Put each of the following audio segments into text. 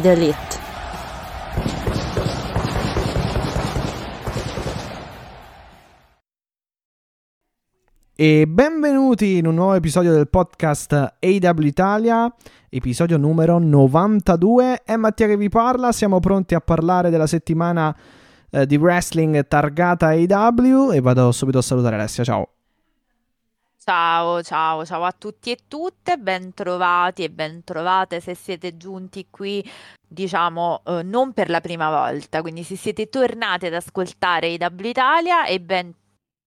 The elite. E benvenuti in un nuovo episodio del podcast AW Italia, episodio numero 92. È Mattia che vi parla, siamo pronti a parlare della settimana eh, di wrestling targata AW e vado subito a salutare Alessia, ciao. Ciao, ciao, ciao a tutti e tutte, bentrovati e bentrovate se siete giunti qui, diciamo, eh, non per la prima volta, quindi se siete tornati ad ascoltare AW Italia e ben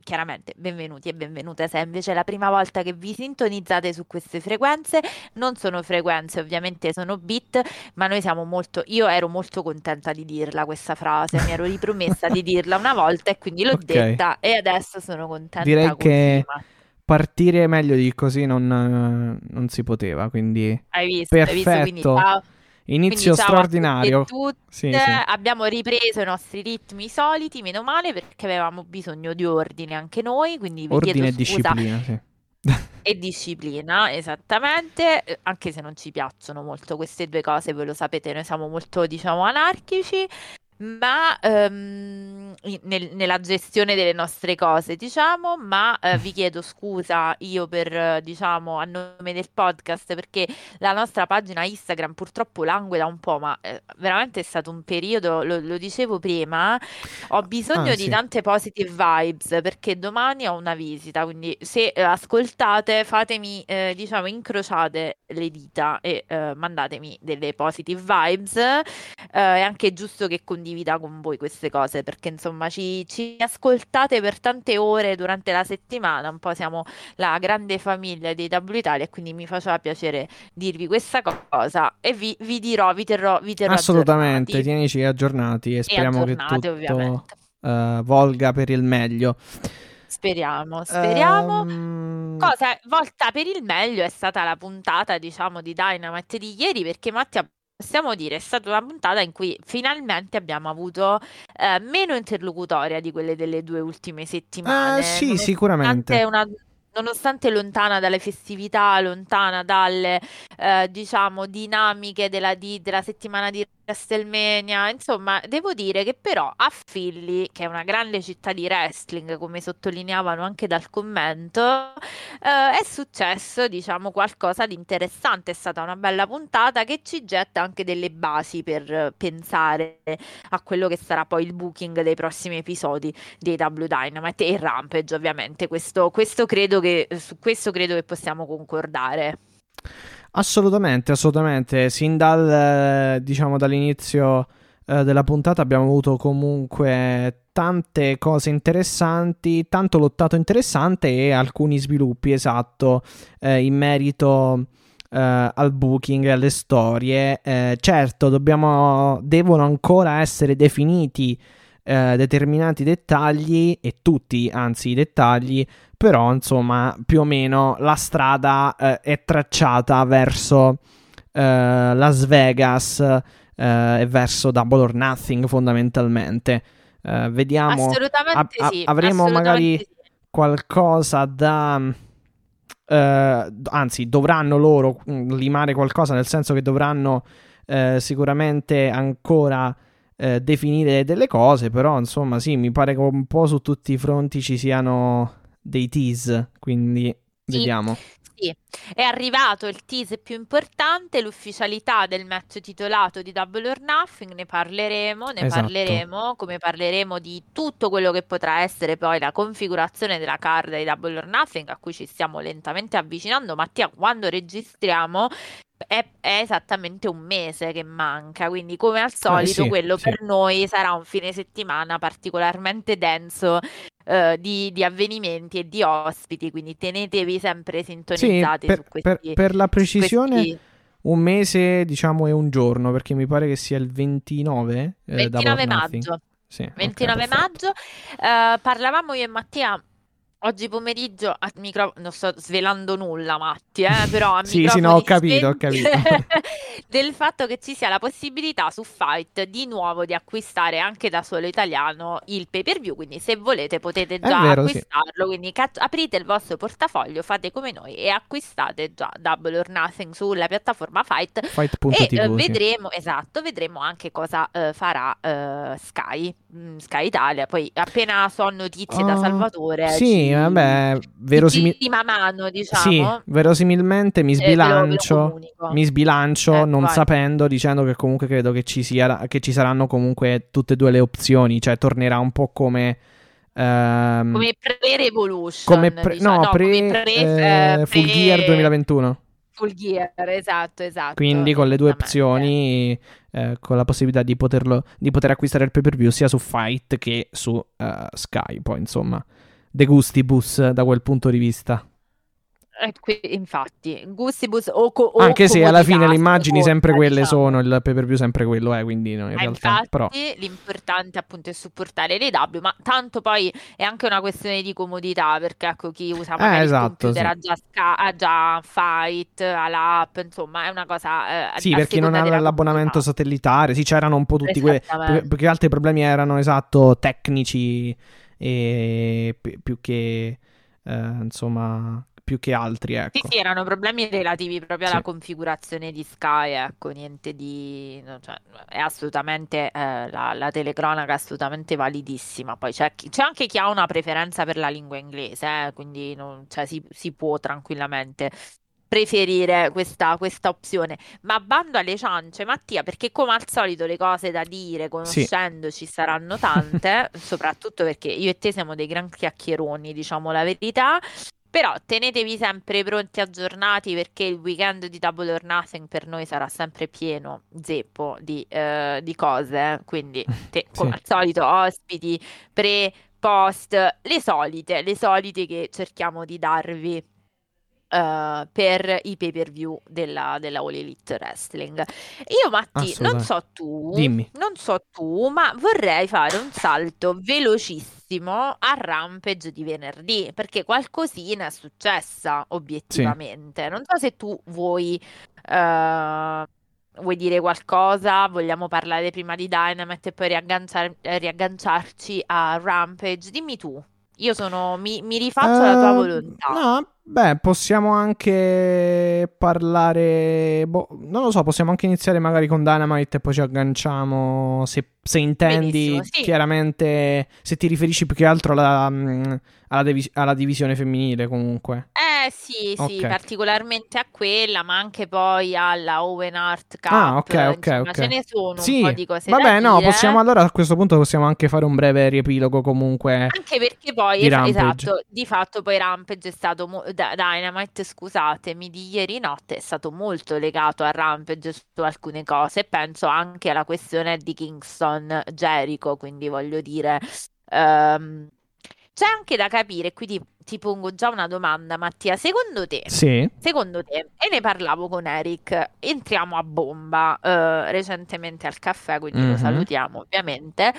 chiaramente benvenuti e benvenute se invece è la prima volta che vi sintonizzate su queste frequenze. Non sono frequenze, ovviamente sono bit, ma noi siamo molto. Io ero molto contenta di dirla questa frase, mi ero ripromessa di dirla una volta e quindi l'ho Ok. detta e adesso sono contenta. Direi così, che ma partire meglio di così non, eh, non si poteva, quindi Hai visto, hai visto, quindi perfetto. ciao. inizio Quindi straordinario. tutte. Sì, sì. Abbiamo ripreso i nostri ritmi soliti, meno male perché avevamo bisogno di ordine anche noi, quindi vi Ordine e disciplina, sì. e disciplina, esattamente, eh, anche se non ci piacciono molto queste due cose, voi lo sapete, noi siamo molto, diciamo, anarchici, ma ehm, nel- nella gestione delle nostre cose, diciamo, ma eh, vi chiedo scusa io per, eh, diciamo, a nome del podcast, perché la nostra pagina Instagram purtroppo languida un po', ma eh, veramente è stato un periodo, lo, lo dicevo prima, ho bisogno Ah, di sì. tante positive vibes perché domani ho una visita, quindi se eh, ascoltate fatemi, eh, diciamo, incrociate le dita e eh, mandatemi delle positive vibes. Eh, è anche giusto che condivida con voi queste cose perché insomma ci, ci ascoltate per tante ore durante la settimana, un po' siamo la grande famiglia dei W Italia e quindi mi faceva piacere dirvi questa cosa e vi, vi dirò, vi terrò, vi terrò Assolutamente, aggiornati tienici aggiornati e e speriamo che tutto ovviamente. eh, volga per il meglio. Speriamo, speriamo. Ehm, Cosa volta per il meglio è stata la puntata, diciamo, di Dynamite di ieri, perché Mattia, possiamo dire, è stata una puntata in cui finalmente abbiamo avuto eh, meno interlocutoria di quelle delle due ultime settimane. eh, sì, sicuramente. una- nonostante lontana dalle festività, lontana dalle, eh, diciamo, dinamiche della, di- della settimana di WrestleMania, insomma, devo dire che però a Philly, che è una grande città di wrestling, come sottolineavano anche dal commento, eh, è successo, diciamo, qualcosa di interessante. È stata una bella puntata che ci getta anche delle basi per pensare a quello che sarà poi il booking dei prossimi episodi di W Dynamite e Rampage, ovviamente. Questo, questo credo che, su questo credo che possiamo concordare. Assolutamente, assolutamente. Sin dal, eh, diciamo, dall'inizio eh, della puntata abbiamo avuto comunque tante cose interessanti, tanto lottato interessante e alcuni sviluppi, esatto, eh, in merito eh, al booking e alle storie. Eh, certo, dobbiamo, devono ancora essere definiti eh, determinati dettagli e tutti, anzi, i dettagli però insomma più o meno la strada eh, è tracciata verso eh, Las Vegas eh, e verso Double or Nothing fondamentalmente. Eh, vediamo, Assolutamente a- a- sì. avremo assolutamente magari sì. qualcosa da... anzi, dovranno loro mm, limare qualcosa, nel senso che dovranno sicuramente ancora eh, definire delle cose, però insomma sì, mi pare che un po' su tutti i fronti ci siano dei tease, quindi Sì. vediamo. Sì, è arrivato il teaser più importante, l'ufficialità del match titolato di Double or Nothing, ne parleremo, ne Esatto. parleremo, come parleremo di tutto quello che potrà essere poi la configurazione della card di Double or Nothing, a cui ci stiamo lentamente avvicinando. Mattia, quando registriamo è, è esattamente un mese che manca, quindi come al solito sì, quello sì. per noi sarà un fine settimana particolarmente denso eh, di, di avvenimenti e di ospiti, quindi tenetevi sempre Sì, sintonizzati per, su per- questi, per la su precisione, questi un mese, diciamo, e un giorno, perché mi pare che sia il 29, eh, Double or 29 Nothing. maggio. Sì, ok, 29 perfetto. maggio, eh, parlavamo io e Mattia oggi pomeriggio a micro... non sto svelando nulla, Matti, eh, però a Sì, sì, no, ho capito, ho capito. del fatto che ci sia la possibilità su Fight di nuovo di acquistare anche da solo italiano il pay per view, quindi se volete potete già vero, sì. acquistarlo, quindi ca- aprite il vostro portafoglio, fate come noi e acquistate già Double or Nothing sulla piattaforma Fight e Fight.tv, eh, sì. vedremo, esatto, vedremo anche cosa eh, farà eh, Sky, mm, Sky Italia. Poi appena so notizie da Ah, Salvatore, sì, ci, vabbè, di verosimi- prima mano, Sì, diciamo, verosimilmente mi eh, ve lo, ve lo sbilancio, mi sbilancio Eh, non vai. sapendo, dicendo che comunque credo che ci sia, che ci saranno comunque tutte e due le opzioni, cioè tornerà un po' come... ehm, Come pre-Revolution, come pre- diciamo, no, no, pre, come pre, eh, eh, Full Gear pre- 2021. Full Gear, esatto, esatto, Quindi con le due opzioni, eh, con la possibilità di, poterlo, di poter acquistare il pay per view sia su Fight che su eh, Sky. Poi insomma, de gustibus da quel punto di vista. Eh, infatti, gustibus o, co- o Anche se alla fine le immagini sempre quelle diciamo. sono, il pay per view sempre quello è, quindi no, in Eh, realtà. infatti, Però, l'importante appunto è supportare le W, ma tanto poi è anche una questione di comodità, perché ecco chi usa eh, magari il esatto, sì. ha già, Sky- ha già Fight, ha l'app, insomma è una cosa eh, Sì, per chi non ha l'abbonamento satellitare, sì, c'erano un po' tutti quei... Perché altri problemi erano, esatto, tecnici e pi- più che... eh, insomma, più che altri, Sì, ecco. sì, erano problemi relativi proprio alla Sì. configurazione di Sky, ecco, niente di... no, cioè, è assolutamente, eh, la, la telecronaca è assolutamente validissima. Poi c'è, chi- c'è anche chi ha una preferenza per la lingua inglese, eh, quindi non- cioè, si, si può tranquillamente preferire questa, questa opzione. Ma bando alle ciance, Mattia, perché come al solito le cose da dire, Sì. conoscendoci, saranno tante, soprattutto perché io e te siamo dei gran chiacchieroni, diciamo la verità. Però tenetevi sempre pronti, aggiornati, perché il weekend di Double or Nothing per noi sarà sempre pieno, zeppo di, eh, di cose. Quindi, te, come Sì. al solito, ospiti, pre, post, le solite, le solite che cerchiamo di darvi eh, per i pay per view della, della All Elite Wrestling. Io, Matti, non so tu, Dimmi. non so tu, ma vorrei fare un salto velocissimo a Rampage di venerdì, perché qualcosina è successa obiettivamente. Non so se tu vuoi, eh, vuoi dire qualcosa, vogliamo parlare prima di Dynamite e poi riagganciar- riagganciarci a Rampage. Dimmi tu. Io sono, mi, mi rifaccio alla tua Eh, volontà. no, beh, possiamo anche parlare. boh, non lo so, possiamo anche iniziare magari con Dynamite e poi ci agganciamo. Se, se intendi sì. chiaramente, se ti riferisci più che altro alla, mm, alla divis- alla divisione femminile, comunque. Eh sì, sì, Ok. particolarmente a quella, ma anche poi alla Owen Hart Cup. Ah, ok, ok, Insomma, ok. ce ne sono un Sì, po' di cose vabbè, no, dire. possiamo allora a questo punto possiamo anche fare un breve riepilogo comunque Anche perché poi, di esatto, di fatto poi Rampage è stato, mo- da- Dynamite, scusatemi, di ieri notte è stato molto legato a Rampage su alcune cose, penso anche alla questione di Kingston Jericho, quindi voglio dire, ehm, c'è anche da capire, qui ti, pongo già una domanda, Mattia, secondo te, Sì. secondo te, e ne parlavo con Eric, entriamo a bomba eh, recentemente al caffè, quindi lo Mhm. salutiamo ovviamente.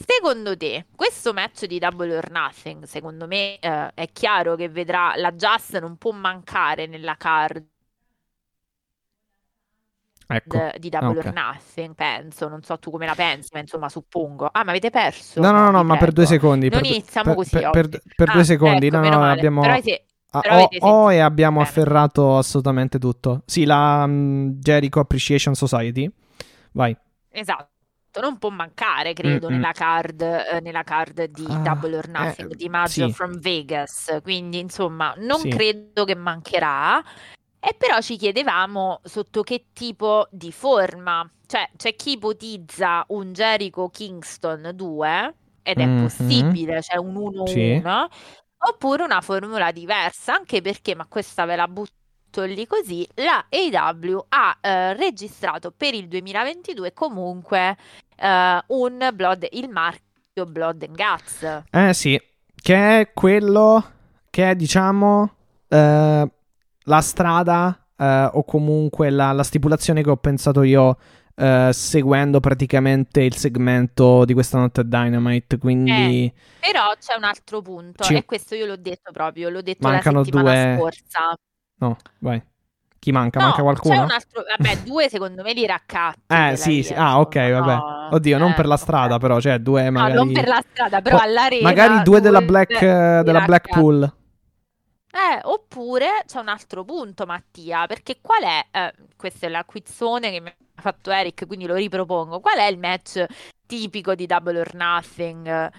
Secondo te, questo match di Double or Nothing, secondo me eh, è chiaro che vedrà la Just non può mancare nella card Ecco. di Double ok. or Nothing, penso, non so tu come la pensi, ma insomma suppongo. Ah, ma avete perso? No, no, no, no, ma per due secondi. Non per, iniziamo per- così per- per- per due Ah, secondi. ecco, no, no, male. abbiamo. Però avete- Ah, ho sentito e abbiamo bene. afferrato assolutamente tutto. Sì, la mm, Jericho Appreciation Society. Vai. Esatto, non può mancare, credo, Mm-mm. nella card, eh, nella card di Ah, Double or Nothing eh, di maggio sì. from Vegas. Quindi, insomma, non Sì. credo che mancherà. E però ci chiedevamo sotto che tipo di forma. Cioè, c'è chi ipotizza un Jericho Kingston 2, ed è Mhm. possibile, c'è un 1-1, Sì. oppure una formula diversa, anche perché, ma questa ve la butto lì così, la AW ha eh, registrato per il 2022 comunque eh, un Blood, il marchio Blood and Guts. Eh sì, che è quello che è diciamo eh, la strada eh, o comunque la, la, stipulazione che ho pensato io uh, seguendo praticamente il segmento di questa notte Dynamite. Quindi. Eh, però c'è un altro punto, Ci... e questo io l'ho detto proprio, l'ho detto Mancano la settimana due... scorsa. No, vai. Chi manca? No, manca qualcuno? C'è un altro, vabbè, due secondo me li raccatti. Eh, sì, sì. Ah, ok, vabbè. No. Oddio, non eh, per la strada, okay. però, cioè, due magari. No, non per la strada, però all'arena. Magari due, della, Black, della Blackpool. Eh, oppure c'è un altro punto, Mattia, perché qual è, eh, questa è la quizzone che mi ha fatto Eric, quindi lo ripropongo, qual è il match tipico di Double or Nothing,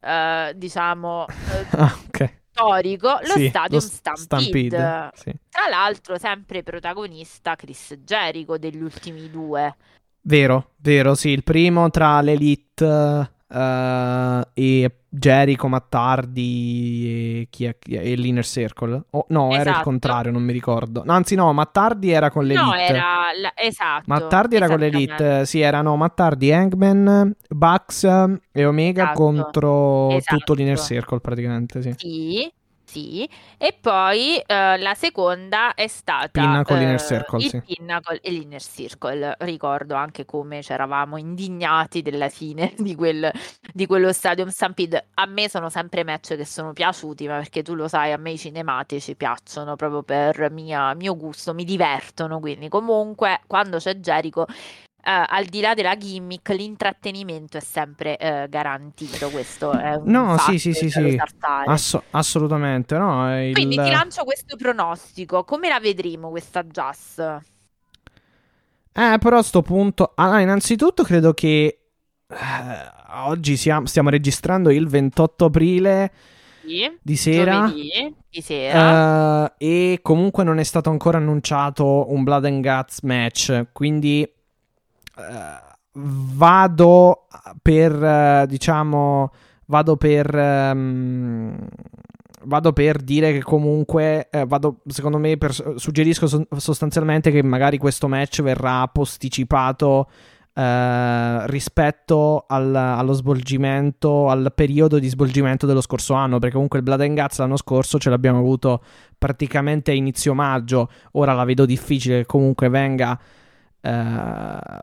eh, diciamo, eh, ah, okay. Storico? Lo sì, Stadium lo Stampede. Stampede sì. Tra l'altro sempre protagonista Chris Jericho degli ultimi due. Vero, vero, sì, il primo tra l'Elite Uh, e Jericho, Mattardi e, chi è, chi è, e l'Inner Circle. Oh, no, esatto. era il esatto. contrario, non mi ricordo. No, anzi, no, Mattardi era con l'Elite. No, era la... esatto. Mattardi era con l'Elite. Sì, erano Mattardi, Hangman, Bucks e Omega esatto. contro esatto. tutto l'Inner Circle praticamente. Sì. sì. Sì, e poi uh, la seconda è stata Pinnacle uh, Inner Circle, il sì. Pinnacle e l'Inner Circle. Ricordo anche come ci eravamo indignati della fine di, quel, di quello Stadium Stampede. A me sono sempre match che sono piaciuti, ma perché tu lo sai, a me i cinematici piacciono proprio per mia, mio gusto, mi divertono. Quindi, comunque, quando c'è Jericho al di là della gimmick, l'intrattenimento è sempre uh, garantito. Questo è un No, sì, sì, sì, sì. Ass- assolutamente. No, il... Quindi ti lancio questo pronostico. Come la vedremo questa Jazz? Eh, però a sto punto. Allora, innanzitutto credo che. Eh, oggi siamo, stiamo registrando il 28 aprile. Sì, di sera, giovedì, di sera. Uh, e comunque non è stato ancora annunciato un Blood and Guts match. Quindi vado per, diciamo, vado per... Um, vado per dire che comunque eh, vado, secondo me per, suggerisco so- sostanzialmente che magari questo match verrà posticipato eh, rispetto al, allo svolgimento al periodo di svolgimento dello scorso anno perché comunque il Blood and Guts l'anno scorso ce l'abbiamo avuto praticamente a inizio maggio. Ora la vedo difficile che comunque venga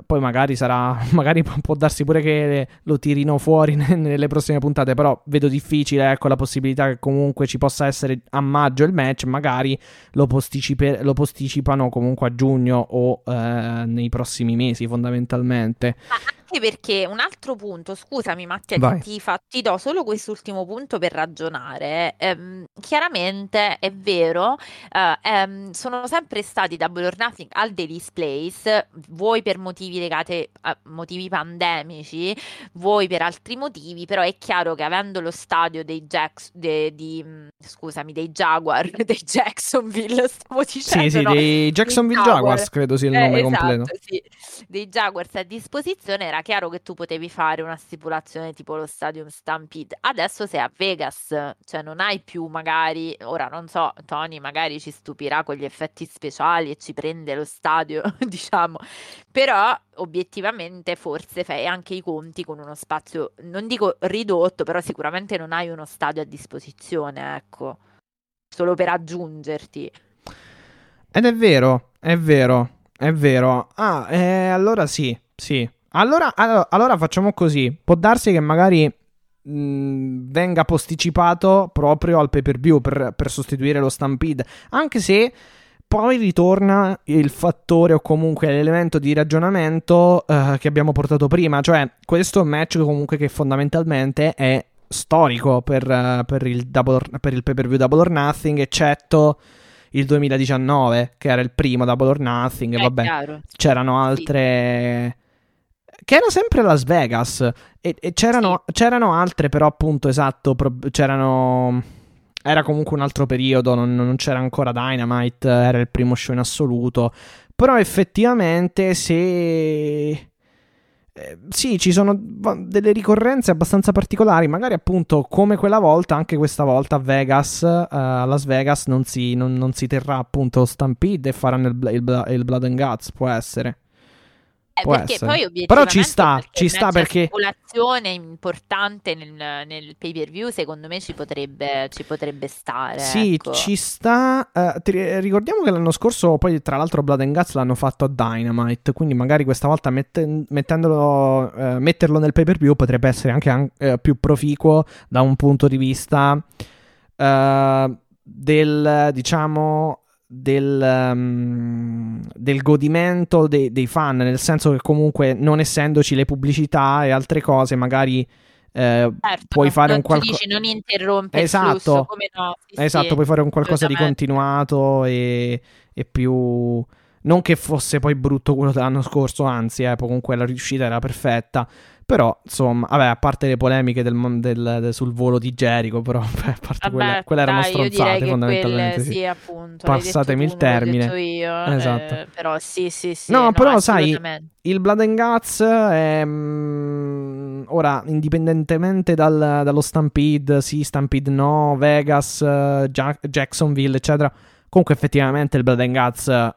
poi magari sarà. Magari può darsi pure che lo tirino fuori nelle prossime puntate. Però vedo difficile. Ecco la possibilità che comunque ci possa essere a maggio il match. Magari lo, posticipe, lo posticipano comunque a giugno o uh, nei prossimi mesi, fondamentalmente. Anche perché un altro punto, scusami Mattia, ti, fa, ti, do solo quest'ultimo punto per ragionare. Ehm, chiaramente è vero, eh, ehm, sono sempre stati Double or Nothing al Daily's Place, voi per motivi legati a motivi pandemici, voi per altri motivi, però è chiaro che avendo lo stadio dei Jacks, de, di, mm, scusami, dei Jaguar, dei Jacksonville, stavo dicendo. Sì, sì, no? dei Jacksonville Jaguar. Jaguars, credo sia il nome eh, completo. Esatto, sì, dei Jaguars a disposizione era chiaro che tu potevi fare una stipulazione tipo lo Stadium Stampede. Adesso sei a Vegas, cioè non hai più magari, ora non so, Tony magari ci stupirà con gli effetti speciali e ci prende lo stadio, diciamo, però obiettivamente forse fai anche i conti con uno spazio, non dico ridotto, però sicuramente non hai uno stadio a disposizione, ecco, solo per aggiungerti. Ed è vero, è vero, è vero. Ah, eh, allora sì, sì, allora, allora, allora facciamo così. Può darsi che magari mh, venga posticipato proprio al pay per view per, per sostituire lo Stampede. Anche se poi ritorna il fattore o comunque l'elemento di ragionamento uh, che abbiamo portato prima, cioè questo match comunque che fondamentalmente è storico per, uh, per, il, double, per il pay per view Double or Nothing, eccetto il 2019 che era il primo Double or Nothing, e vabbè, chiaro. c'erano altre... Sì che era sempre Las Vegas. E, e c'erano, sì. c'erano, altre, però, appunto, esatto. Pro- c'erano. Era comunque un altro periodo, non, non, c'era ancora Dynamite, era il primo show in assoluto. Però effettivamente se. eh, sì, ci sono delle ricorrenze abbastanza particolari, magari appunto come quella volta, anche questa volta a Vegas, uh, a Las Vegas non si, non, non si, terrà appunto Stampede e faranno il, il, il Blood and Guts, può essere. Eh, perché essere. poi obiettivamente Però ci sta, ci sta perché- stipulazione importante nel, nel pay per view secondo me ci potrebbe, ci potrebbe stare Sì, ecco. ci sta. eh, ti- ricordiamo che l'anno scorso, poi tra l'altro, Blood and Guts l'hanno fatto a Dynamite. Quindi magari questa volta mette- mettendolo, eh, metterlo nel pay per view potrebbe essere anche an- eh, più proficuo da un punto di vista del diciamo. Del, ehm, del godimento dei, dei fan, nel senso che comunque non essendoci le pubblicità e altre cose, magari eh, Certo, puoi fare un qualcosa. non interrompe il Esatto. flusso come no sì, Esatto, sì, puoi fare un qualcosa di continuato e, e più... Non che fosse poi brutto quello dell'anno scorso, anzi, eh, comunque la riuscita era perfetta. Però, insomma, vabbè, a parte le polemiche del, del- del- sul volo di Jericho, però, beh, a parte Vabbè, quelle, quelle erano dai, direi stronzate fondamentalmente. quelle, sì. sì, appunto, Passatemi il termine. detto io, Esatto. eh, però sì, sì, sì, No, però sai. Il Blood and Guts è. mm, ora, indipendentemente dal- dallo Stampede, sì, Stampede no, Vegas, eh, Gia- Jacksonville, eccetera. Comunque, effettivamente, il Blood and Guts.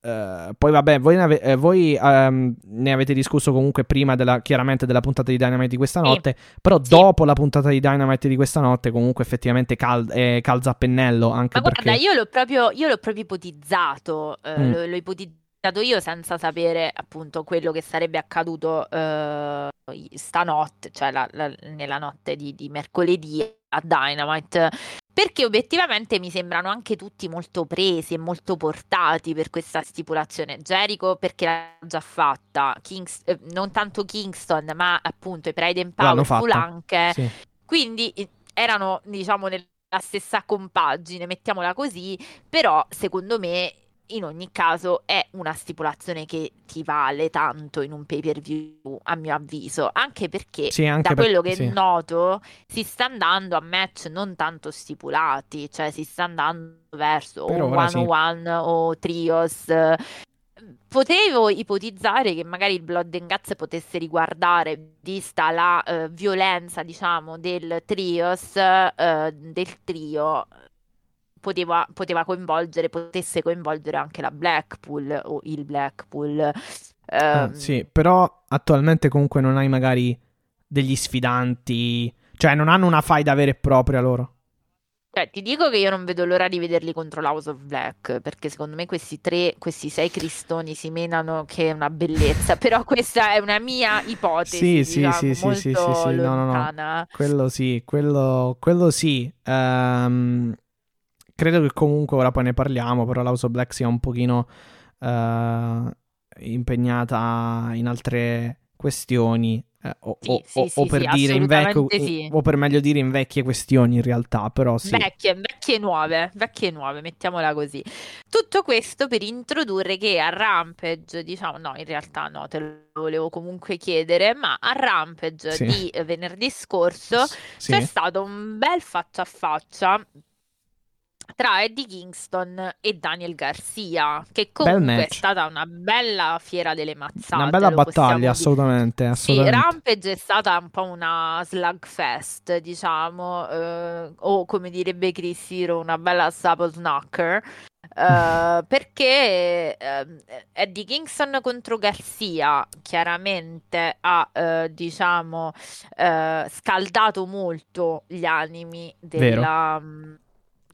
Eh, poi vabbè, voi, ne, ave- eh, voi, ehm, ne avete discusso comunque prima della, chiaramente della puntata di Dynamite di questa Sì. notte. Però Sì. dopo la puntata di Dynamite di questa notte, comunque effettivamente cal- eh, calza a pennello. Anche Ma perché guarda, io l'ho proprio, io l'ho proprio ipotizzato, eh, Mm. l'ho, l'ho ipotizzato io senza sapere appunto quello che sarebbe accaduto eh, stanotte, cioè la- la- nella notte di, di mercoledì a Dynamite, perché obiettivamente mi sembrano anche tutti molto presi e molto portati per questa stipulazione. Jericho perché l'ha già fatta, Kings- eh, non tanto Kingston, ma appunto i Pride and Powerful fatta. anche. Sì. Quindi erano, diciamo, nella stessa compagine, mettiamola così, però secondo me in ogni caso è una stipulazione che ti vale tanto in un pay per view, a mio avviso, anche perché Sì, anche da per- quello che sì. noto si sta andando a match non tanto stipulati, cioè si sta andando verso Per o one sì. on one o trios. Potevo ipotizzare che magari il Blood and Guts potesse riguardare, vista la eh, violenza, diciamo, del trios, eh, del trio, poteva, poteva coinvolgere, potesse coinvolgere anche la Blackpool o il Blackpool. Ah, Ehm, sì, però attualmente comunque non hai magari degli sfidanti, cioè non hanno una faida vera e propria loro. Cioè, ti dico che io non vedo l'ora di vederli contro l'House of Black, perché secondo me questi tre, questi sei cristoni si menano che è una bellezza, però questa è una mia ipotesi, Sì, sì, diciamo, sì, sì, sì, sì, sì, no, no, no. Quello sì, quello, quello sì. Ehm, credo che comunque ora poi ne parliamo, però l'House of Black sia un pochino eh, impegnata in altre questioni. eh, o, Sì, o- sì, o- per sì, dire in vecchio, o per meglio dire in vecchie questioni in realtà, però sì. Vecchie, vecchie nuove, vecchie nuove, mettiamola così. Tutto questo per introdurre che a Rampage, diciamo, no, in realtà no, te lo volevo comunque chiedere, ma a Rampage di venerdì scorso c'è stato un bel faccia a faccia tra Eddie Kingston e Daniel Garcia, che comunque è stata una bella fiera delle mazzate. Una bella battaglia, dire. assolutamente, Sì, assolutamente. Rampage è stata un po' una slugfest, diciamo, eh, o come direbbe Chris Hero, una bella sapo snacker. eh, perché ehm, Eddie Kingston contro Garcia chiaramente ha eh, diciamo eh, scaldato molto gli animi della, mm,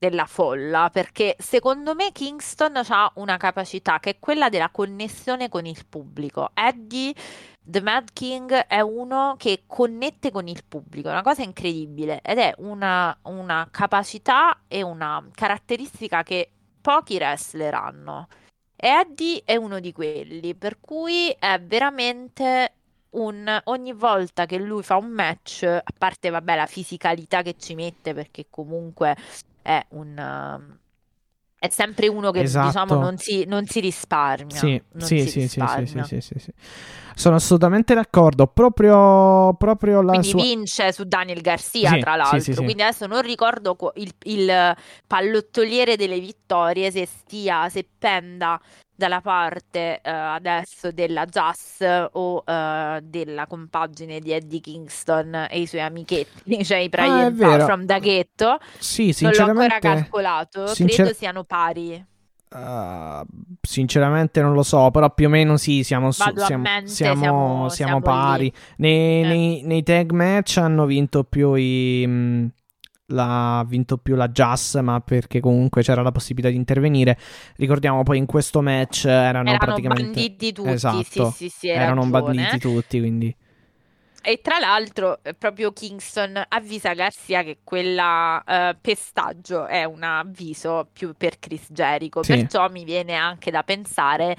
della folla perché secondo me Kingston ha una capacità che è quella della connessione con il pubblico Eddie The Mad King è uno che connette con il pubblico, è una cosa incredibile ed è una, una capacità e una caratteristica che pochi wrestler hanno. Eddie è uno di quelli, per cui è veramente un... ogni volta che lui fa un match, a parte vabbè la fisicalità che ci mette, perché comunque è un... um, è sempre uno che Esatto. diciamo non si, non si risparmia. Sì, non sì, si sì, sì, sì, sì, risparmia. sì, sì. Sono assolutamente d'accordo. Proprio, proprio la Quindi sua. vince su Daniel Garcia, Sì, tra l'altro. sì. Quindi adesso non ricordo il, il pallottoliere delle vittorie se stia, se penda dalla parte uh, adesso della Jazz o uh, della compagine di Eddie Kingston e i suoi amichetti, cioè i Brian ah, from Daghetto. Sì, sinceramente. Non l'ho ancora calcolato, sincer- credo siano pari. Uh, sinceramente non lo so, però più o meno sì, siamo, su, siamo, mente, siamo, siamo, siamo pari. Nei, eh. nei, nei, tag match hanno vinto più i... Mh, mm, l'ha vinto più la Jazz, ma perché comunque c'era la possibilità di intervenire. Ricordiamo poi in questo match erano, erano praticamente banditi tutti, esatto, sì, sì, sì, erano ragione. banditi tutti, quindi e tra l'altro, eh, proprio Kingston avvisa Garcia che quella uh, pestaggio è un avviso più per Chris Jericho. Sì. Perciò mi viene anche da pensare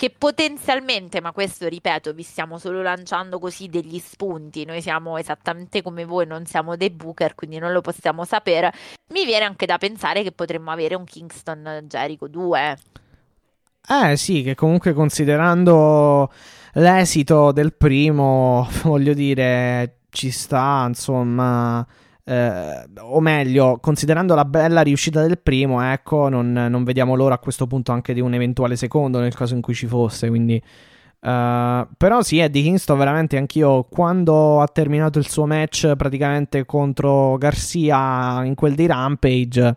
che potenzialmente, ma questo ripeto, vi stiamo solo lanciando così degli spunti, noi siamo esattamente come voi, non siamo dei booker, quindi non lo possiamo sapere, mi viene anche da pensare che potremmo avere un Kingston Jericho 2. Eh sì, che comunque considerando l'esito del primo, voglio dire, ci sta, insomma eh, o meglio, considerando la bella riuscita del primo, ecco, non, non, vediamo l'ora a questo punto anche di un eventuale secondo nel caso in cui ci fosse. Quindi, uh, però sì, Eddie Kingston veramente anch'io quando ha terminato il suo match praticamente contro Garcia in quel di Rampage.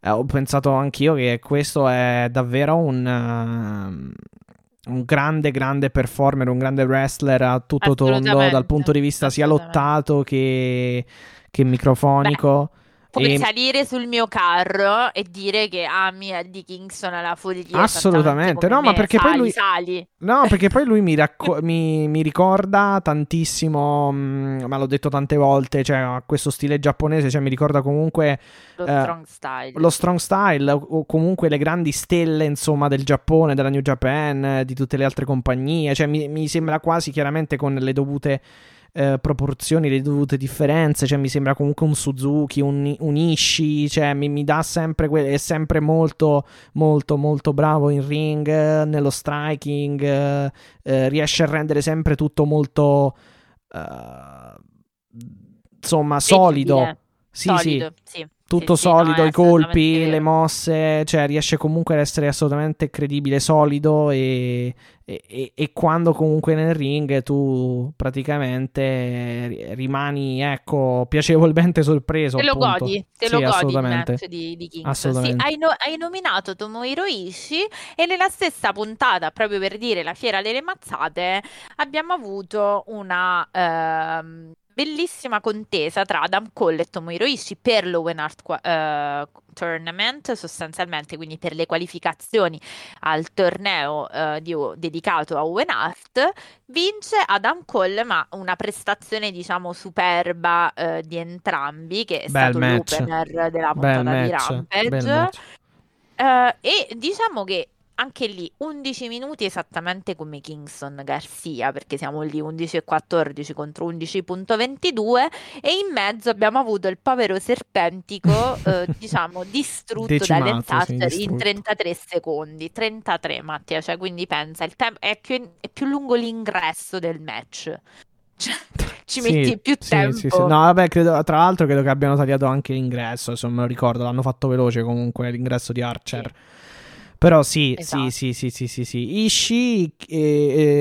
Eh, ho pensato anch'io che questo è davvero un, uh, un grande, grande performer, un grande wrestler a tutto tondo dal punto di vista sia lottato che che microfonico. Beh. Puoi e... salire sul mio carro e dire che ami Eddie Kingston alla follia. Assolutamente, no, ma perché sali, poi lui. Sali. No, perché poi lui mi, racco... mi, mi ricorda tantissimo. Mh, mm, ma l'ho detto tante volte. Cioè, questo stile giapponese. Cioè, mi ricorda comunque. Lo eh, strong style. Lo strong style. O comunque le grandi stelle, insomma, del Giappone, della New Japan, di tutte le altre compagnie. Cioè, mi, mi sembra quasi chiaramente con le dovute eh, proporzioni, le dovute differenze. Cioè, mi sembra comunque un Suzuki, un, un Ishii. Cioè, mi, mi dà sempre. Que- è sempre molto, molto, molto bravo in ring, eh, nello striking. Eh, riesce a rendere sempre tutto molto. Eh, insomma, solido. Sì, solido, sì. sì tutto sì, solido, no, i colpi, le mosse, cioè riesce comunque ad essere assolutamente credibile, solido e, e, e, quando comunque nel ring tu praticamente rimani, ecco, piacevolmente sorpreso. Te lo appunto. godi, te sì, lo godi il match di, di Kingston. Sì, hai, no, hai, nominato Tomohiro Ishii e nella stessa puntata, proprio per dire la fiera delle mazzate, abbiamo avuto una... Ehm, bellissima contesa tra Adam Cole e Tomohiro Ishii per l'Owen Art uh, Tournament, sostanzialmente quindi per le qualificazioni al torneo uh, di, dedicato a Owen Hart, vince Adam Cole, ma una prestazione diciamo superba uh, di entrambi, che è Bel stato match. l'opener della puntata Bel di match. Rampage. e diciamo che anche lì 11 minuti esattamente come Kingston Garcia, perché siamo lì 11 e 14 contro 11.22 e in mezzo abbiamo avuto il povero serpentico, eh, diciamo, distrutto Decimato, dalle Thatcher sì, in 33 secondi. 33, Mattia, cioè quindi pensa, il tempo è più, è più lungo l'ingresso del match. Cioè, ci metti sì, più sì, tempo. Sì, no, vabbè, credo, tra l'altro credo che abbiano tagliato anche l'ingresso, se non me lo ricordo, l'hanno fatto veloce comunque l'ingresso di Archer. Però sì, esatto. sì, sì, sì, sì, sì, Ishii eh,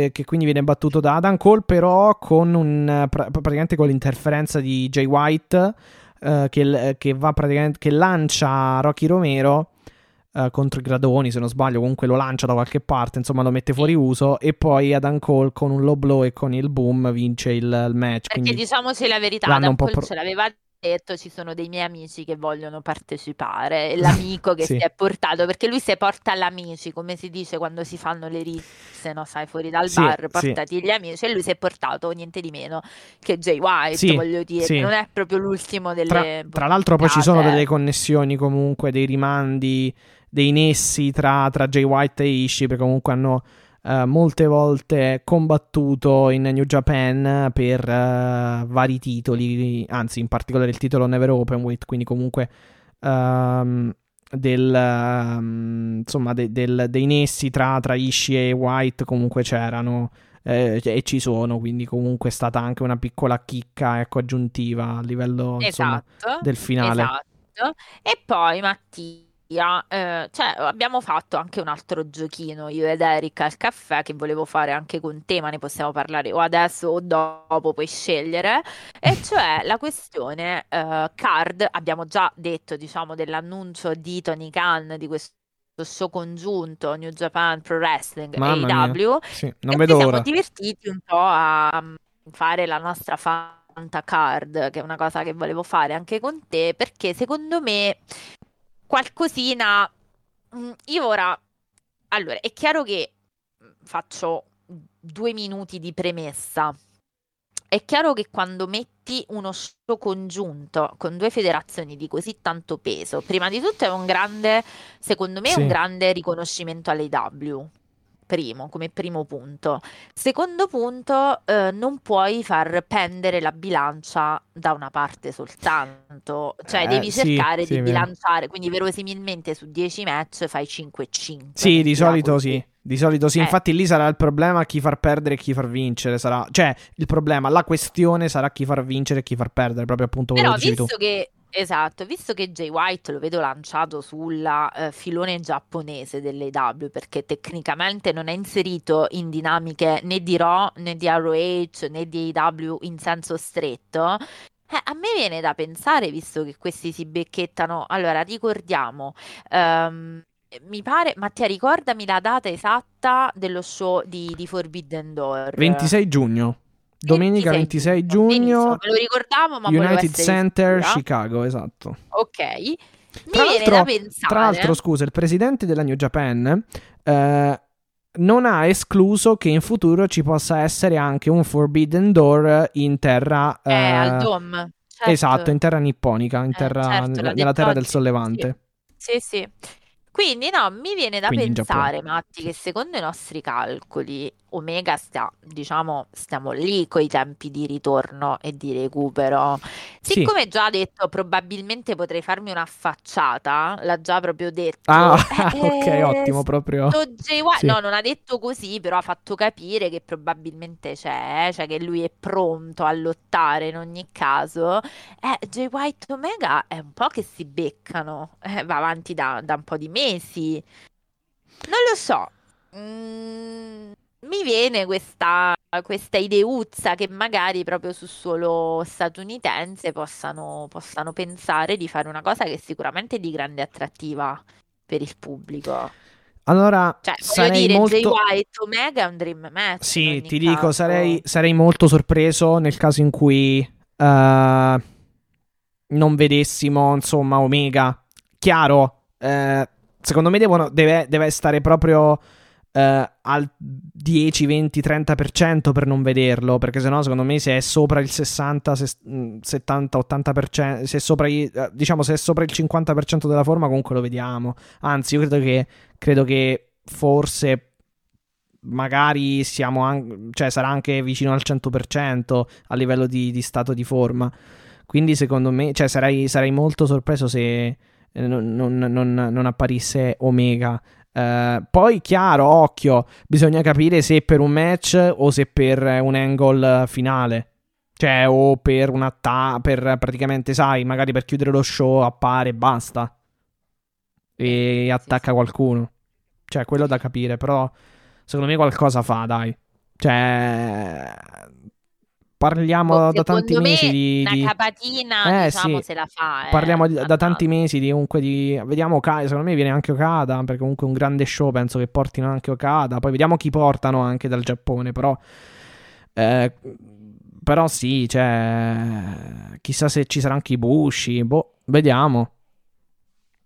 eh, che quindi viene battuto da Adam Cole, però con un, pra- praticamente con l'interferenza di Jay White eh, che, che, va praticamente, che lancia Rocky Romero eh, contro i gradoni, se non sbaglio, comunque lo lancia da qualche parte, insomma lo mette fuori uso e poi Adam Cole con un low blow e con il boom vince il, il match. Perché diciamoci la verità, Adam Cole pro- ce l'aveva detto ci sono dei miei amici che vogliono partecipare, l'amico che sì. si è portato, perché lui si porta l'amici, come si dice quando si fanno le risse, no? sai, fuori dal sì, bar, portati sì. gli amici, e lui si è portato niente di meno che Jay White, voglio dire, non è proprio l'ultimo delle... Tra, tra l'altro poi ci sono delle connessioni comunque, dei rimandi, dei nessi tra, tra Jay White e Ishii, perché comunque hanno uh, molte volte combattuto in New Japan per uh, vari titoli, anzi in particolare il titolo Never Openweight, quindi comunque um, del, um, insomma de, del, dei nessi tra, tra Ishii e White comunque c'erano eh, e ci sono, quindi comunque è stata anche una piccola chicca ecco, aggiuntiva a livello esatto, insomma, del finale. Esatto. E poi Mattia eh, cioè, abbiamo fatto anche un altro giochino io ed Eric al caffè che volevo fare anche con te, ma ne possiamo parlare o adesso o dopo, puoi scegliere. E cioè la questione eh, card, abbiamo già detto, diciamo, dell'annuncio di Tony Khan di questo show congiunto New Japan Pro Wrestling Mamma AEW. Sì, non E vedo ci siamo ora. divertiti un po' a mm, fare la nostra Fanta Card, che è una cosa che volevo fare anche con te, perché secondo me qualcosina. mm, Io ora. Allora, è chiaro che mm, faccio due minuti di premessa. È chiaro che quando metti uno show congiunto con due federazioni di così tanto peso, prima di tutto è un grande, secondo me, Sì. un grande riconoscimento all'AEW. Primo, come primo punto. Secondo punto, eh, non puoi far pendere la bilancia da una parte soltanto, cioè Eh, devi sì, cercare sì, di bilanciare, quindi verosimilmente su 10 match fai 5 e 5. Sì, di solito così. sì. Di solito sì, Eh. infatti lì sarà il problema chi far perdere e chi far vincere. Sarà... Cioè, il problema, la questione sarà chi far vincere e chi far perdere, proprio appunto quello Però che dicevi tu. visto che, esatto, visto che Jay White lo vedo lanciato sulla eh, filone giapponese dell'AW perché tecnicamente non è inserito in dinamiche né di Raw né di ROH né di AW in senso stretto, eh, a me viene da pensare, visto che questi si becchettano, allora ricordiamo, ehm, mi pare, Mattia, ricordami la data esatta dello show di, di Forbidden Door. 26 giugno. Domenica 26 giugno, Benissimo, me lo ricordavo, ma volevo United Center, sicura. Chicago, esatto. Ok, mi Tra viene l'altro- da pensare. Tra l'altro, scusa, il presidente della New Japan eh, non ha escluso che in futuro ci possa essere anche un Forbidden Door in terra. eh, eh, al Dom. certo. Esatto, in terra nipponica, in Eh, terra- certo, nella, nella terra del sollevante. Sì, sì. Quindi no, mi viene da Quindi in pensare, Matti, che secondo i nostri calcoli Omega sta, diciamo, stiamo lì coi tempi di ritorno e di recupero. Sì. Siccome già detto, probabilmente potrei farmi una facciata, l'ha già proprio detto. Ah, eh, ok, ottimo, proprio. Sì. no, non ha detto così, però ha fatto capire che probabilmente c'è, cioè che lui è pronto a lottare in ogni caso. Eh, Jay White Omega è un po' che si beccano, eh, va avanti da, da un po' di mesi. Non lo so. Mm, mi viene questa, questa ideuzza che magari proprio su suolo statunitense possano, possano pensare di fare una cosa che è sicuramente di grande attrattiva per il pubblico. Allora, Cioè, voglio dire, Jay molto. White Omega è un dream match Sì, ti dico, caso. sarei, sarei molto sorpreso nel caso in cui eh, non vedessimo, insomma, Omega. Chiaro, eh, secondo me devono- deve, deve stare proprio eh, al 10, 20, 30% per non vederlo, perché sennò secondo me se è sopra il 60, ses- mm, 70, 80%, se è sopra, eh, diciamo se è sopra il 50% della forma comunque lo vediamo. Anzi, io credo che, credo che forse magari siamo an- cioè sarà anche vicino al 100% a livello di, di stato di forma. Quindi secondo me, cioè sarei, sarei molto sorpreso se eh, non, non- non- non apparisse Omega. Eh, poi, chiaro, occhio, bisogna capire se per un match o se per un angle finale. Cioè, o per un attacco, per praticamente, sai, magari per chiudere lo show appare e basta. E Sì, attacca qualcuno. Cioè, quello da capire, però secondo me qualcosa fa, dai. Cioè, parliamo Boh, da tanti me mesi di... una di- capatina, Eh, diciamo, sì. se la fa. eh, Parliamo di- da tanti mesi di comunque di... Vediamo secondo me viene anche Okada, perché comunque è un grande show, penso che portino anche Okada. Poi vediamo chi portano anche dal Giappone, però... eh, però sì, cioè... Chissà se ci sarà anche Ibushi, boh, vediamo.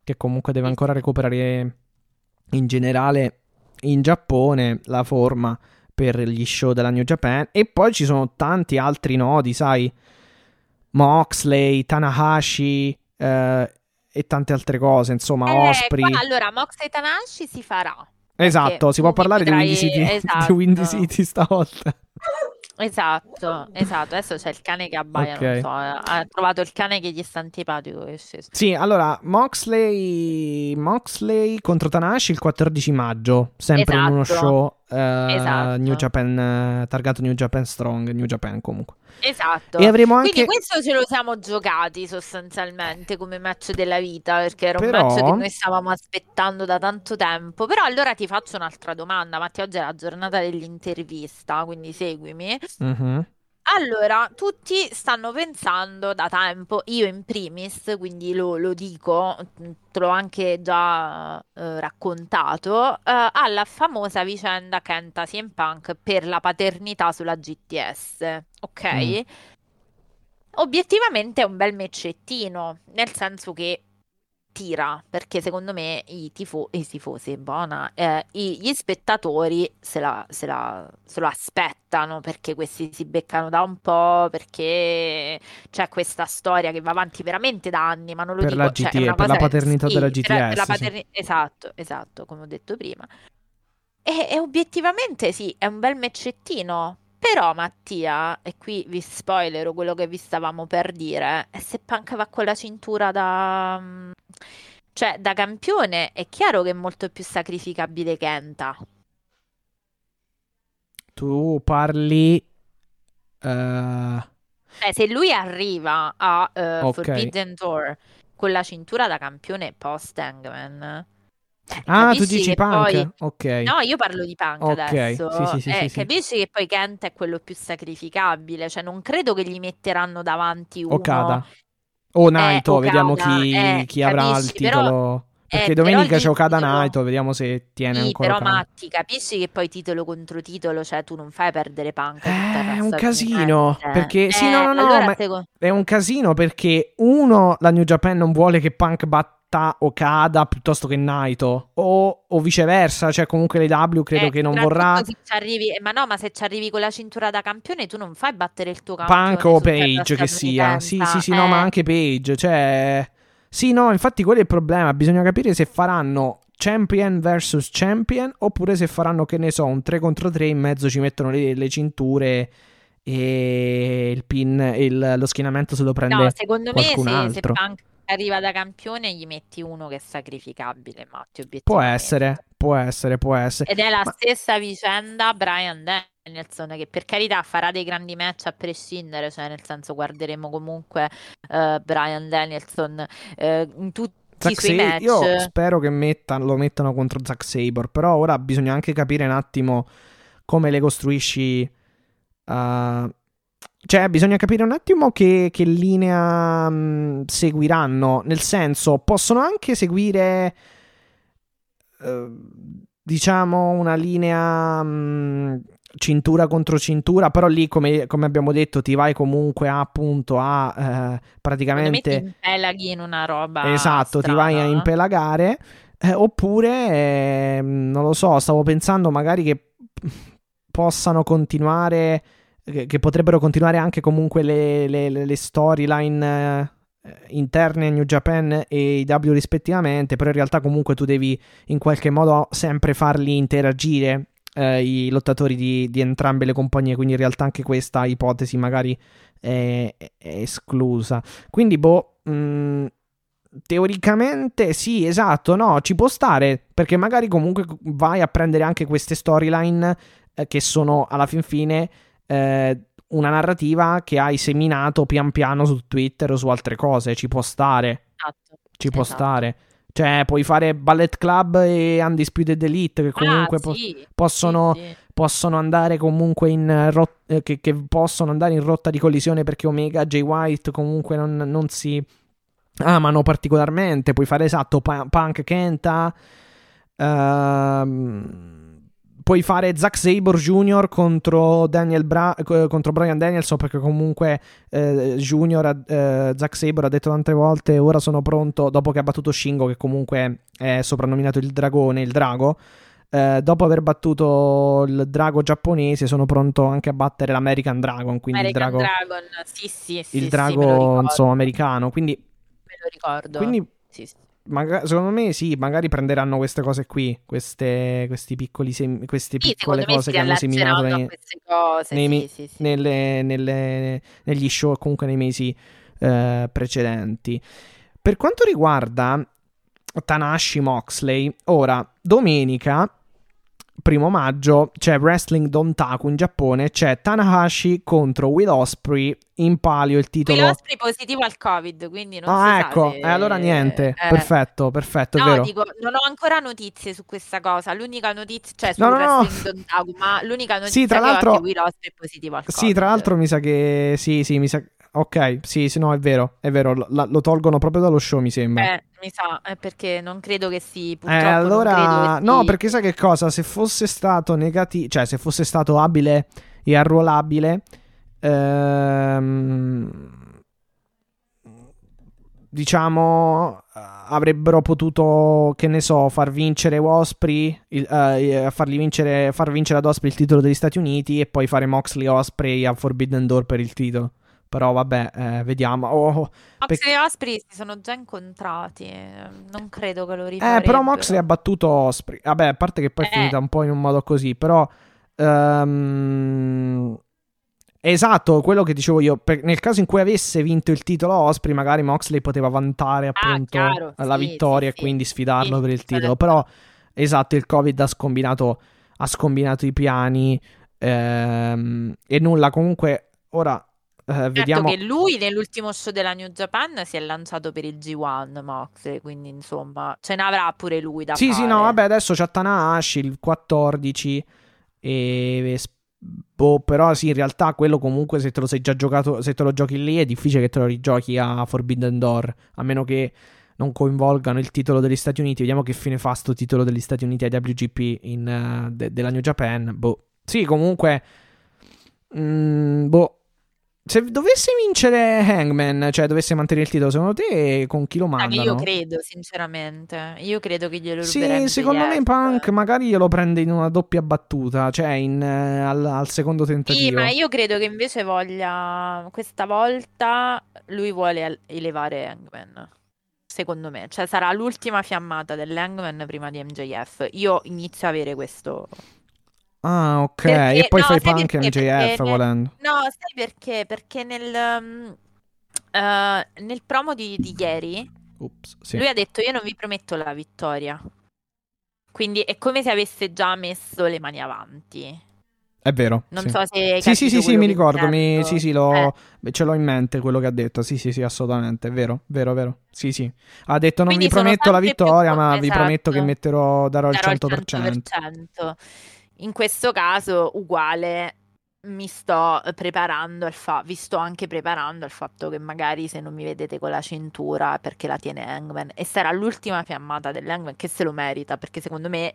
Che comunque deve ancora recuperare in generale in Giappone la forma per gli show della New Japan. E poi ci sono tanti altri nodi, sai... Moxley, Tanahashi eh, e tante altre cose, insomma, Eh, Osprey. qua, allora, Mox e Tanahashi si farà. Esatto, si può parlare di Windy vedrai- City, di esatto. Windy City stavolta. Esatto, esatto. Adesso c'è il cane che abbaia, Ok. non so, ha trovato il cane che gli sta antipatico. Sì, allora, Moxley, Moxley contro Tanahashi il 14 maggio, sempre in uno Esatto. show Esatto. New Japan, eh, targato New Japan Strong, New Japan comunque. Esatto. E avremo anche... Quindi questo ce lo siamo giocati sostanzialmente come match della vita, perché era un Però- match che noi stavamo aspettando da tanto tempo. Però allora ti faccio un'altra domanda, Mattia, oggi è la giornata dell'intervista, quindi seguimi. Mhm. Allora, tutti stanno pensando da tempo, io in primis, quindi lo, lo dico, te l'ho anche già eh, raccontato, eh, alla famosa vicenda Kenta CM Punk per la paternità sulla GTS, ok? Mm. Obiettivamente è un bel meccettino, nel senso che tira, perché secondo me i, tifo- i tifosi, buona, eh, i- gli spettatori se, la- se la- se lo aspettano, perché questi si beccano da un po', perché c'è questa storia che va avanti veramente da anni, ma non lo Per dico, la cioè, è GT una per la paternità sì, della per- per la GTS, sì. paterni- Esatto, esatto, come ho detto prima. E, e obiettivamente sì, è un bel meccettino. Però Mattia, e qui vi spoilero quello che vi stavamo per dire, è se Punk va con la cintura da... mm, cioè da campione è chiaro che è molto più sacrificabile Kenta. Tu parli... eh, Cioè se lui arriva a eh, Ok. Forbidden Door con la cintura da campione post Hangman, eh, Ah, tu dici Punk? poi... Ok. No, io parlo di Punk Ok, adesso. sì, sì, sì, Eh, sì, sì. Capisci che poi Kent è quello più sacrificabile, cioè non credo che gli metteranno davanti uno Okada. O Naito, Okada, vediamo chi, eh, chi avrà il capisci, però- titolo. Perché eh, però domenica il c'è Okada titolo- Naito, vediamo se tiene Sì, ancora però Okada. Matti, capisci che poi titolo contro titolo, cioè tu non fai perdere Punk il Eh, è un casino, perché- sì, Eh, no, no, no, allora secondo- È un casino perché uno, la New Japan non vuole che Punk batta Okada piuttosto che Naito. O, o viceversa, cioè comunque l'AW credo eh, che non vorrà arrivi, eh, ma no, ma se ci arrivi con la cintura da campione, tu non fai battere il tuo campione Punk o terra Page che sia. Sì, sì, sì, no, Eh, ma anche Page. Cioè, sì, no, infatti quello è il problema. Bisogna capire se faranno champion versus champion oppure se faranno, che ne so, un 3 contro 3 in mezzo ci mettono le, le cinture e il pin, il- lo schienamento se lo prende No, secondo me qualcun se, se altro. Punk arriva da campione gli metti uno che è sacrificabile, Matti, Può essere, può essere, può essere. Ed è la Ma- stessa vicenda Brian Danielson, che per carità farà dei grandi match a prescindere, cioè nel senso guarderemo comunque eh, Brian Danielson eh, in tutti Sa- io spero che mettano- lo mettano contro Zack Sabre. Però ora bisogna anche capire un attimo come le costruisci. uh, cioè, bisogna capire un attimo che, che linea mh, seguiranno. Nel senso, possono anche seguire. eh, diciamo una linea mh, cintura contro cintura. Però lì, come, come abbiamo detto, ti vai comunque a, appunto a eh, me ti praticamente. impelaghi in una roba Esatto, ti vai a strana. impelagare. eh, oppure, ehm, non lo so, stavo pensando magari che possano continuare, che, potrebbero continuare anche comunque le, le- le- storyline eh, interne a New Japan e IW rispettivamente, però in realtà comunque tu devi in qualche modo sempre farli interagire. eh, I lottatori di, di entrambe le compagnie, quindi in realtà anche questa ipotesi magari è, è esclusa. Quindi, boh, mh, teoricamente sì, esatto, no, ci può stare, perché magari comunque vai a prendere anche queste storyline eh, che sono alla fin fine eh, una narrativa che hai seminato pian piano su Twitter o su altre cose, ci può stare, Esatto, ci può esatto. stare. Cioè, puoi fare Ballet Club e Undisputed Elite che comunque Ah, po- sì, possono sì, possono andare comunque in eh, rot- eh, che, che possono andare in rotta di collisione perché Omega e Jay White comunque non, non si amano particolarmente. Puoi fare esatto Pa- Punk Kenta. ehm, puoi fare Zack Sabre Jr. contro, Daniel Bra- co- contro Brian Danielson perché comunque eh, Junior ha- eh, Zack Sabre ha detto tante volte ora sono pronto dopo che ha battuto Shingo che comunque è soprannominato il dragone, il drago eh, dopo aver battuto il drago giapponese, sono pronto anche a battere l'American Dragon. Quindi American il drago, Dragon, sì, sì, sì, il drago insomma, americano. Quindi, me lo ricordo. quindi Sì, sì. Maga- secondo me, sì, magari prenderanno queste cose qui. Queste, questi piccoli sem- queste Sì, piccole cose che hanno seminato nei- cose, nei sì, mi- sì, sì. nelle- nelle- negli show, comunque nei mesi eh, precedenti. Per quanto riguarda Tanashi Moxley, ora domenica primo maggio c'è Wrestling Dontaku in Giappone, c'è Tanahashi contro Will Osprey in palio il titolo. Will Osprey positivo al Covid, quindi non ah, ecco, se... eh, allora niente, eh. perfetto, perfetto, No, dico, non ho ancora notizie su questa cosa. L'unica notizia, cioè sul No, no, Dontaku, ma l'unica notizia Sì, tra l'altro- che Will Osprey è positivo al Covid. Sì, tra l'altro mi sa che sì, sì, mi sa Ok, sì, sì, no, è vero, è vero, lo, lo tolgono proprio dallo show, mi sembra. Eh, mi sa, è perché non credo che si Eh, allora, che no, si- perché sai che cosa? Se fosse stato negativo, cioè se fosse stato abile e arruolabile, ehm, diciamo, eh, avrebbero potuto, che ne so, far vincere Osprey, il- eh, fargli vincere, far vincere ad Osprey il titolo degli Stati Uniti e poi fare Moxley Osprey a Forbidden Door per il titolo. Però vabbè, eh, vediamo. Oh, Moxley e Osprey si sono già incontrati. eh, Non credo che lo Eh, rifarebbero. però Moxley ha battuto Osprey. Vabbè, a parte che poi è Eh. finita un po' in un modo così, però... ehm, Esatto, quello che dicevo io. per- nel caso in cui avesse vinto il titolo Osprey, magari Moxley poteva vantare appunto Ah, chiaro, la sì, vittoria sì, e quindi sfidarlo Sì, per il titolo. Però, esatto, il Covid ha scombinato, ha scombinato i piani ehm, e nulla. Comunque, ora eh, Certo vediamo. che lui nell'ultimo show della New Japan si è lanciato per il G1 Moxley, quindi insomma ce n'avrà pure lui da Sì, fare. sì, no, vabbè, adesso c'è Tanahashi il 14 e boh, però sì, in realtà quello comunque se te lo sei già giocato, se te lo giochi lì è difficile che te lo rigiochi a Forbidden Door, a meno che non coinvolgano il titolo degli Stati Uniti. Vediamo che fine fa sto titolo degli Stati Uniti ai WGP in, eh, de- della New Japan. Boh. Sì, comunque mm, boh. Se dovesse vincere Hangman, cioè dovesse mantenere il titolo, secondo te con chi lo Ah, che mandano? io credo, sinceramente. Io credo che glielo Sì, secondo me. Punk magari glielo prende in una doppia battuta, cioè in, eh, al, al secondo Sì, tentativo. ma io credo che invece voglia questa volta lui vuole elevare Hangman. Secondo me, cioè sarà l'ultima fiammata dell'Hangman prima di MJF. Io inizio a avere questo. Ah, ok. Perché- e poi no, fai Punk perché? MJF Perché- volendo. No, sai perché? Perché nel, um, eh, nel promo di, di ieri Ups, sì. lui ha detto: Io non vi prometto la vittoria. Quindi è come se avesse già messo le mani avanti. È vero. Non sì. so se Sì, sì, sì, sì, mi ricordo. mi-. Sì, sì, l'ho- Eh. ce l'ho in mente quello che ha detto. Sì, sì, sì, assolutamente. È vero, vero, vero. Sì, sì. Ha detto: Non Quindi vi prometto la più vittoria, con- ma vi esatto. prometto che metterò, darò il Darò il 100%. 100%. In questo caso, uguale, mi sto preparando al fa- vi sto anche preparando al fatto che magari se non mi vedete con la cintura perché la tiene Hangman e sarà l'ultima fiammata dell'Hangman che se lo merita perché secondo me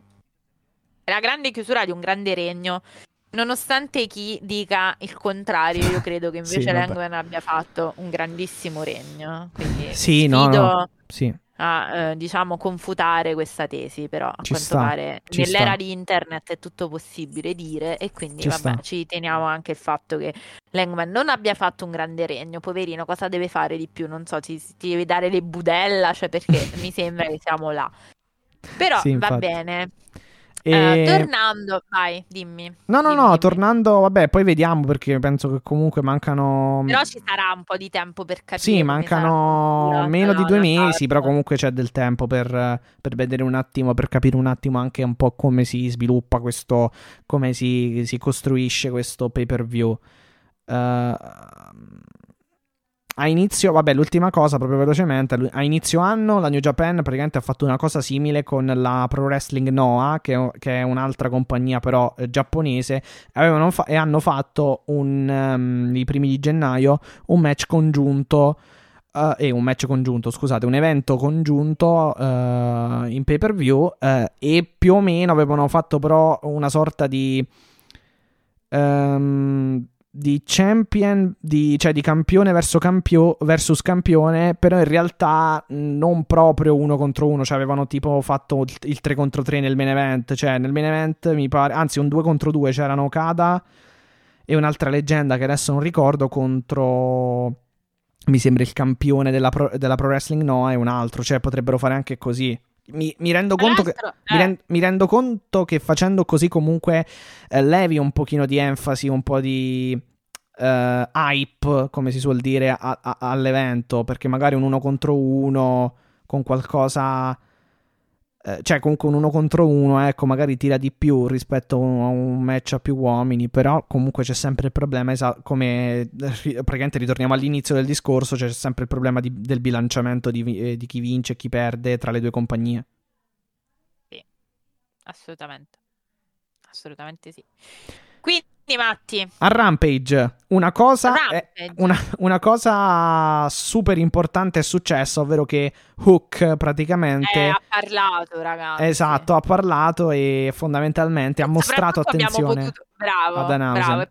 è la grande chiusura di un grande regno. Nonostante chi dica il contrario, io credo che invece Sì, l'Hangman abbia fatto un grandissimo regno. Quindi Sì, no, sfido no. Sì. A eh, diciamo confutare questa tesi, però a Ci quanto sta, pare nell'era sta. di internet è tutto possibile dire e quindi Ci vabbè, ci teniamo anche il fatto che Langman non abbia fatto un grande regno, poverino, cosa deve fare di più? Non so, ti, ti deve dare le budella, cioè perché mi sembra che siamo là. Però Sì, va bene. E... Eh, tornando, vai, dimmi. No, no, dimmi, no, dimmi. tornando, vabbè, poi vediamo perché penso che comunque mancano... Però ci sarà un po' di tempo per capire. Sì, mancano sarà meno di la- due mesi, però card. comunque c'è del tempo per, per vedere un attimo, per capire un attimo anche un po' come si sviluppa questo, come si, si costruisce questo pay per view. Eh, a inizio, vabbè, l'ultima cosa proprio velocemente, a inizio anno la New Japan praticamente ha fatto una cosa simile con la Pro Wrestling Noah, che, che è un'altra compagnia però eh, giapponese, fa- e hanno fatto un, ehm, i primi di gennaio un match congiunto eh, e un match congiunto, scusate, un evento congiunto eh, in pay per view eh, e più o meno avevano fatto però una sorta di ehm, di champion, di, cioè di campione verso campio, versus campione, però in realtà non proprio uno contro uno, cioè avevano tipo fatto il, il 3 contro 3 nel main event, cioè nel main event mi pare, anzi un 2 contro 2 c'erano Okada e un'altra leggenda che adesso non ricordo contro mi sembra il campione della Pro, della Pro Wrestling Noah e un altro, cioè potrebbero fare anche così. Mi, mi rendo che l'altro, mi, eh, ren- mi rendo conto che facendo così comunque eh, levi un pochino di enfasi, un po' di eh, hype, come si suol dire, a- a- all'evento, perché magari un uno contro uno con qualcosa eh, cioè comunque un uno contro uno, ecco, magari tira di più rispetto a un match a più uomini, però comunque c'è sempre il problema, esa- come eh, praticamente ritorniamo all'inizio del discorso, c'è sempre il problema di, del bilanciamento di, eh, di chi vince e chi perde tra le due compagnie. Sì, assolutamente. Assolutamente sì. Quindi Matti. A Rampage, una cosa, Rampage. È, una, una, cosa super importante è successa, ovvero che Hook praticamente... Eh, ha parlato, ragazzi. Esatto, ha parlato e fondamentalmente ha mostrato attenzione potuto, bravo, bravo.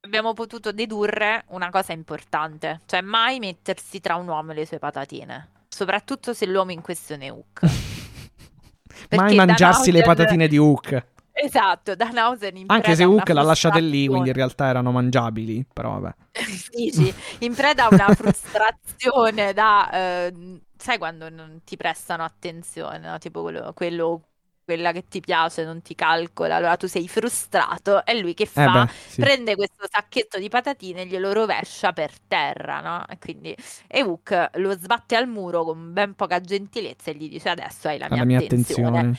Abbiamo potuto dedurre una cosa importante, cioè mai mettersi tra un uomo e le sue patatine, soprattutto se l'uomo in questione è Hook. mai mangiarsi le patatine di Hook. Esatto, Danhausen in Anche se Hook l'ha lasciate lì, quindi in realtà erano mangiabili, però vabbè. Dici, in preda a una frustrazione da... Eh, sai quando non ti prestano attenzione, no? tipo quello, quello, quella che ti piace non ti calcola, allora tu sei frustrato e lui che Eh fa? beh, sì. Prende questo sacchetto di patatine e glielo rovescia per terra, no? E quindi e Hook lo sbatte al muro con ben poca gentilezza e gli dice adesso hai la mia, Alla mia attenzione. attenzione.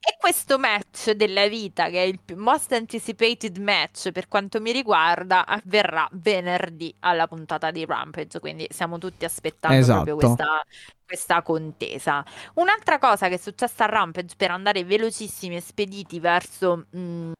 E questo match della vita, che è il most anticipated match per quanto mi riguarda, avverrà venerdì alla puntata di Rampage. Quindi stiamo tutti aspettando proprio Esatto. questa, questa contesa. Un'altra cosa che è successa a Rampage per andare velocissimi e spediti verso. mm,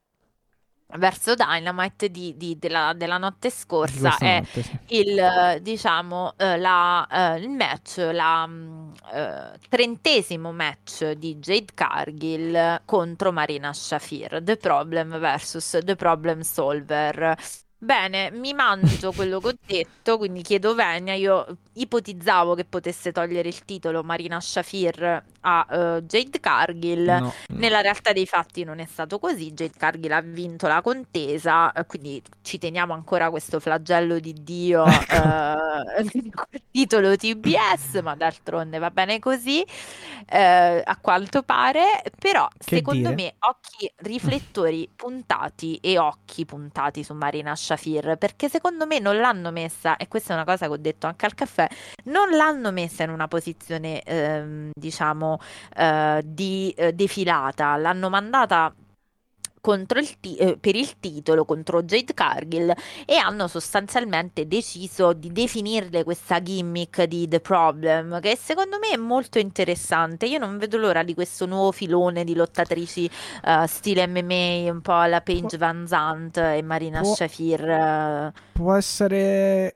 Verso Dynamite di- di- della, della notte scorsa è sì. il, diciamo, eh, la, eh, il match, la mm, eh, trentesimo match di Jade Cargill contro Marina Shafir, The Problem vs The Problem Solver. Bene, mi mangio quello che ho detto, quindi chiedo venia. Io ipotizzavo che potesse togliere il titolo Marina Shafir a eh, Jade Cargill. No. Nella realtà dei fatti non è stato così, Jade Cargill ha vinto la contesa, eh, quindi ci teniamo ancora questo flagello di Dio, eh, col titolo TBS, ma d'altronde va bene così, eh, a quanto pare, però Che secondo dire? me occhi riflettori puntati e occhi puntati su Marina Shafir, perché secondo me non l'hanno messa, e questa è una cosa che ho detto anche al caffè, non l'hanno messa in una posizione, ehm, diciamo, eh, di eh, defilata, l'hanno mandata il ti- eh, per il titolo contro Jade Cargill e hanno sostanzialmente deciso di definirle questa gimmick di The Problem che secondo me è molto interessante io non vedo l'ora di questo nuovo filone di lottatrici eh, stile MMA un po' alla Paige Van Zandt e Marina può- Shafir eh. Può essere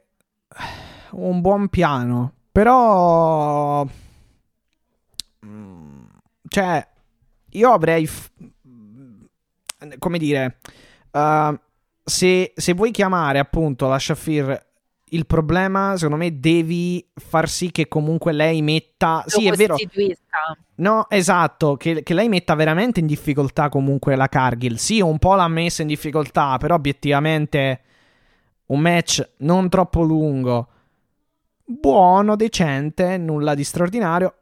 un buon piano, però... Mm, Cioè, io avrei... f- Come dire... uh, se, se vuoi chiamare appunto la Shafir... Il problema, secondo me, devi far sì che comunque lei metta... lo Sì, è vero. No, esatto, che, che lei metta veramente in difficoltà comunque la Cargill. Sì, un po' l'ha messa in difficoltà, però obiettivamente un match non troppo lungo, buono, decente, nulla di straordinario,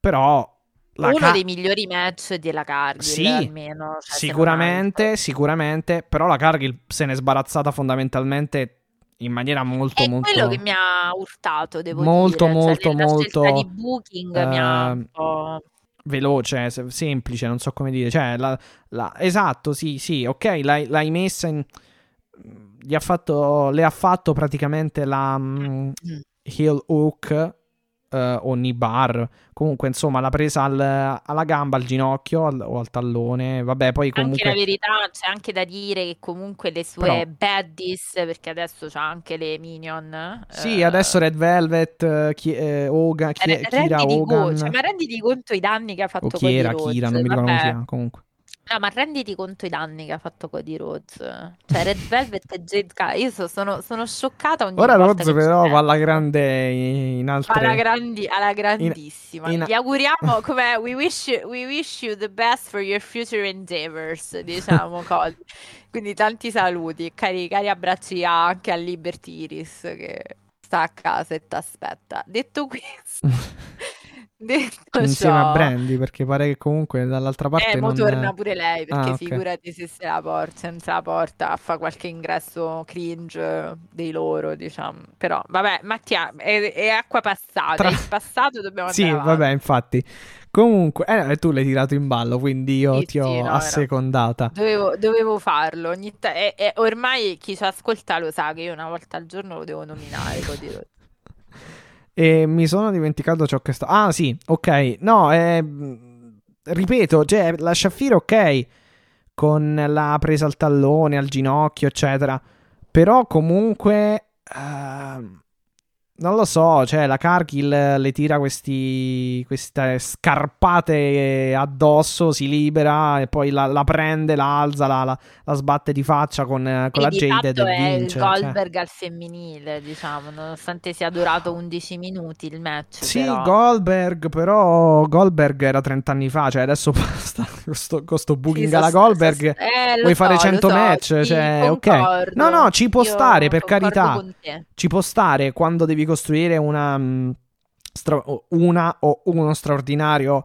però la uno Ca- dei migliori match della Cargill Sì, almeno cioè, sicuramente, sicuramente, però la Cargill se n'è sbarazzata fondamentalmente in maniera molto È molto quello che mi ha urtato, devo Molto, dire. Cioè, molto, nella molto, scelta di booking mi ha un ehm, po'... veloce, se- semplice, non so come dire. Cioè, la- la- esatto, sì, sì, ok, l'hai, l'hai messa in... Gli ha fatto, le ha fatto praticamente la mm, heel hook eh, o knee bar. Comunque, insomma, l'ha presa al- alla gamba, al ginocchio al- o al tallone. Vabbè, poi Anche comunque... la verità, c'è anche da dire che comunque le sue Però- baddies, perché adesso c'ha anche le minion. Sì, eh, adesso Red Velvet, eh, chi- eh, Hogan, chi- re- Kira Hogan... conto, cioè, ma renditi conto i danni che ha fatto o chi Cody era Rhodes. Kira, non mi ricordo come si chiama, comunque. No, ma renditi conto i danni che ha fatto Cody Rhodes. Cioè, Red Velvet e Jade Cargill. Io so- sono, sono scioccata ogni Ora ci però va alla grande in altre... Alla, grandi- alla grandissima. in- Gli auguriamo come we wish, you, we wish you the best for your future endeavors, diciamo così. Quindi tanti saluti, cari, cari abbracci anche a Liberty Iris che sta a casa e ti aspetta. Detto questo, detto Insieme a ciò, Brandy, perché pare che comunque dall'altra parte eh, non... torna pure lei perché Ah, ok. figurati se se la porta, senza la porta a fare qualche ingresso cringe dei loro, diciamo. Però vabbè, Mattia, è, è acqua passata, Tra- è il passato, dobbiamo Sì, avanti. vabbè, infatti. Comunque, eh, tu l'hai tirato in ballo, quindi io Sì, ti ho sì, no, era- assecondata. Dovevo, dovevo farlo. ogni ta- e, e ormai chi ci ascolta lo sa che io una volta al giorno lo devo nominare. Cody Rhodes. E mi sono dimenticato ciò che sto. Ah, sì, ok. No, eh, ripeto, cioè, la Shafir, ok, con la presa al tallone, al ginocchio, eccetera. Però comunque. ehm, non lo so, cioè, la Cargill le tira questi, queste scarpate addosso, si libera e poi la, la prende, la alza, la, la- la sbatte di faccia con, eh, con la Jade fatto e è il vince. cioè. Goldberg al femminile, diciamo, nonostante sia durato 11 minuti il match. Sì, però. Goldberg, però Goldberg era 30 anni fa, cioè adesso sta con sto, con sto booking Sì, alla so- Goldberg so- eh, vuoi so, fare lo 100 so, match, sì, cioè, ok. No, no, ci può Io stare, per carità. Ci può stare quando devi costruire una, mm, una o uno straordinario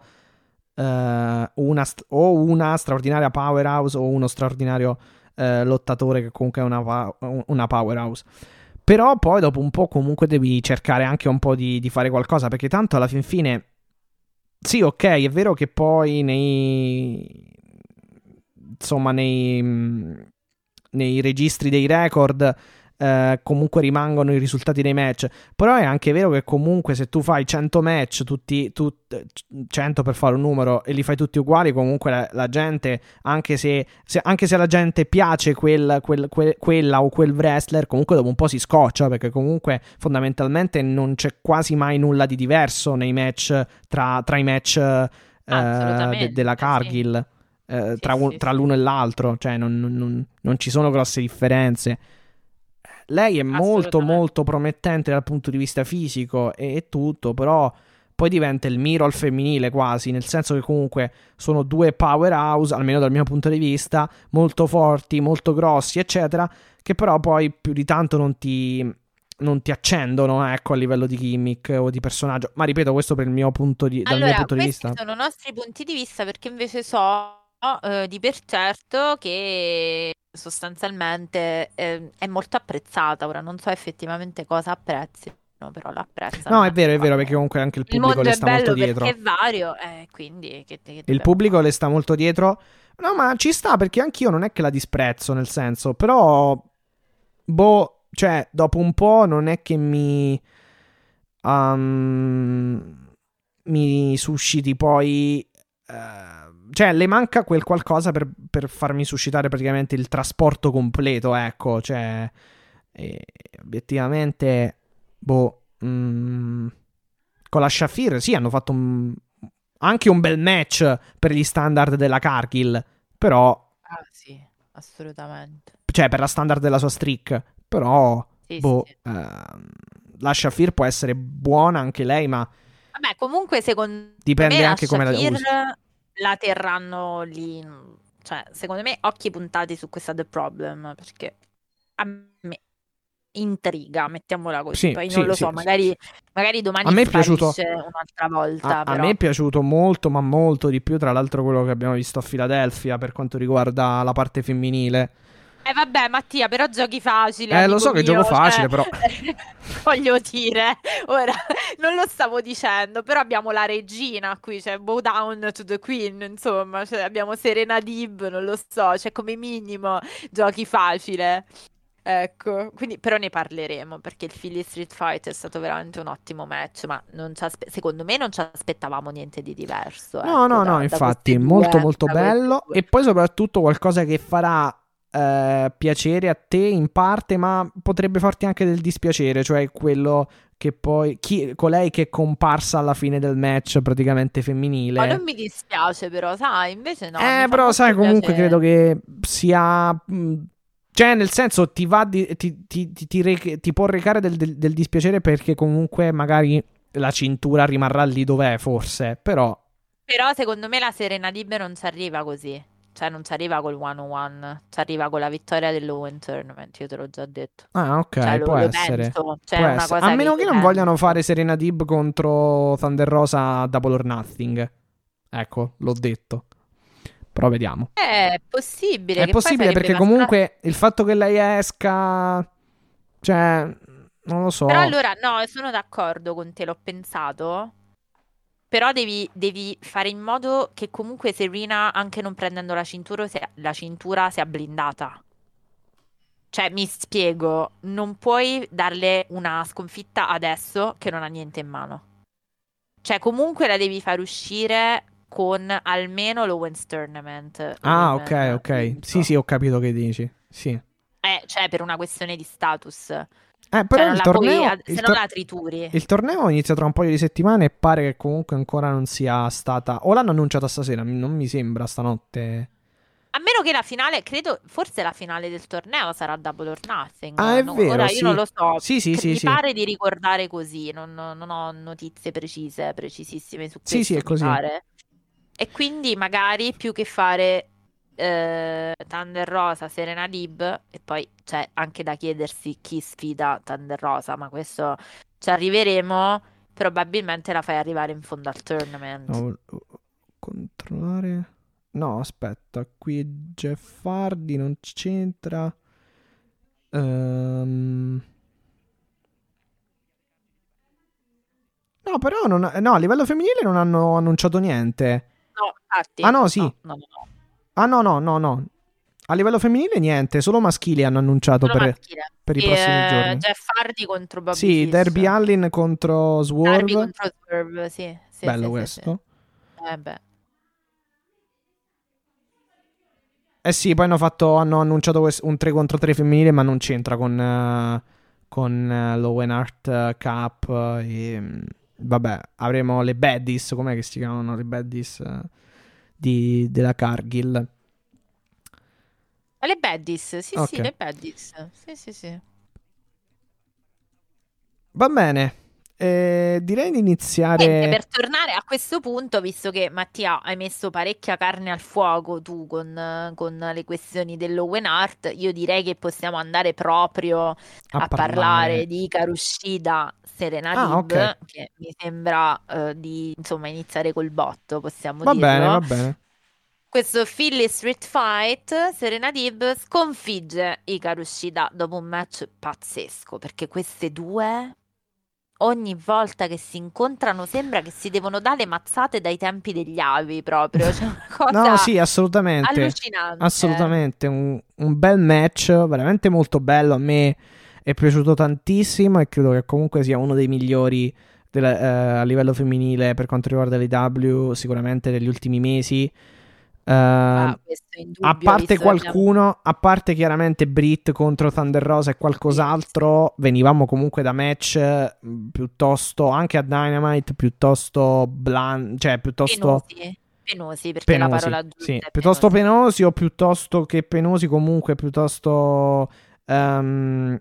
eh, una st- o una straordinaria powerhouse o uno straordinario eh, lottatore che comunque è una, pa- una powerhouse. Però poi dopo un po' comunque devi cercare anche un po' di, di fare qualcosa perché tanto alla fin fine sì, ok, è vero che poi nei insomma nei mm, nei registri dei record eh, comunque rimangono i risultati dei match. Però è anche vero che comunque se tu fai 100 match, tutti, tut- 100 per fare un numero, e li fai tutti uguali, comunque la, la gente, anche se, se- anche se alla gente piace quel- quel- que- quella o quel wrestler, comunque dopo un po' si scoccia, perché comunque fondamentalmente non c'è quasi mai nulla di diverso nei match, tra, tra i match eh, de- della sì. Cargill. eh, Sì, tra, sì, tra sì. l'uno e l'altro, cioè non- non- non ci sono grosse differenze. Lei è molto molto promettente dal punto di vista fisico e, e tutto, però poi diventa il miro al femminile quasi, nel senso che comunque sono due powerhouse, almeno dal mio punto di vista, molto forti, molto grossi, eccetera, che però poi più di tanto non ti, non ti accendono, ecco, a livello di gimmick o di personaggio. Ma ripeto, questo per il mio punto di, dal Allora, mio punto di questi vista. sono nostri punti di vista perché invece so eh, di per certo che sostanzialmente eh, è molto apprezzata. Ora non so effettivamente cosa apprezzi, no, però l'apprezzano. No, è vero, è vero, perché comunque anche il Il pubblico mondo le sta molto dietro. è vario, eh, quindi che, che Il pubblico fare? le sta molto dietro. No, ma ci sta perché anch'io non è che la disprezzo, nel senso, però boh, cioè, dopo un po' non è che mi um, mi susciti poi eh, cioè, le manca quel qualcosa per, per farmi suscitare praticamente il trasporto completo, ecco, cioè e, obiettivamente boh, mm, con la Shafir sì, hanno fatto un- anche un bel match per gli standard della Cargill, però Ah, sì, assolutamente. cioè per la standard della sua streak, però Sì, boh, sì. ehm, la Shafir può essere buona anche lei, ma Vabbè, comunque secondo dipende me la anche come la Shafir usi. La terranno lì, cioè secondo me occhi puntati su questa The Problem perché a me intriga, mettiamola così. Sì, Poi sì, non lo so, sì. magari, magari domani A me è piaciuto- un'altra volta, A, a me è piaciuto molto, ma molto di più, tra l'altro, quello che abbiamo visto a Filadelfia per quanto riguarda la parte femminile. Eh vabbè, Mattia, però giochi facile. Eh, lo so che mio, gioco facile, cioè, però. Voglio dire, ora non lo stavo dicendo, però abbiamo la regina qui, cioè bow down to the queen, insomma, cioè abbiamo Serena Dib, non lo so, cioè come minimo giochi facile. Ecco, quindi però ne parleremo perché il Philly Street Fight è stato veramente un ottimo match, ma aspe- secondo me non ci aspettavamo niente di diverso. No, ecco, no, da- no, da infatti, molto molto bello. E poi soprattutto qualcosa che farà eh, piacere a te in parte, ma potrebbe farti anche del dispiacere, cioè quello che poi... Chi, colei che è comparsa alla fine del match praticamente femminile. Ma non mi dispiace però, sai, invece no. eh, però sai, comunque piacere. credo che sia... mh, Cioè, nel senso, ti va di- ti, ti- ti- ti re- ti può recare del, del- del dispiacere perché comunque magari la cintura rimarrà lì dov'è, forse. Però, Però secondo me la Serena Dib non ci arriva così. Cioè non ci arriva col 101, ci arriva con la vittoria dell'Owen Tournament, io te l'ho già detto. ah, ok, Cioè lo, può lo essere. cioè Può essere. cosa A meno che, non vogliano penso. fare Serena Dib contro Thunder Rosa Double or Nothing. Ecco, l'ho detto. Però vediamo. È possibile, È possibile perché comunque il fatto che lei esca... Cioè, non lo so. Però allora, no, sono d'accordo con te, l'ho pensato. Però devi, devi fare in modo che comunque Serena, anche non prendendo la cintura, sia, la cintura sia blindata. Cioè, mi spiego, non puoi darle una sconfitta adesso che non ha niente in mano. Cioè, comunque la devi far uscire con almeno l'Owens Tournament. Ah, Owen ok, ok. Sì, sì, ho capito che dici. Sì. Eh, cioè, per una questione di status. Eh, però Cioè, non il torneo, puoi- se il, non tor- la trituri. il torneo inizia tra un paio di settimane e pare che comunque ancora non sia stata. O l'hanno annunciata stasera, non mi sembra stanotte. A meno che la finale, credo, forse la finale del torneo sarà Double or Nothing. Ah, è No, vero, Ora sì. io non lo so. Sì, sì, Cre- sì, mi sì. pare di ricordare così, non, non ho notizie precise, precisissime su questo. Sì, sì, è così. pare. E quindi magari più che fare eh, Thunder Rosa, Serena Dib, e poi c'è anche da chiedersi chi sfida Thunder Rosa, ma questo ci arriveremo. Probabilmente la fai arrivare in fondo al tournament. No, controllare. No, aspetta, qui Jeff Hardy non c'entra. Ehm. No, però non no, a livello femminile non hanno annunciato niente. No, infatti. Ah, no, sì. No, no, no. Ah, no, no, no, no. A livello femminile niente, solo maschili hanno annunciato Solo per, per i Sì, prossimi eh, giorni. Jeff Hardy contro Bobby Sì, Fish. Derby Allin contro Swerve. Darby contro Swerve, sì. sì, Bello sì, questo. sì. Eh beh. Eh sì, poi hanno fatto, hanno annunciato un 3 contro 3 femminile, ma non c'entra con, eh, con eh, l'Owen Hart eh, Cup. E, mm, vabbè, avremo le Baddies, com'è che si chiamano le Baddies eh, di- della Cargill. Le Baddies, sì, Ok. sì, le Baddies. Sì, sì, sì. Va bene, eh, direi di iniziare. Niente, per tornare a questo punto, visto che Mattia hai messo parecchia carne al fuoco tu con, con le questioni dell'Owen Hart, io direi che possiamo andare proprio a, parlare di Karushida Serena Ah, Dib, ok. che mi sembra eh, di insomma iniziare col botto, possiamo Va dirlo. bene, va bene. Questo Philly Street Fight, Serena Dib sconfigge Hikaru Shida dopo un match pazzesco, perché queste due ogni volta che si incontrano sembra che si devono dare mazzate dai tempi degli avi proprio, cioè una cosa No, sì, assolutamente. allucinante. Assolutamente, un, un bel match, veramente molto bello. A me è piaciuto tantissimo e credo che comunque sia uno dei migliori della- eh, a livello femminile per quanto riguarda l'IW, sicuramente negli ultimi mesi. Eh, Ah, a parte abbiamo- qualcuno, a parte chiaramente Brit contro Thunder Rosa e qualcos'altro, venivamo comunque da match eh, piuttosto anche a Dynamite, piuttosto bland, cioè piuttosto penosi, penosi perché la penosi, parola giusta sì, è piuttosto penosi. penosi o piuttosto che penosi comunque piuttosto ehm,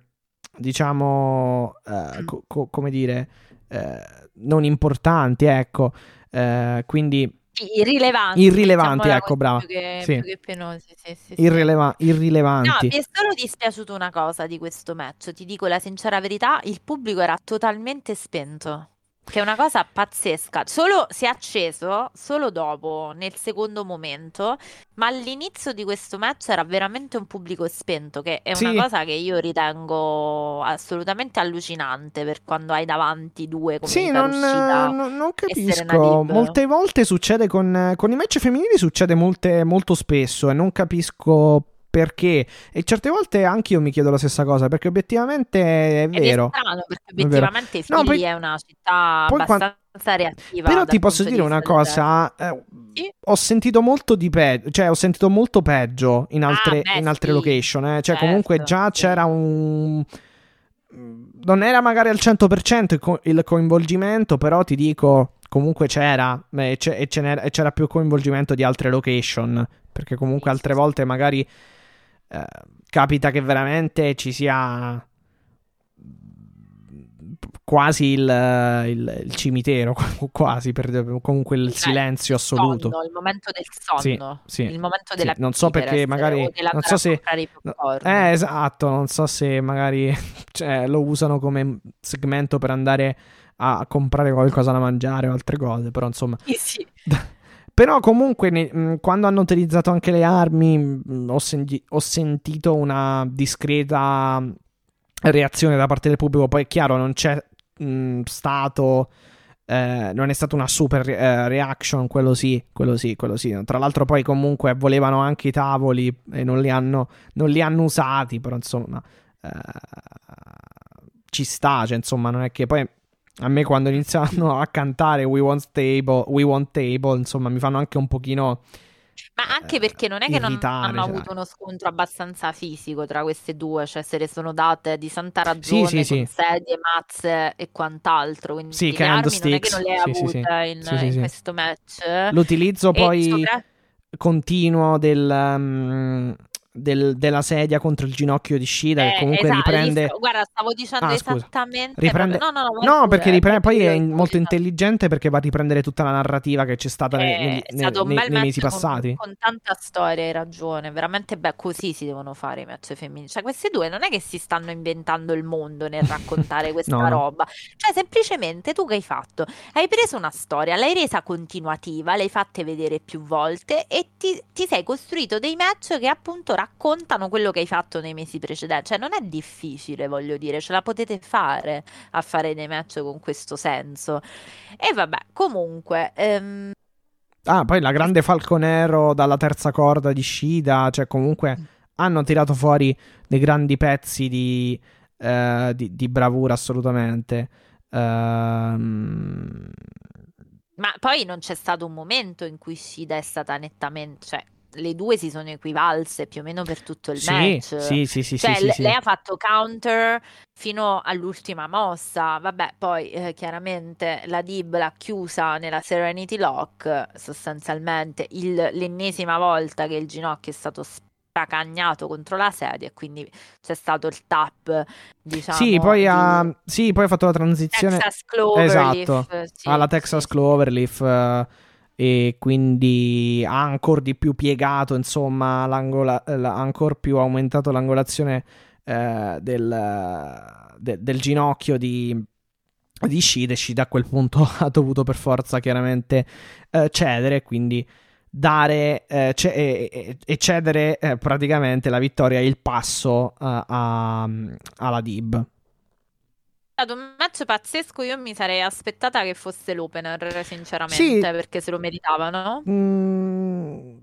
diciamo eh, co- co- come dire eh, non importanti ecco Eh, quindi irrilevanti, Irrilevanti, mettiamola ecco, brava. più che, Sì. più che penosi, sì, sì, irrileva- No, irrilevanti mi è solo dispiaciuto una cosa di questo match, ti dico la sincera verità, il pubblico era totalmente spento, che è una cosa pazzesca. Solo si è acceso solo dopo, nel secondo momento, ma all'inizio di questo match era veramente un pubblico spento, che è una Sì. cosa che io ritengo assolutamente allucinante per quando hai davanti due come Sì, non, Shida non- non capisco. Molte volte succede con, con i match femminili, succede molte- molto spesso e non capisco perché. E certe volte anche io mi chiedo la stessa cosa, perché obiettivamente è vero. è strano perché obiettivamente No, Philly poi- è una città abbastanza reattiva Però ti posso dire una cosa, eh, Sì. ho sentito molto di peggio, cioè ho sentito molto peggio in altre, Ah, beh, in altre sì, location, eh. cioè certo, comunque già sì. c'era un... Non era magari al 100% il, co- il coinvolgimento, però ti dico, comunque c'era, e, ce n'era- e c'era più coinvolgimento di altre location, perché comunque Sì, altre sì, volte magari eh, capita che veramente ci sia quasi il, il- il cimitero, quasi per comunque il Cioè, silenzio il assoluto. sonno, il momento del Sì, sonno, sì, il momento sì, della non so perché magari- non so se-. Eh, esatto, non so se magari cioè, lo usano come segmento per andare a comprare qualcosa da mangiare o altre cose, però insomma... Sì, sì. Però comunque ne- quando hanno utilizzato anche le armi ho, senti- ho sentito una discreta reazione da parte del pubblico, poi è chiaro non c'è mh, stato eh, non è stata una super eh, reaction, quello sì, quello sì, quello sì. Tra l'altro poi comunque volevano anche i tavoli e non li hanno, non li hanno usati, però insomma eh, ci sta, cioè insomma non è che poi a me quando iniziano a cantare We Want Table, We Want Table, insomma mi fanno anche un pochino ma anche perché non è che non hanno cioè. avuto uno scontro abbastanza fisico tra queste due, cioè se le sono date di santa ragione Sì, sì, con sì. sedie, mazze e quant'altro. Quindi Sì, le armi non è che non le sì, sì. avute in, Sì, in sì. questo match. L'utilizzo E poi sopra- continuo del, um, del- della sedia contro il ginocchio di Shida che Eh, comunque esatto, riprende... gli sto- guarda, stavo dicendo Ah, esattamente Riprende- No, no, no, No, pure, perché riprende, poi è molto intelligente perché va a riprendere tutta la narrativa che c'è stata nei, Eh, nei- nei- nei mesi match con, passati. con tanta storia, hai ragione. Veramente, beh, così si devono fare i match femminili. Cioè, queste due non è che si stanno inventando il mondo nel raccontare questa No, roba. Cioè, semplicemente tu che hai fatto? Hai preso una storia, l'hai resa continuativa, l'hai fatte vedere più volte e ti, ti sei costruito dei match che appunto raccontano quello che hai fatto nei mesi precedenti. Cioè, non è difficile, voglio dire, ce la potete fare a fare dei match con questo senso. E vabbè, comunque. ehm, Ah, poi la grande falconero dalla terza corda di Shida, cioè comunque hanno tirato fuori dei grandi pezzi di, eh, di- di bravura assolutamente. Ehm, Ma poi non c'è stato un momento in cui Shida è stata nettamente, cioè le due si sono equivalse più o meno per tutto il sì, match. sì, sì, sì, Cioè, sì, le- sì. lei ha fatto counter fino all'ultima mossa. Vabbè, poi eh, chiaramente la Dib l'ha chiusa nella Serenity Lock, sostanzialmente il- l'ennesima volta che il ginocchio è stato spracagnato contro la sedia e quindi c'è stato il tap, diciamo, Sì, poi ha, sì, poi ha fatto la transizione Texas Cloverleaf. Esatto, alla Texas. Cloverleaf eh, e quindi ha ancora di più piegato, insomma, ha ancora più aumentato l'angolazione eh, del, de- del ginocchio di, di Shida Shida a quel punto ha dovuto per forza chiaramente eh, cedere, quindi dare eh, ce- e, e- cedere eh, praticamente la vittoria il passo eh, alla Dib. È stato un match pazzesco. Io mi sarei aspettata che fosse l'opener, sinceramente, Sì. perché se lo meritavano. Mm,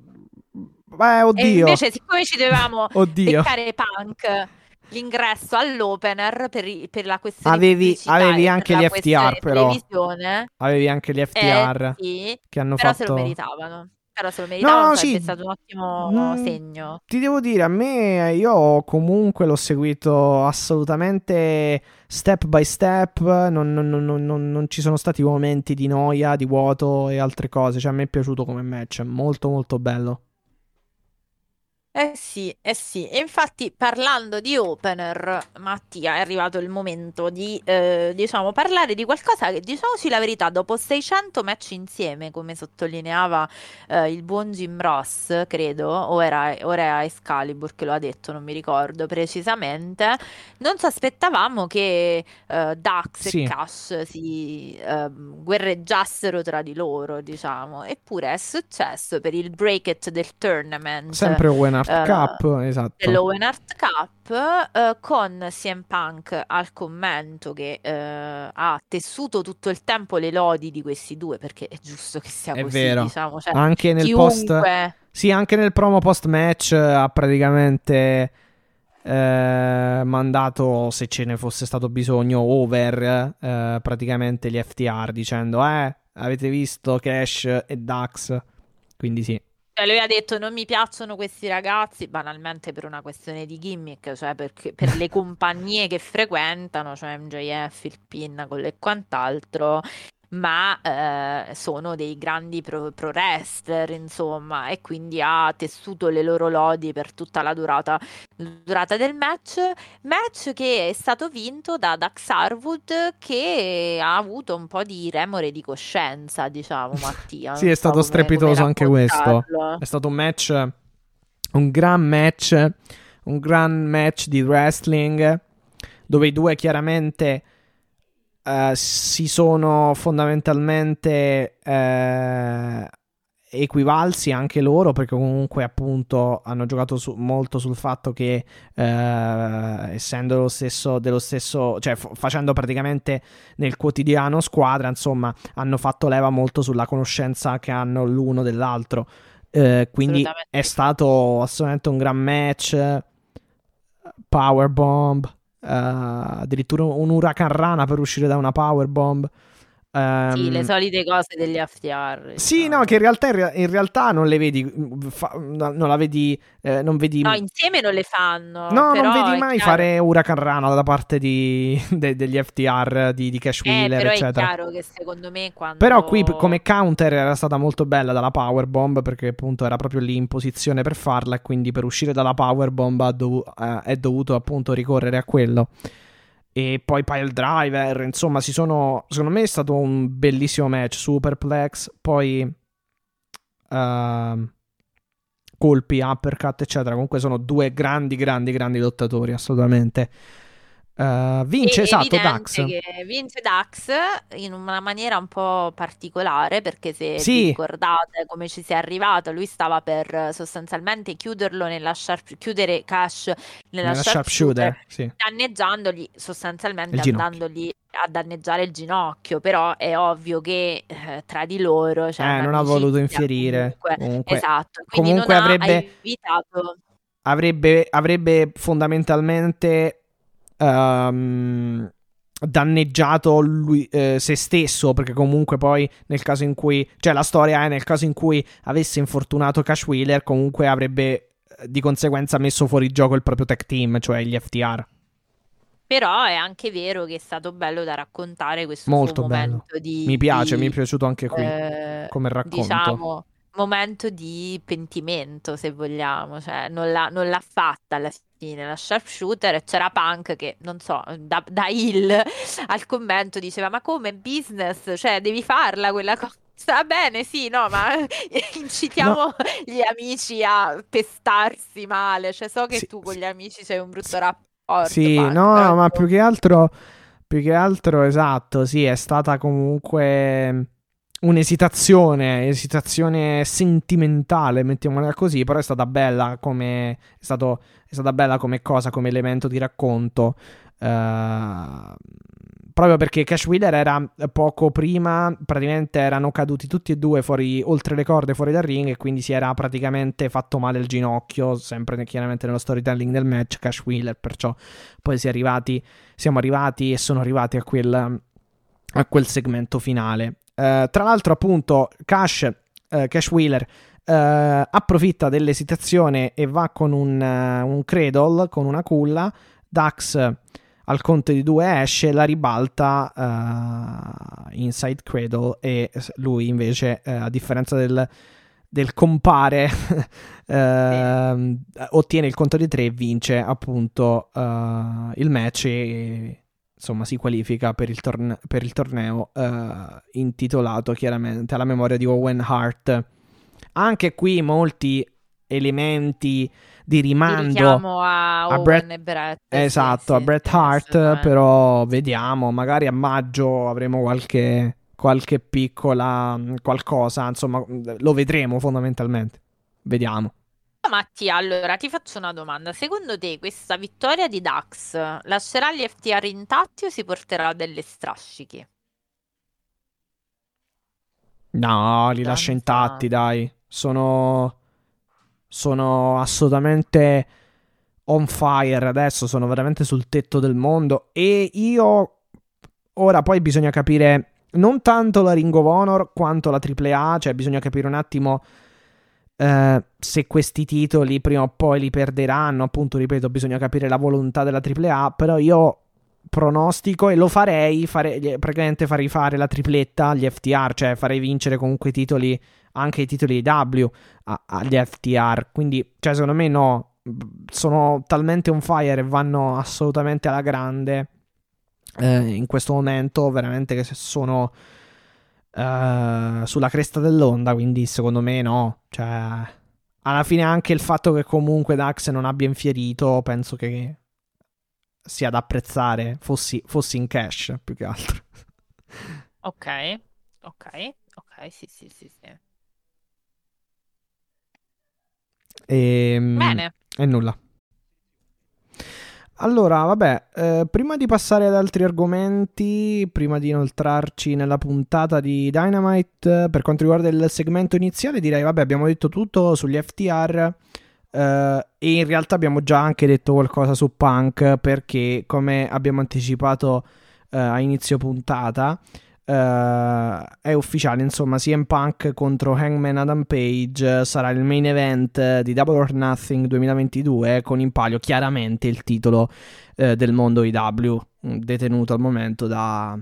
beh, E oddio. invece, siccome ci dovevamo Oddio. beccare Punk l'ingresso all'opener per, i- per la questione Avevi- avevi e anche gli FTR però. televisione, Avevi anche gli eh, FTR sì, che hanno però fatto. se lo meritavano. Però se lo meritavano no, sì. stato un ottimo Mm, segno. Ti devo dire, a me io comunque l'ho seguito assolutamente step by step. Non, non- non- non- ci sono stati momenti di noia, di vuoto e altre cose. Cioè, a me è piaciuto come match. Molto, molto bello. Eh sì, eh sì, e infatti parlando di opener, Mattia, è arrivato il momento di, eh, diciamo, parlare di qualcosa che, diciamoci la verità, dopo 600 match insieme, come sottolineava eh, il buon Jim Ross, credo, o era, o era Excalibur che lo ha detto, non mi ricordo precisamente, non ci aspettavamo che eh, Dax Sì. e Cash si ehm, guerreggiassero tra di loro, diciamo, eppure è successo per il bracket del tournament. Sempre Owen Hart eh, Cup, esatto. dell'Owen Art Cup eh, con CM Punk al commento che eh, ha tessuto tutto il tempo le lodi di questi due perché è giusto che sia È così, vero. diciamo, cioè, Anche nel post. chiunque Sì, anche nel promo post match ha praticamente eh, mandato, se ce ne fosse stato bisogno, over eh, praticamente gli FTR dicendo, eh, avete visto Cash e Dax. Quindi sì. Cioè, lui ha detto non mi piacciono questi ragazzi banalmente per una questione di gimmick, cioè perché, per le compagnie che frequentano, cioè MJF, il Pinnacle e quant'altro, ma eh, sono dei grandi pro, pro wrestler, insomma, e quindi ha tessuto le loro lodi per tutta la durata, durata del match. Match che è stato vinto da Dax Harwood che ha avuto un po' di remore di coscienza, diciamo, Mattia. Sì, è so stato come- strepitoso anche questo. È stato un match, un gran match, un gran match di wrestling dove i due chiaramente eh, si sono fondamentalmente eh, equivalsi anche loro perché comunque appunto hanno giocato su, molto sul fatto che eh, essendo lo stesso dello stesso cioè f- facendo praticamente nel quotidiano squadra insomma hanno fatto leva molto sulla conoscenza che hanno l'uno dell'altro. Eh, quindi è stato assolutamente un gran match powerbomb uh, addirittura un huracan rana per uscire da una powerbomb Um, sì, le ehm, solite cose degli FTR. Sì, diciamo. no, che in realtà, in realtà non le vedi, fa, non la vedi, eh, non vedi... No, insieme non le fanno. No, non vedi mai fare Huracan Rana da parte di, de, degli FTR, di, di Cash Wheeler, eh, però eccetera. è chiaro che secondo me quando... Però qui come counter era stata molto bella dalla Powerbomb, perché appunto era proprio lì in posizione per farla e quindi per uscire dalla Powerbomb dov- eh, è dovuto appunto ricorrere a quello e poi Pile Driver, insomma, si sono, secondo me è stato un bellissimo match, Superplex, poi uh, colpi, uppercut, eccetera. Comunque sono due grandi, grandi, grandi lottatori, assolutamente. Uh, vince esatto Dax. vince Dax in una maniera un po' particolare perché se sì. vi ricordate come ci si è arrivato, lui stava per sostanzialmente chiuderlo nella sharp, chiudere Cash nella, nella sharpshooter, sharp sì. danneggiandogli sostanzialmente andandogli a danneggiare il ginocchio, però è ovvio che eh, tra di loro cioè, eh, non ha voluto infierire comunque, comunque esatto, comunque avrebbe, avrebbe, avrebbe fondamentalmente um, danneggiato lui, eh, se stesso perché comunque poi nel caso in cui cioè la storia è nel caso in cui avesse infortunato Cash Wheeler comunque avrebbe eh, di conseguenza messo fuori gioco il proprio tech team cioè gli FTR però è anche vero che è stato bello da raccontare questo Molto momento bello. di mi piace di, mi è piaciuto anche qui eh, come racconto diciamo momento di pentimento se vogliamo cioè non l'ha, non l'ha fatta alla nella sharpshooter c'era Punk che non so da, da Hill al commento diceva ma come business cioè devi farla quella cosa Va bene, sì, no, ma incitiamo no. gli amici a pestarsi male. Cioè, so che sì, tu con gli amici sei un brutto rapporto. Sì, Punk, no, però... ma più che altro, più che altro, esatto, sì, è stata comunque un'esitazione, esitazione sentimentale, mettiamola così, però è stata bella come, è, stato, è stata bella come cosa, come elemento di racconto. Uh, proprio perché Cash Wheeler era poco prima, praticamente erano caduti tutti e due fuori, oltre le corde, fuori dal ring, e quindi si era praticamente fatto male il ginocchio, sempre chiaramente nello storytelling del match, Cash Wheeler, perciò poi si arrivati, siamo arrivati e sono arrivati a quel, a quel segmento finale. Uh, tra l'altro, appunto, Cash, uh, Cash Wheeler uh, approfitta dell'esitazione e va con un, un, cradle, con una culla. Dax al conto di due esce, la ribalta inside cradle e lui invece, a differenza del, del compare, ehm, ottiene il conto di tre e vince appunto il match e insomma si qualifica per il, torne- per il torneo uh, intitolato chiaramente alla memoria di Owen Hart. Anche qui molti elementi di rimando a, a Bret, Brett, esatto, sì, a Bret Hart, però vediamo, magari a maggio avremo qualche, qualche piccola qualcosa, insomma, lo vedremo fondamentalmente. Vediamo. Mattia, allora ti faccio una domanda. Secondo te questa vittoria di Dax lascerà gli FTR intatti o si porterà delle strascichi? No, li lascia intatti, dai. Sono sono assolutamente on fire adesso, sono veramente sul tetto del mondo e io ora poi bisogna capire non tanto la Ring of Honor quanto la AAA, cioè bisogna capire un attimo Uh, se questi titoli prima o poi li perderanno, appunto, ripeto, bisogna capire la volontà della AAA, però io pronostico e lo farei, farei praticamente farei fare la tripletta agli FTR, cioè farei vincere comunque i titoli, anche i titoli W agli FTR, quindi, cioè, secondo me no, sono talmente on fire e vanno assolutamente alla grande eh, in questo momento, veramente che sono uh, sulla cresta dell'onda, quindi secondo me no. Cioè, alla fine anche il fatto che comunque Dax non abbia infierito, penso che sia da apprezzare, fossi, fossi in cash più che altro. Ok, ok, ok, sì, sì, sì, sì. E, Bene. E nulla. Allora, vabbè, eh, prima di passare ad altri argomenti, prima di inoltrarci nella puntata di Dynamite, per quanto riguarda il segmento iniziale, direi, vabbè, abbiamo detto tutto sugli FTR eh, e in realtà abbiamo già anche detto qualcosa su Punk perché, come abbiamo anticipato eh, a inizio puntata, Uh, è ufficiale, insomma, CM Punk contro Hangman Adam Page sarà il main event di Double or Nothing 2022 con in palio chiaramente il titolo uh, del mondo IW detenuto al momento da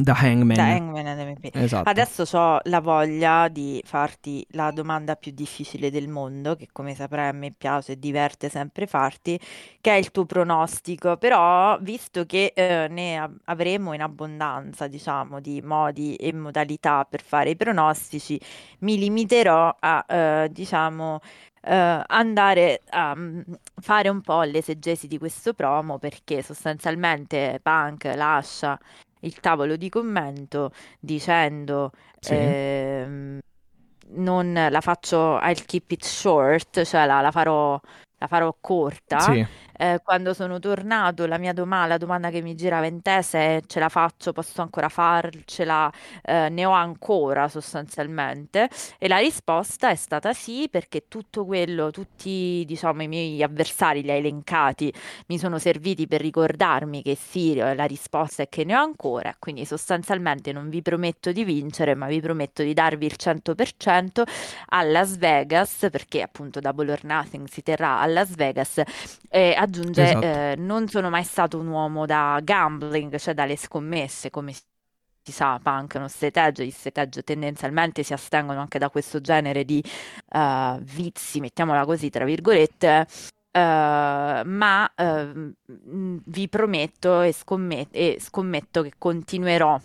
da Hangman. Da Hangman MVP. Esatto. Adesso ho la voglia di farti la domanda più difficile del mondo, che come saprai a me piace e diverte sempre farti, che è il tuo pronostico. Però, visto che eh, ne avremo in abbondanza, diciamo, di modi e modalità per fare i pronostici, mi limiterò a, eh, diciamo, Uh, andare a um, fare un po' l'esegesi di questo promo perché sostanzialmente Punk lascia il tavolo di commento dicendo sì. ehm, non la faccio I'll keep it short, cioè la, la farò la farò corta. Sì eh, quando sono tornato, la mia domanda, la domanda che mi girava in testa è ce la faccio, posso ancora farcela, eh, ne ho ancora sostanzialmente e la risposta è stata sì perché tutto quello, tutti diciamo i miei avversari li hai elencati, mi sono serviti per ricordarmi che sì, la risposta è che ne ho ancora, quindi sostanzialmente non vi prometto di vincere, ma vi prometto di darvi il 100% a Las Vegas perché appunto Double or Nothing si terrà a Las Vegas. E aggiunge esatto. eh, non sono mai stato un uomo da gambling, cioè dalle scommesse, come si sa, Punk non stage, gli stage tendenzialmente si astengono anche da questo genere di uh, vizi, mettiamola così, tra virgolette, uh, ma uh, vi prometto e, scommet- e scommetto che continuerò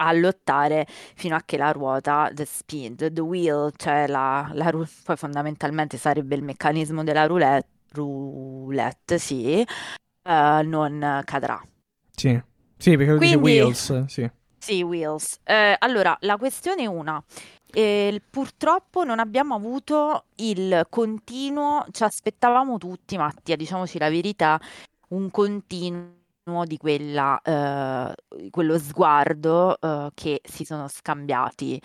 a lottare fino a che la ruota, the speed, the wheel, cioè la, la ru- poi fondamentalmente sarebbe il meccanismo della roulette, roulette, sì, uh, non cadrà. Sì, sì perché Quindi, wheels, sì. Sì, wheels. Eh, allora, la questione è una. Eh, purtroppo non abbiamo avuto il continuo, ci aspettavamo tutti, Mattia, diciamoci la verità, un continuo di quella, eh, quello sguardo eh, che si sono scambiati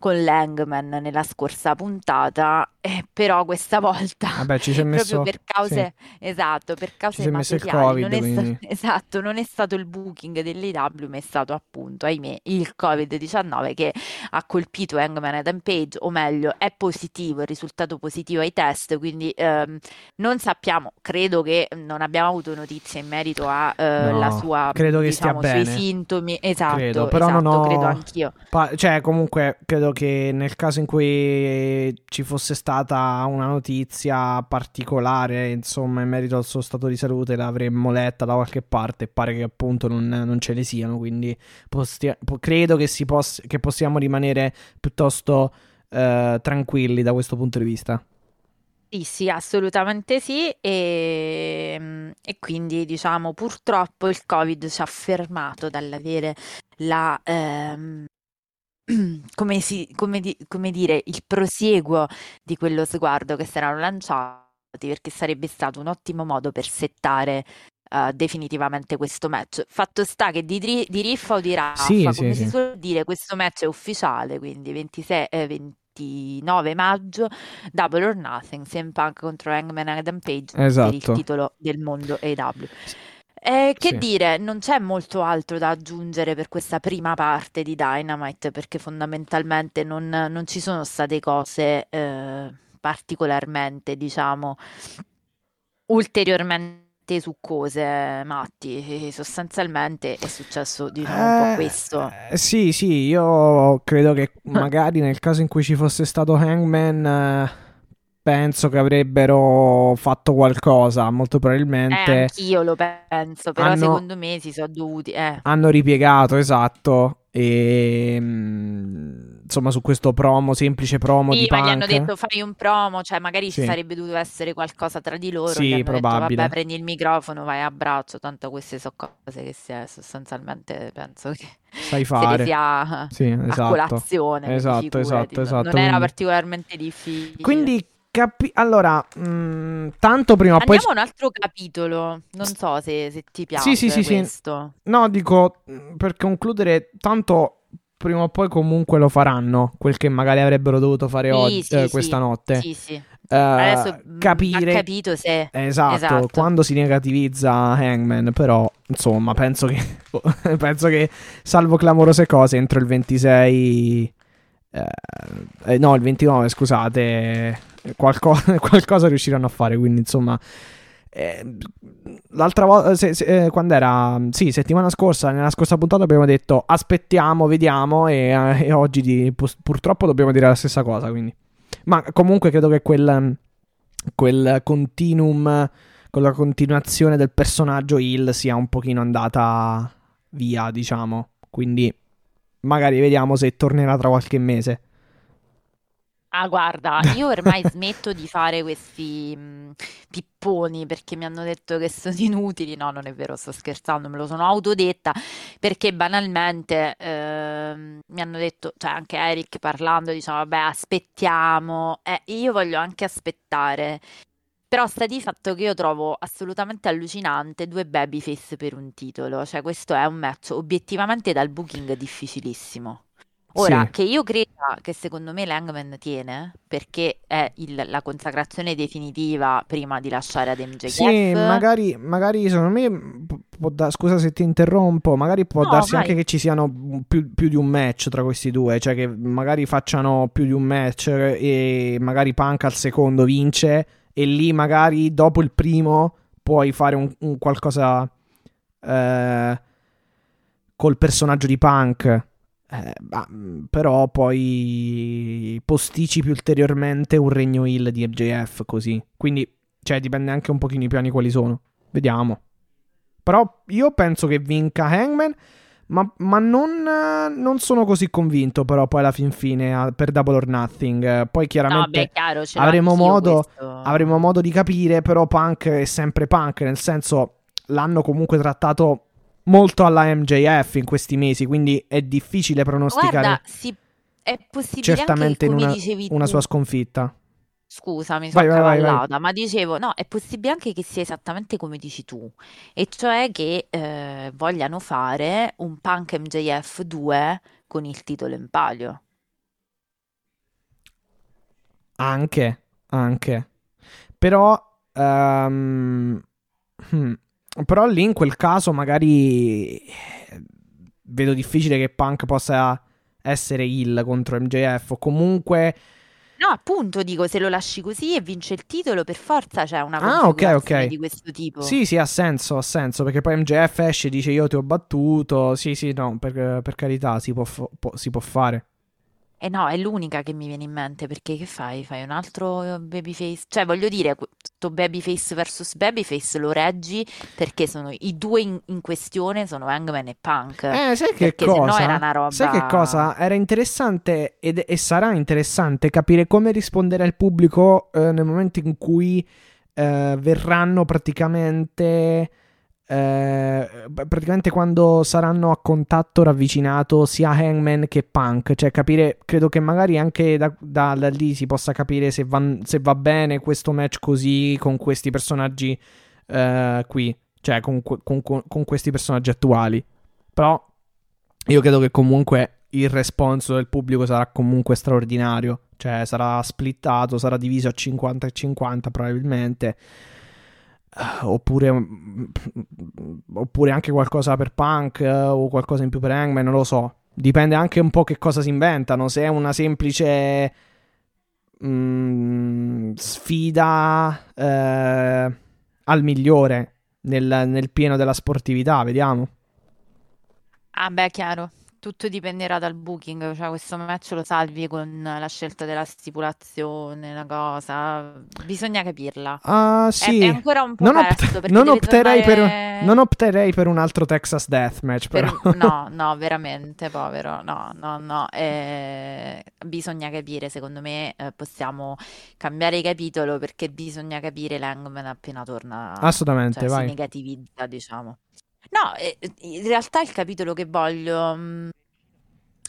con Langman nella scorsa puntata, eh, però questa volta Vabbè, ci si è messo, proprio per cause sì. esatto, per cause ci materiali, COVID, non, è sta- esatto, non è stato il booking dell'IW, ma è stato appunto, ahimè, il Covid-19 che ha colpito Hangman Adam Page, o meglio, è positivo, il risultato positivo ai test, quindi ehm, non sappiamo, credo che non abbiamo avuto notizie in merito alla no, sua credo che diciamo, stia bene. sintomi, esatto, credo, però esatto, non ho... credo anch'io. Pa- cioè, comunque, credo che nel caso in cui ci fosse stata una notizia particolare, insomma, in merito al suo stato di salute, l'avremmo letta da qualche parte. Pare che appunto non, non ce ne siano. Quindi postia- credo che, poss- che possiamo rimanere piuttosto eh, tranquilli da questo punto di vista. Sì, sì, assolutamente sì. E, e, quindi, diciamo, purtroppo il Covid ci ha fermato dall'avere la, ehm, come, si, come, di, come dire, il prosieguo di quello sguardo che saranno lanciati, perché sarebbe stato un ottimo modo per settare Uh, definitivamente questo match. Fatto sta che di, di riffa o di raffa, sì, come sì, si suol dire, questo match è ufficiale, quindi 26, eh, 29 maggio, Double or Nothing, CM Punk contro Hangman Adam Page esatto. per il titolo del mondo AW. Eh, che Sì. dire, non c'è molto altro da aggiungere per questa prima parte di Dynamite perché fondamentalmente non, non ci sono state cose eh, particolarmente, diciamo, ulteriormente succose, Matti. E Sostanzialmente è successo, diciamo, un po' Eh, questo. eh, sì, sì, io credo che magari nel caso in cui ci fosse stato Hangman, eh, penso che avrebbero fatto qualcosa, molto Eh, probabilmente. anch'io lo penso, però hanno- secondo me si sono dovuti... Eh. Hanno ripiegato, esatto. E mm, insomma, su questo promo, semplice promo Sì, di ma gli hanno punk. detto fai un promo, cioè magari ci Sì. sarebbe dovuto essere qualcosa tra di loro. Sì, probabile. detto vabbè prendi il microfono, vai a braccio, tanto queste sono cose che si è sostanzialmente penso che Sai se fare. si ha a Sì, esatto. colazione, quindi Esatto, figurati, esatto, non- esatto, non era quindi- particolarmente difficile. Quindi Capi- allora, mh, mm, tanto prima o poi... Andiamo un altro capitolo, non so se, se ti piace sì, sì, sì, questo. Sì. No, dico, mm, per concludere, tanto prima o poi comunque lo faranno, quel che magari avrebbero dovuto fare oggi, eh, questa notte. Sì, sì. Uh, Adesso capire... ha capito se... Esatto, esatto, quando si negativizza Hangman, però, insomma, penso che, penso che salvo clamorose cose, entro il 26... Eh, eh, no, il 29, scusate, qualcosa, qualcosa riusciranno a fare, quindi insomma... Eh, l'altra volta, se, se, eh, quando era, sì, settimana scorsa, nella scorsa puntata abbiamo detto aspettiamo, vediamo e, eh, e oggi di, purtroppo dobbiamo dire la stessa cosa, quindi. Ma comunque credo che quel, quel continuum, con la continuazione del personaggio Hill sia un pochino andata via, diciamo. Quindi magari vediamo se tornerà tra qualche mese. Ah, guarda, io ormai smetto di fare questi pipponi perché mi hanno detto che sono inutili. No, non è vero, sto scherzando, me lo sono autodetta perché banalmente ehm, mi hanno detto, cioè anche Eric parlando, diciamo, vabbè, aspettiamo. Eh, io voglio anche aspettare. Però sta di fatto che io trovo assolutamente allucinante due babyface per un titolo. Cioè, questo è un match obiettivamente dal booking difficilissimo. Ora, Sì. che io creda che secondo me Langman tiene, perché è il- la consacrazione definitiva prima di lasciare ad Sì, MJF. magari, magari secondo me pu- può da- scusa se ti interrompo, magari può No, darsi vai. anche che ci siano più, più di un match tra questi due, cioè che magari facciano più di un match e magari Punk al secondo vince e lì magari dopo il primo puoi fare un, un qualcosa eh, col personaggio di Punk. Eh, ma, mh, però poi posticipi ulteriormente un regno hill di MJF così. Quindi, cioè, dipende anche un pochino i piani quali sono. Vediamo. Però io penso che vinca Hangman, ma, ma non, non sono così convinto però poi alla fin fine per Double or Nothing. Poi No, chiaramente beh, chiaro, avremo modo, avremo modo di capire, però Punk è sempre Punk, nel senso l'hanno comunque trattato molto alla MJF in questi mesi, quindi è difficile pronosticare Guarda, si- è possibile certamente anche, una, una sua sconfitta. Scusa, mi Vai, sono vai, vai, vai. accavallata, ma dicevo, no, è possibile anche che sia esattamente come dici tu, e cioè che eh, vogliano fare un Punk MJF 2 con il titolo in palio. Anche, anche. Però, ehm, hmm, però lì in quel caso magari vedo difficile che Punk possa essere heal contro MJF o comunque... No, appunto, dico, se lo lasci così e vince il titolo, per forza c'è una Ah, ok, configurazione ok. di questo tipo. Sì, sì, ha senso, ha senso, perché poi MJF esce e dice io ti ho battuto, sì, sì, no, per, per carità, si può, può- si può fare. E no, è l'unica che mi viene in mente, perché che fai? Fai un altro eh, babyface? Cioè, voglio dire, questo babyface versus babyface lo reggi perché sono i due in, in questione sono Hangman e Punk. Eh, sai che Perché sennò cosa? era una roba... Sai che cosa? Era interessante ed- e sarà interessante capire come risponderà il pubblico eh, nel momento in cui eh, verranno praticamente. Eh, praticamente quando saranno a contatto ravvicinato sia Hangman che Punk, cioè capire, credo che magari anche da, da- da lì si possa capire se va, se va bene questo match così con questi personaggi eh, qui, cioè con, con- con- con questi personaggi attuali. Però io credo che comunque il responso del pubblico sarà comunque straordinario. Cioè sarà splittato, sarà diviso a 50 e 50 probabilmente. Eh, Oppure, mm, oppure anche qualcosa per Punk eh, o qualcosa in più per Hangman, non lo so. Dipende anche un po' che cosa si inventano. Se è una semplice mm, sfida eh, al migliore nel, nel pieno della sportività, vediamo. Ah beh, chiaro. Tutto dipenderà dal booking, cioè questo match lo salvi con la scelta della stipulazione, la cosa. Bisogna capirla. Ah, È, sì. è ancora un po' Non, presto opt- perché non opterei per, tornare... non opterei per un altro Texas Deathmatch, Per- però. No, no, veramente, povero, no, no, no, eh, bisogna capire, secondo me eh, possiamo cambiare capitolo perché bisogna capire Langman appena torna, Assolutamente, cioè si vai. negativizza, diciamo. No, eh, in realtà il capitolo che voglio, mh,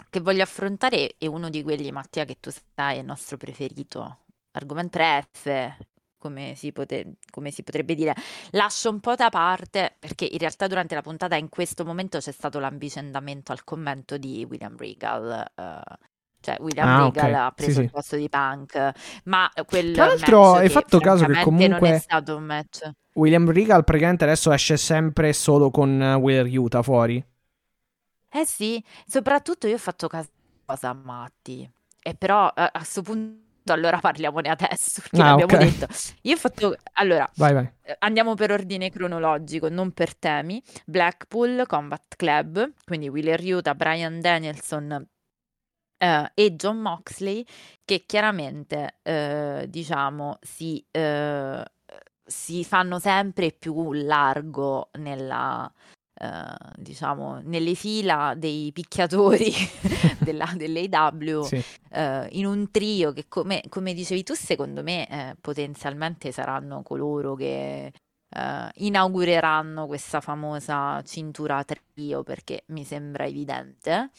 che voglio affrontare è uno di quelli, Mattia, che tu sai, è il nostro preferito, argomento F, come si, pote- come si, potrebbe dire. Lascio un po' da parte perché in realtà durante la puntata in questo momento c'è stato l'avvicendamento al commento di William Regal. Uh, cioè William ah, Regal okay. ha preso sì, il sì. posto di Punk, ma quel Tra l'altro hai fatto caso che comunque non è stato un match. William Regal praticamente adesso esce sempre solo con Wheeler Utah fuori. Eh sì, soprattutto io ho fatto caso a Matti. E però a questo punto allora parliamone adesso, perché ah, l'abbiamo okay. detto. Io ho fatto... Allora, vai, vai. Eh, andiamo per ordine cronologico, non per temi. Blackpool Combat Club, quindi Wheeler Utah, Brian Danielson eh, e John Moxley, che chiaramente, eh, diciamo, si, eh, si fanno sempre più largo nella eh, diciamo, nelle fila dei picchiatori della, dell'AW sì. uh, in un trio che, come, come, dicevi tu, secondo me eh, potenzialmente saranno coloro che uh, inaugureranno questa famosa cintura trio perché mi sembra evidente.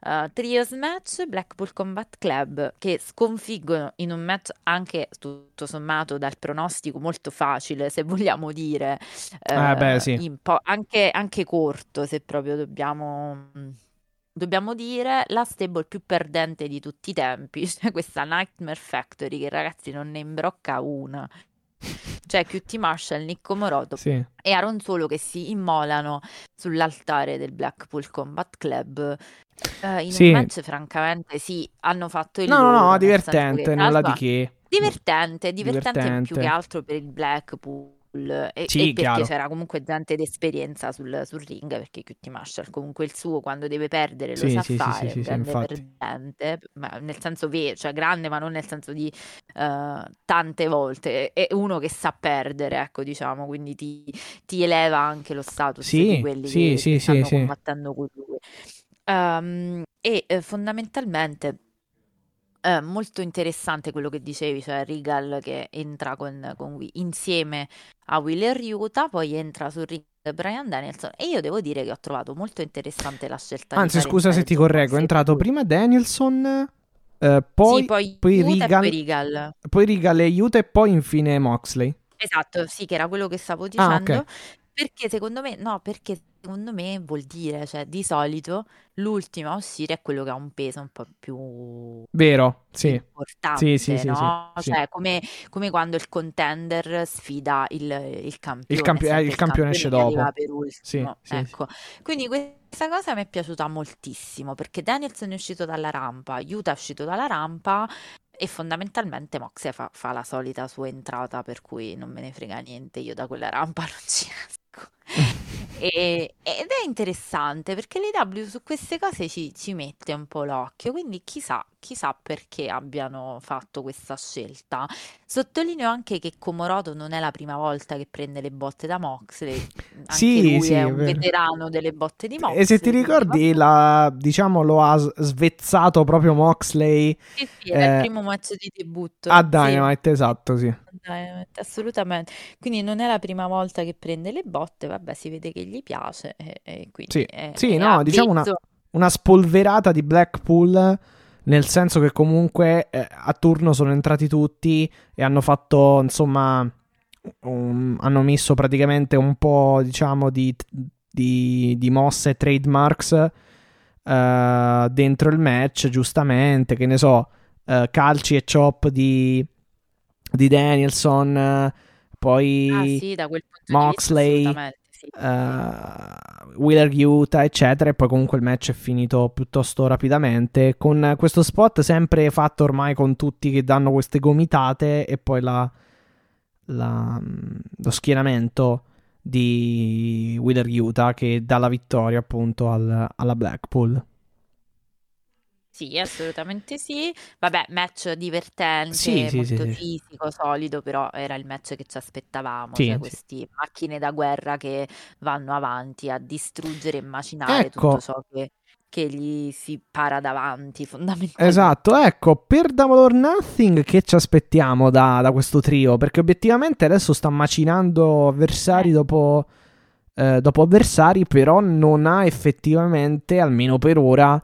Uh, trios match Blackpool Combat Club che sconfiggono in un match anche tutto sommato dal pronostico molto facile se vogliamo dire uh, eh beh, sì. po- anche, anche, corto se proprio dobbiamo, dobbiamo dire la stable più perdente di tutti i tempi cioè questa Nightmare Factory che ragazzi non ne imbrocca una cioè QT Marshall, Nick Moroto sì. e Aaron Solo che si immolano sull'altare del Blackpool Combat Club. Uh, in sì. un match, francamente, sì, hanno fatto il No, no, no, divertente, nulla di che. Divertente, divertente, divertente, più che altro per il Blackpool e, sì, e perché c'era comunque gente d'esperienza sul, sul, ring perché QT Marshall comunque il suo quando deve perdere lo sì, sa sì, fare sì, grande perdente ma nel senso vero cioè grande ma non nel senso di uh, tante volte. È uno che sa perdere ecco diciamo quindi ti, ti eleva anche lo status di quelli che, che stanno combattendo con lui. Um, e eh, fondamentalmente eh, molto interessante quello che dicevi, cioè Regal che entra con, con insieme a Wheeler Utah, poi entra sul ring Brian Danielson e io devo dire che ho trovato molto interessante la scelta Anzi, scusa se ti correggo, è entrato prima Danielson, eh, poi, sì, poi, poi, Regal, poi, Regal, poi Regal e Utah e poi infine Moxley. Esatto, sì, che era quello che stavo dicendo. Ah, okay. Perché secondo me, no, perché secondo me vuol dire, cioè di solito l'ultimo a uscire è quello che ha un peso un po' più Vero, sì. importante, Sì, sì, sì, no? sì, Cioè come, come quando il contender sfida il, il campione, Il, campi- eh, il campione esce dopo. per Sì, ultimo. sì, Ecco, quindi questa cosa mi è piaciuta moltissimo perché Danielson è uscito dalla rampa, Utah è uscito dalla rampa e fondamentalmente Moxie fa, fa la solita sua entrata per cui non me ne frega niente, io da quella rampa non ci esco. E- ed è interessante perché l'IW su queste cose ci, ci mette un po' l'occhio, quindi chissà, chissà perché abbiano fatto questa scelta. Sottolineo anche che Comoroto non è la prima volta che prende le botte da Moxley, anche Sì, lui sì, è un vero. veterano delle botte di E se ti Moxley, ricordi, la, diciamo, lo ha svezzato proprio Moxley Sì, sì, era il eh, primo match di debutto, a sì. Dynamite, esatto, sì. Dynamite, assolutamente. Quindi non è la prima volta che prende le botte, vabbè, si vede che gli piace e, e quindi Sì, è, sì, è no, diciamo una, una spolverata di Blackpool, nel senso che comunque eh, a turno sono entrati tutti e hanno fatto, insomma, un- hanno messo praticamente un po', diciamo, di, di, di mosse e trademarks eh, dentro il match, giustamente, che ne so, eh, calci e chop di, di Danielson, eh, Ah poi sì, Moxley, assolutamente sì. eh, Wheeler Utah, eccetera. E poi comunque il match è finito piuttosto rapidamente. Con questo spot sempre fatto ormai con tutti che danno queste gomitate. E poi la, la- lo schienamento di Wheeler Utah che dà la vittoria appunto al- alla Blackpool. Sì, assolutamente sì. Vabbè, match divertente, Sì, sì, sì, molto sì. fisico, solido, però era il match che ci aspettavamo, Sì, cioè sì. queste macchine da guerra che vanno avanti a distruggere e macinare tutto Ecco, ciò che, che gli si para davanti, fondamentalmente. esatto, ecco, per Double or Nothing che ci aspettiamo da, da questo trio? Perché obiettivamente adesso sta macinando avversari Eh, dopo, eh, dopo avversari, però non ha effettivamente, almeno per ora,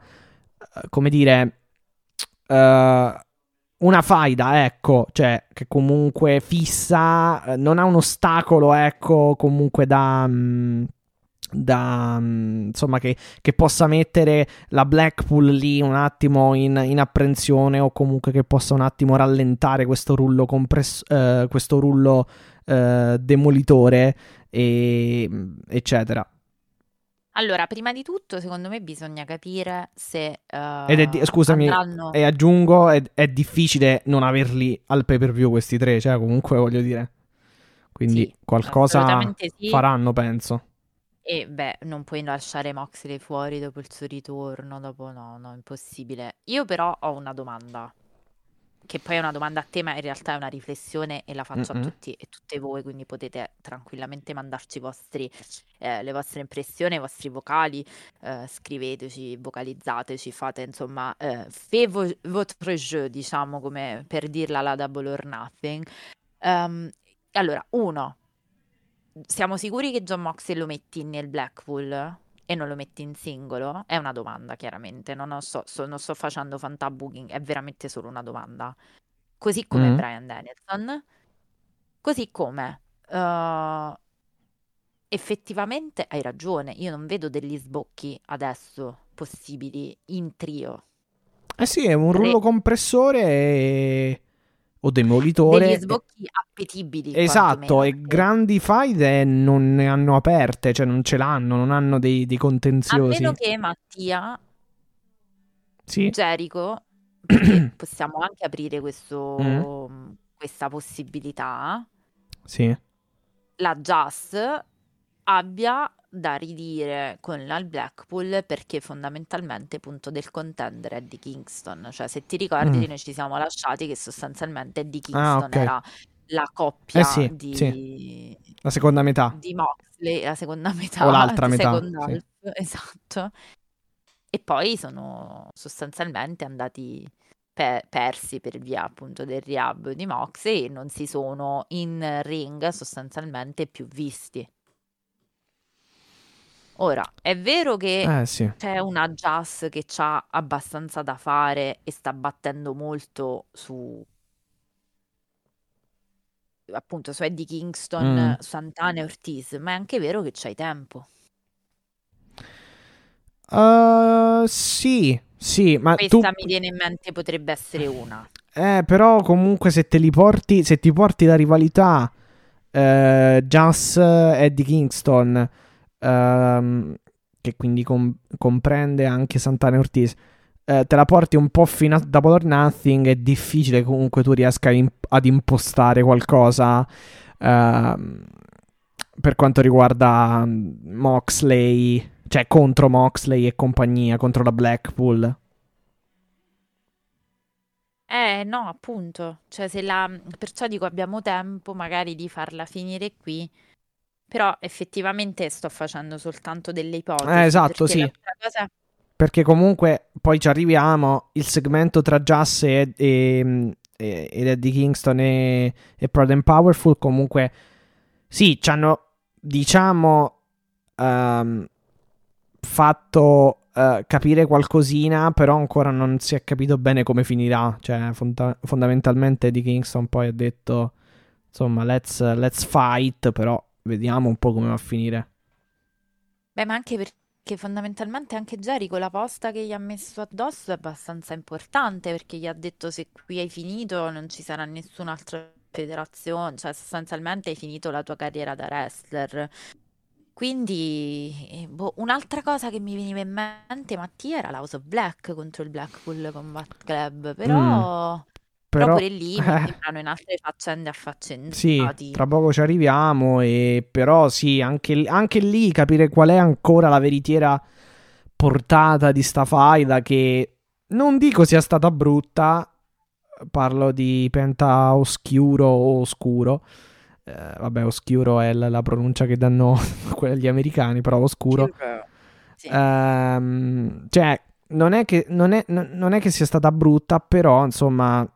come dire, eh, una faida, ecco, cioè che comunque fissa, eh, non ha un ostacolo, ecco, comunque da... Mh, mm, da mm, insomma che, che, possa mettere la Blackpool lì un attimo in, in, apprensione o comunque che possa un attimo rallentare questo rullo compress- eh, questo rullo eh, demolitore e, eccetera allora, prima di tutto, secondo me bisogna capire se. Uh, Ed è di- scusami, andranno... e aggiungo: è, è, difficile non averli al pay per view questi tre, cioè, comunque voglio dire. Quindi sì, qualcosa sì. faranno, penso. E beh, non puoi lasciare Moxley fuori dopo il suo ritorno, dopo no, no, impossibile. Io però ho una domanda che poi è una domanda a te, ma in realtà è una riflessione e la faccio mm-hmm. a tutti e tutte voi, quindi potete tranquillamente mandarci vostri, eh, le vostre impressioni, i vostri vocali, eh, scriveteci, vocalizzateci, fate insomma, eh, fait votre jeu, diciamo come per dirla la Double or Nothing. Um, allora, uno, siamo sicuri che John Moxley lo metti nel Blackpool? E non lo metti in singolo? È una domanda, chiaramente. Non, so, so, non sto facendo fantabooking, è veramente solo una domanda. Così come mm. Brian Danielson, così come uh, effettivamente hai ragione. Io non vedo degli sbocchi adesso possibili in trio. Eh sì, è un rullo compressore e o demolitore. Degli sbocchi appetibili. Esatto, e grandi faide non ne hanno aperte, cioè non ce l'hanno, non hanno dei, dei contenziosi. A meno che Mattia, sì. Jericho, possiamo anche aprire questo, mm. questa possibilità. Sì. La Just abbia da ridire con la Blackpool perché fondamentalmente punto del contender è di Kingston. Cioè, se ti ricordi, mm. noi ci siamo lasciati che sostanzialmente di ah, Kingston ah, okay. era la coppia eh sì, di... Sì. La seconda metà. Di Moxley, la seconda metà. O l'altra metà. Sì. Esatto. E poi sono sostanzialmente andati pe- persi per via appunto del rehab di Moxley e non si sono in ring sostanzialmente più visti. Ora, è vero che eh, sì. c'è una Jazz che ha abbastanza da fare e sta battendo molto su appunto su Eddie Kingston, mm. Santana e Ortiz, ma è anche vero che c'hai tempo. Uh, sì, sì, ma Questa tu... mi viene in mente potrebbe essere una. Eh, però comunque se te li porti, se ti porti la rivalità uh, Jazz Eddie Kingston ehm, che quindi com- comprende anche Santana e Ortiz, eh, te la porti un po' fino a Double or Nothing, è difficile comunque tu riesca imp- ad impostare qualcosa ehm, per quanto riguarda mm, Moxley, cioè contro Moxley e compagnia, contro la Blackpool. Eh no, appunto, cioè la... perciò dico abbiamo tempo magari di farla finire qui però effettivamente sto facendo soltanto delle ipotesi. Eh, esatto, sì. Cosa... Perché comunque poi ci arriviamo, il segmento tra Jazz e, e, e, ed Eddie Kingston e, e Proud and Powerful comunque sì, ci hanno diciamo um, fatto uh, capire qualcosina, però ancora non si è capito bene come finirà. Cioè, fonda- fondamentalmente Eddie Kingston poi ha detto insomma, let's, let's fight, però vediamo un po' come va a finire. Beh, ma anche perché fondamentalmente anche Jericho la posta che gli ha messo addosso è abbastanza importante perché gli ha detto se qui hai finito non ci sarà nessun'altra federazione, cioè sostanzialmente hai finito la tua carriera da wrestler. Quindi, eh, boh, un'altra cosa che mi veniva in mente, Mattia, era l'House of Black contro il Blackpool Combat Club, però... Mm. Però, però pure lì eh, entrano in altre faccende affaccendate. Sì, tra poco ci arriviamo, e però sì, anche, anche lì capire qual è ancora la veritiera portata di sta faida che non dico sia stata brutta, parlo di penta oscuro o oscuro. Eh, vabbè, oscuro è la, la, pronuncia che danno gli americani, però oscuro. Sì. Ehm, cioè, non è, che, non, è, non è che sia stata brutta, però insomma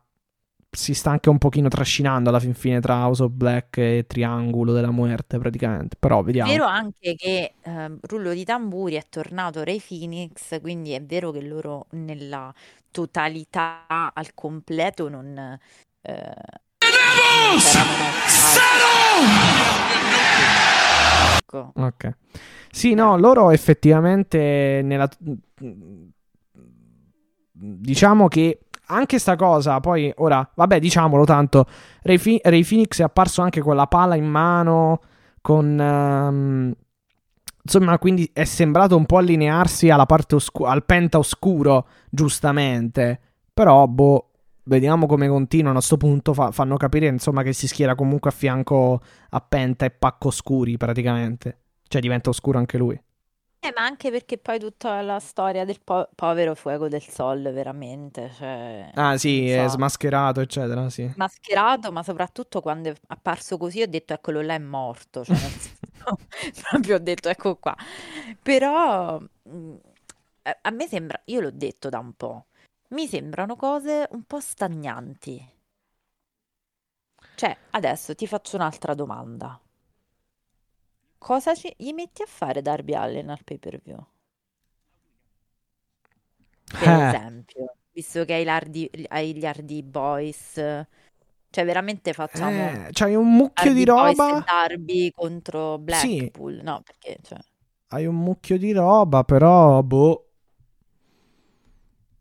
si sta anche un pochino trascinando alla fin fine tra House of Black e Triangolo della Muerte praticamente, però vediamo. È vero anche che eh, Rullo di Tamburi è tornato Ray Phoenix, quindi è vero che loro nella totalità al completo non... Eh, ecco. Ok. Sì, no, loro effettivamente nella... Diciamo che anche sta cosa, poi ora, vabbè, diciamolo tanto, Ray, Fi- Ray Phoenix è apparso anche con la pala in mano, con... Um, insomma, quindi è sembrato un po' allinearsi alla parte oscu- al penta oscuro, giustamente. Però, boh, vediamo come continuano. A questo punto fa- fanno capire, insomma, che si schiera comunque a fianco a Penta e Pacco Oscuri, praticamente. Cioè, diventa oscuro anche lui. Eh, ma anche perché poi tutta la storia del po- povero fuoco del sol, veramente. Cioè, ah, sì, so. è smascherato, eccetera. Sì. Mascherato, ma soprattutto quando è apparso così ho detto, eccolo là è morto. Cioè, proprio ho detto, ecco qua. Però mm, a me sembra, io l'ho detto da un po', mi sembrano cose un po' stagnanti. Cioè, adesso ti faccio un'altra domanda. Cosa ci... gli metti a fare Darby Allen al pay per view? Per Eh. esempio, visto che hai, l'Hardy- hai gli Hardy Boys, cioè veramente facciamo Eh, c'hai un mucchio Hardy di Boys e roba. Darby contro. Blackpool, no, perché cioè... Hai un mucchio di roba, però, boh.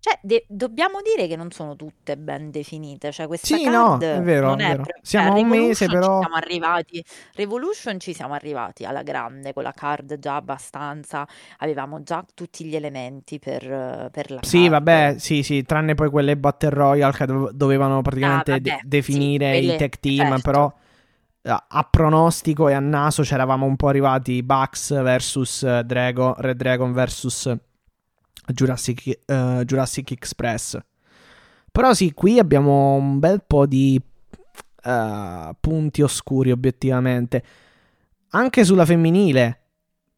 Cioè, de- dobbiamo dire che non sono tutte ben definite. Cioè, questa Sì, no, è vero, non è vero. pro- Siamo cioè, a un mese, però- siamo arrivati. Revolution ci siamo arrivati alla grande con la card già abbastanza. Avevamo già tutti gli elementi per, eh, per la Sì, card. vabbè, sì, sì, tranne poi quelle Battle Royale che dove- dovevano praticamente Ah, vabbè, de- sì, definire quelle- i tech team, certo. però a a pronostico e a naso c'eravamo un po' arrivati Bucks versus eh, Dragon, Red Dragon versus Jurassic, eh, Jurassic Express. Però sì, qui abbiamo un bel po' di eh, punti oscuri obiettivamente. Anche sulla femminile.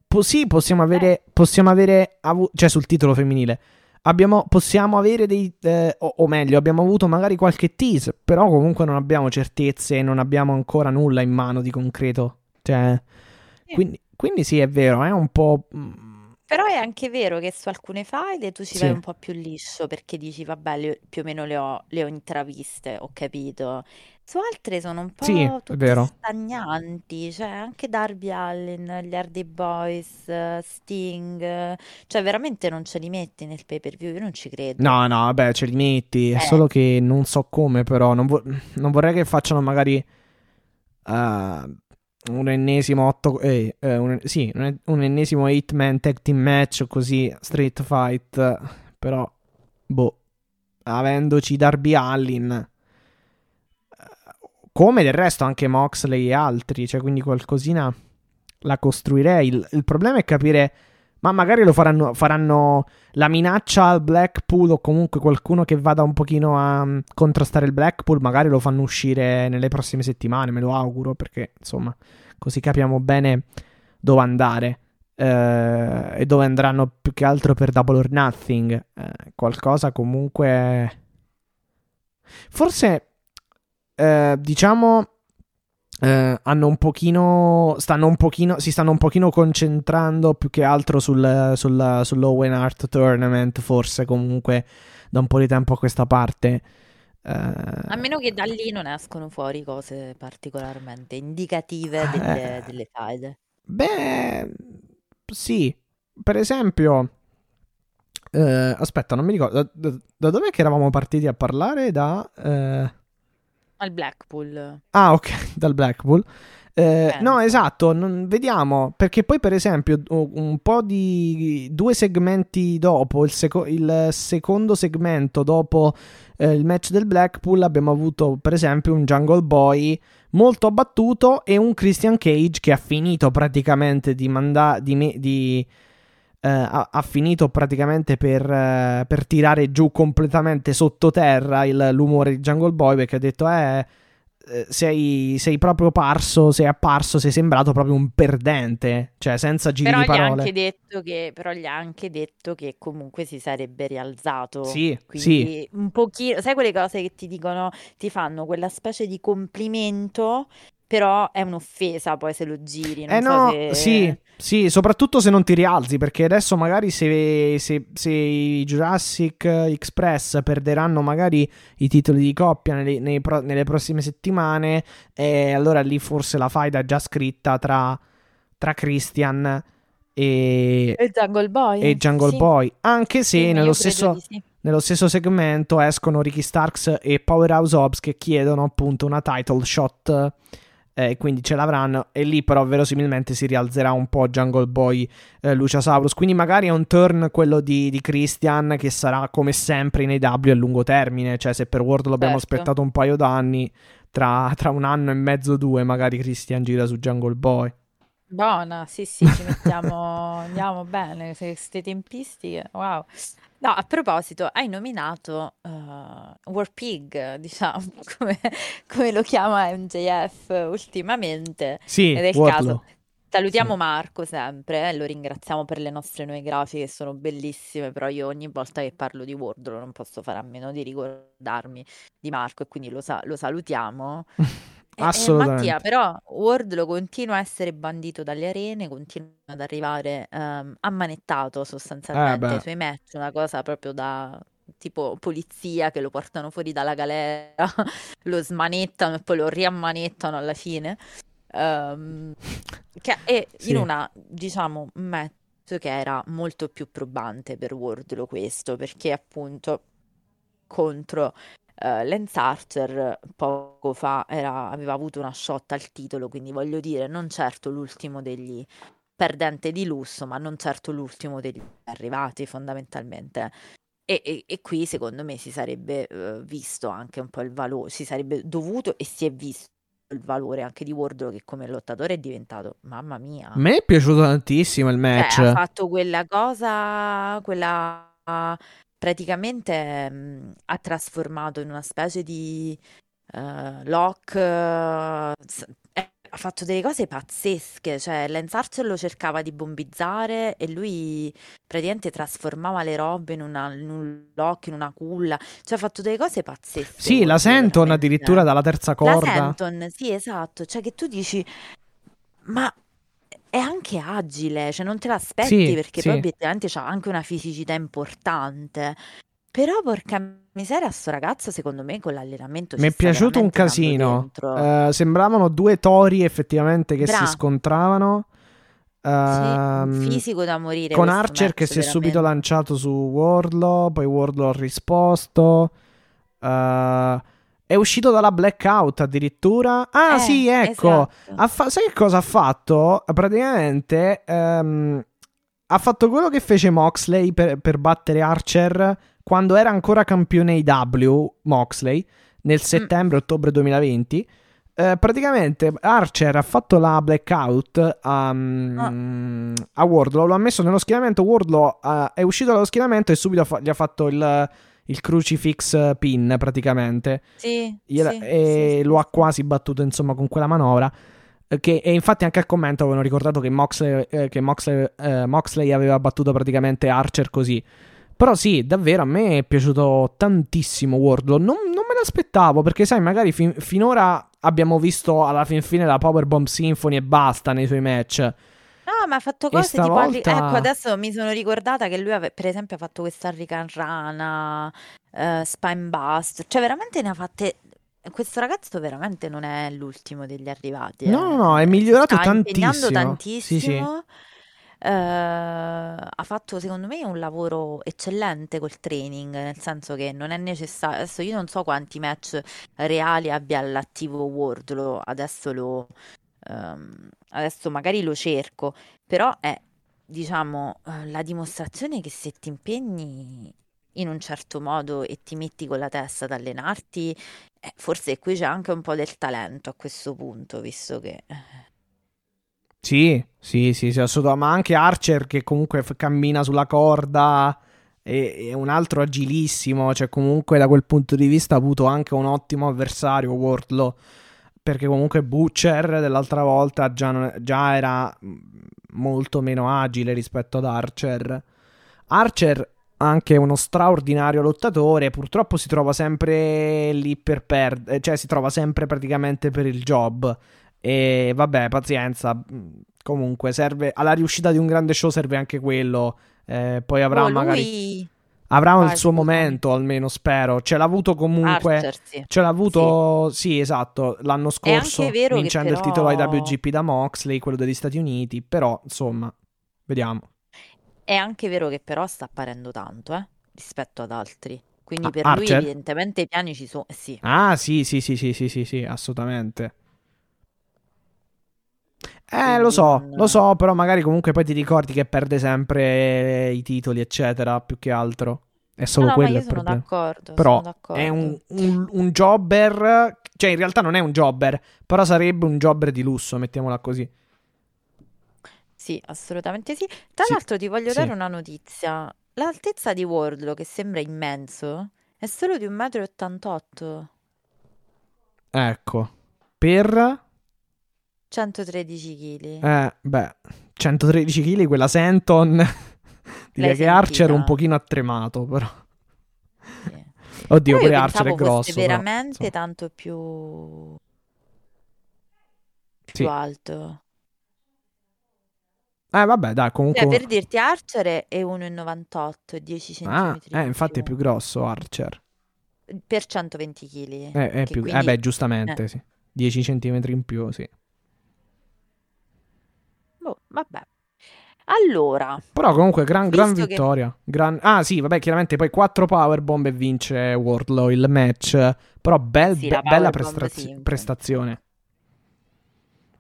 Po- sì, possiamo avere, possiamo avere avu- cioè sul titolo femminile. Abbiamo, possiamo avere dei, eh, o, o meglio, abbiamo avuto magari qualche tease, però comunque non abbiamo certezze e non abbiamo ancora nulla in mano di concreto. Cioè, quindi, quindi sì, è vero, è un po'... Però è anche vero che su alcune faide tu ci Sì. vai un po' più liscio perché dici, vabbè, le- più o meno le ho, le ho intraviste, ho capito. Su altre sono un po' Sì, è tutte vero. stagnanti, cioè anche Darby Allin, gli Hardy Boys, eh, Sting, eh, cioè veramente non ce li metti nel pay per view, io non ci credo. No, no, vabbè, ce li metti. È Eh. solo che non so come, però. Non, vo- non vorrei che facciano magari. eh, un ennesimo 8. Eh, eh, un, sì, un, un ennesimo 8-man tag team match così. Street fight. Però, boh. Avendoci Darby Allin. eh, Come del resto anche Moxley e altri. Cioè, quindi qualcosina la costruirei. Il, il problema è capire. Ma magari lo faranno, faranno la minaccia al Blackpool o comunque qualcuno che vada un pochino a mm, contrastare il Blackpool, magari lo fanno uscire nelle prossime settimane, me lo auguro, perché insomma, così capiamo bene dove andare eh, e dove andranno più che altro per Double or Nothing. Eh, qualcosa comunque... Forse, eh, diciamo... eh, hanno un pochino stanno un pochino si stanno un pochino concentrando più che altro sul, sul, sull'Owen Art Tournament forse comunque da un po' di tempo a questa parte Eh, A meno che da lì non escono fuori cose particolarmente indicative delle, Eh. delle faide. beh sì per esempio eh, aspetta non mi ricordo da, da, da dov'è che eravamo partiti a parlare da eh, Al Blackpool. Ah, ok, dal Blackpool. Eh, no, Penso. esatto, non- vediamo, perché poi per esempio un po' di due segmenti dopo, il, seco- il secondo segmento dopo eh, il match del Blackpool abbiamo avuto per esempio un Jungle Boy molto abbattuto e un Christian Cage che ha finito praticamente di mandare di, me- di eh, ha, ha finito praticamente per, eh, per tirare giù completamente sottoterra il- l'umore di Jungle Boy perché ha detto eh eh, sei, sei, proprio parso, sei apparso, sei sembrato proprio un perdente, cioè senza giri però di parole. Gli anche detto che, però gli ha anche detto che comunque si sarebbe rialzato. Sì, sì. un pochino, sai quelle cose che ti dicono, ti fanno quella specie di complimento però è un'offesa poi se lo giri. Non eh so no, se... sì, sì, soprattutto se non ti rialzi, perché adesso magari se, se, se, i Jurassic Express perderanno magari i titoli di coppia nelle, nei, nelle prossime settimane, eh, allora lì forse la faida è già scritta tra, tra Christian e, e Jungle Boy. E Jungle sì. Boy. Anche se sì, nello stesso, sì. nello stesso segmento escono Ricky Starks e Powerhouse Hobbs che chiedono appunto una title shot eh, quindi ce l'avranno e lì però verosimilmente si rialzerà un po' Jungle Boy eh, Luciasaurus quindi magari è un turn quello di, di, Christian che sarà come sempre in AW a lungo termine cioè se per World l'abbiamo certo. aspettato un paio d'anni tra, tra un anno e mezzo due magari Christian gira su Jungle Boy Buona, sì, sì, ci mettiamo, andiamo bene, queste tempistiche, wow. No, a proposito, hai nominato uh, War Pig, diciamo, come, come, lo chiama MJF ultimamente. Sì, ed è il caso. Salutiamo sì. Marco sempre, eh, lo ringraziamo per le nostre nuove grafiche, sono bellissime, però io ogni volta che parlo di Wardlow non posso fare a meno di ricordarmi di Marco e quindi lo, sa- lo salutiamo. Eh, Assolutamente. Mattia, però Wardlow continua a essere bandito dalle arene, continua ad arrivare um, ammanettato sostanzialmente Eh, ai suoi match, una cosa proprio da tipo polizia che lo portano fuori dalla galera, lo smanettano e poi lo riammanettano alla fine. Um, che è sì. in una, diciamo, match che era molto più probante per Wardlow questo, perché appunto contro Uh, Lance Archer poco fa era, aveva avuto una shot al titolo, quindi voglio dire, non certo l'ultimo degli perdente di lusso, ma non certo l'ultimo degli arrivati fondamentalmente. E, e, e qui secondo me si sarebbe uh, visto anche un po' il valore, si sarebbe dovuto e si è visto il valore anche di Wardlow che come lottatore è diventato, mamma mia. A me è piaciuto tantissimo il match. Cioè, ha fatto quella cosa, quella praticamente mh, ha trasformato in una specie di uh, lock. Uh, ha fatto delle cose pazzesche, cioè Lance Archer lo cercava di bombizzare e lui praticamente trasformava le robe in, una, in un lock, in una culla, cioè ha fatto delle cose pazzesche. Sì, la Senton addirittura dalla terza corda. La Senton, sì, esatto, cioè che tu dici, ma è anche agile, cioè non te l'aspetti sì, perché sì. poi obiettivamente ha anche una fisicità importante. Però porca miseria, sto ragazzo secondo me con l'allenamento mi è piaciuto un casino. Uh, sembravano due tori effettivamente che Bra. si scontravano. Uh, sì, fisico da morire. Con Archer che si veramente. è subito lanciato su Wardlow, poi Wardlow ha risposto. Uh, è uscito dalla blackout addirittura. Ah, eh, sì, ecco. Esatto. Fa- sai che cosa ha fatto? Praticamente um, ha fatto quello che fece Moxley per, per battere Archer quando era ancora campione IW Moxley nel settembre-ottobre 2020. Eh, praticamente Archer ha fatto la blackout um, oh. a Wardlow, lo ha messo nello schieramento. Wardlow uh, è uscito dallo schieramento e subito fa- gli ha fatto il, il crucifix pin praticamente. Sì, Gliela- sì, e sì, lo ha quasi battuto insomma con quella manovra. Che, e infatti anche al commento avevano ricordato che Moxley, eh, che Moxley, eh, Moxley aveva battuto praticamente Archer così. Però sì, davvero a me è piaciuto tantissimo Wardlow. Non, non me l'aspettavo perché, sai, magari fin, finora abbiamo visto alla fin fine la Powerbomb Symphony e basta nei suoi match. No, ma ha fatto E cose tipo. stavolta- Ecco, adesso mi sono ricordata che lui, ave- per esempio, ha fatto questa Hurricane Rana, eh, Spine Bust. Cioè, veramente ne ha fatte. Questo ragazzo veramente non è l'ultimo degli arrivati. No, eh. no, no, è Si migliorato sta impegnando tantissimo. Sì, sì. tantissimo. Eh, ha fatto secondo me un lavoro eccellente col training, nel senso che non è necessario. Adesso io non so quanti match reali abbia all'attivo Wardlow, adesso lo. ehm, adesso magari lo cerco, però è diciamo eh, la dimostrazione che se ti impegni in un certo modo e ti metti con la testa ad allenarti, eh, forse qui c'è anche un po' del talento a questo punto, visto che eh, Sì, sì, sì, sì, assolutamente. Ma anche Archer che comunque f- cammina sulla corda è, è un altro agilissimo. Cioè, comunque da quel punto di vista ha avuto anche un ottimo avversario, Wardlow. Perché comunque Butcher dell'altra volta già, non- già era mm, molto meno agile rispetto ad Archer. Archer anche uno straordinario lottatore, purtroppo si trova sempre lì per perdere, cioè si trova sempre praticamente per il job. E vabbè, pazienza. mm, Comunque serve alla riuscita di un grande show serve anche quello. Eh, poi avrà Oh, magari lui... avrà Vai, il suo momento, almeno spero. Ce l'ha avuto comunque. Archer, sì. Ce l'ha avuto, sì, esatto, l'anno scorso, vincendo il però- titolo IWGP da Moxley, quello degli Stati Uniti, però, insomma, vediamo. È anche vero che però sta apparendo tanto, eh, rispetto ad altri. Quindi Ah, per lui Archer? evidentemente i piani ci sono. sì. Ah, sì, sì, sì, sì, sì, sì, sì, assolutamente. Eh, lo so, lo so, però magari comunque poi ti ricordi che perde sempre i titoli, eccetera, più che altro. È solo No, no, ma quello io il sono d'accordo, Però sono d'accordo. è un, un- un jobber, cioè in realtà non è un jobber, però sarebbe un jobber di lusso, mettiamola così. Sì, assolutamente sì. Tra Sì, l'altro ti voglio sì. dare una notizia. L'altezza di Wardlow, che sembra immenso, è solo di 1,88 m. Ecco, per... 113 kg. Eh, beh, 113 kg, quella Senton. Direi che Archer è un pochino attremato, però. Sì. Oddio, Però pure Archer è grosso. però, veramente insomma. tanto più... più Sì. alto. Eh, vabbè, dai, Cioè, comunque... per dirti, Archer è 1,98 e 10 cm Ah, eh, infatti è più grosso Archer. per 120 kg. Eh, è più... eh, quindi- beh, giustamente, eh. sì. 10 cm in più, sì. Vabbè. Allora, Però comunque gran, gran Visto che- vittoria. Gran- Ah sì, vabbè, chiaramente poi 4 powerbomb e vince Wardlow il match. Però bel- Sì, be- la bella prestaz- prestazione.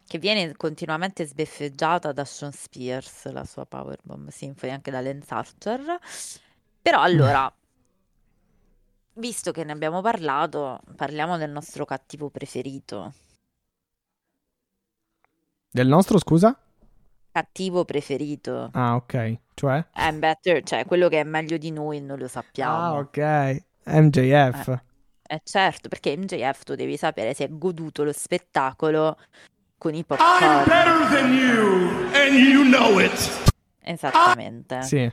che viene continuamente sbeffeggiata da Sean Spears, la sua Powerbomb Symphony, anche da Lance Archer. Però allora, visto che ne abbiamo parlato, parliamo del nostro cattivo preferito. Del nostro, scusa? Cattivo preferito. Ah, ok. Cioè? È better, cioè quello che è meglio di noi noi lo sappiamo. Ah, ok. MJF. Eh certo, perché MJF tu devi sapere si è goduto lo spettacolo con i I'm popcorn. better than you, and you know it. Esattamente. Sì.